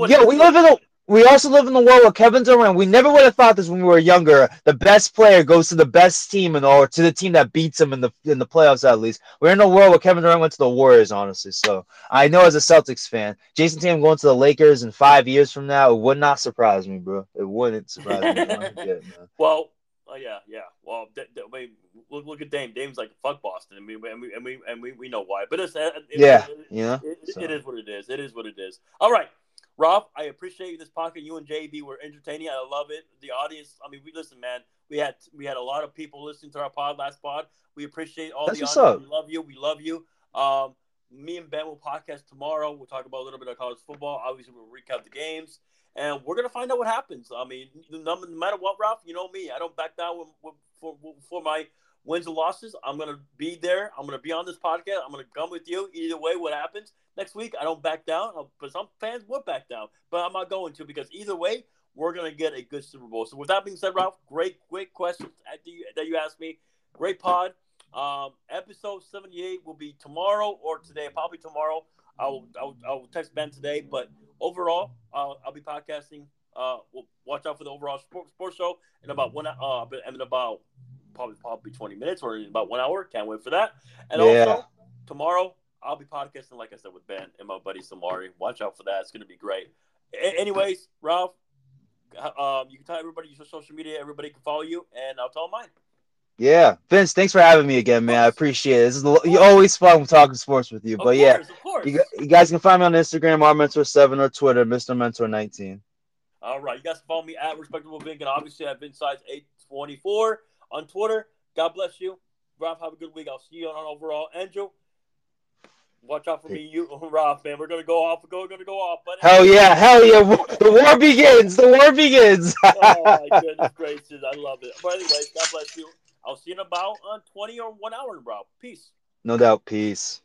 Yeah, we live in a. We also live in the world where Kevin Durant. We never would have thought this when we were younger. The best player goes to the best team, and or to the team that beats him in the in the playoffs. At least we're in a world where Kevin Durant went to the Warriors. Honestly, so I know as a Celtics fan, Jayson Tatum going to the Lakers in five years from now, it would not surprise me, bro. It wouldn't surprise me. Well, uh, yeah, yeah. Well, d- d- I mean, look, look at Dame. Dame's like fuck Boston, and we and we and we, and we, we know why. But it's uh, it, Yeah, it, know. it, So. it is what it is. It is what it is. All right, Rob. I appreciate this podcast. You and JB were entertaining. I love it. The audience. I mean, we listen, man. We had we had a lot of people listening to our pod last pod. We appreciate all That's the audience. up. We love you. We love you. Um, me and Ben will podcast tomorrow. We'll talk about a little bit of college football. Obviously, we'll recap the games and we're gonna find out what happens. I mean, no, no matter what, Ralph, you know me. I don't back down with, with, for for my wins and losses. I'm gonna be there. I'm gonna be on this podcast. I'm gonna come with you. Either way, what happens next week, I don't back down. Uh, But some fans would back down, but I'm not going to because either way, we're gonna get a good Super Bowl. So with that being said, Ralph, great, great questions that you, that you asked me. Great pod. Um, episode 78 will be tomorrow or today, probably tomorrow. I will, I will, I will text Ben today, but overall, uh, I'll be podcasting. Uh, we'll watch out for the overall sports, sports show in about one, uh, in about probably probably 20 minutes or in about one hour. Can't wait for that. And Yeah. also tomorrow, I'll be podcasting, like I said, with Ben and my buddy Samari. Watch out for that. It's going to be great. A- anyways, Ralph, um, you can tell everybody your social media. Everybody can follow you, and I'll tell mine. Yeah, Vince, thanks for having me again, man. I appreciate it. This is you always fun talking sports with you. Of But yeah, course, course. you, you guys can find me on Instagram, rmentor7 or Twitter, Mr. Mentor 19. All right, you guys can follow me at respectable Vink and obviously at size eight twenty four on Twitter. God bless you, Ralph. Have a good week. I'll see you on overall. Angel, watch out for me, you, Ralph. Man, we're gonna go off. We're gonna go off. But Hell yeah, hell yeah. The war begins. The war begins. oh my goodness gracious, I love it. But anyways, God bless you. I'll see you in about uh, twenty or one hour, bro. Peace. no doubt. Peace.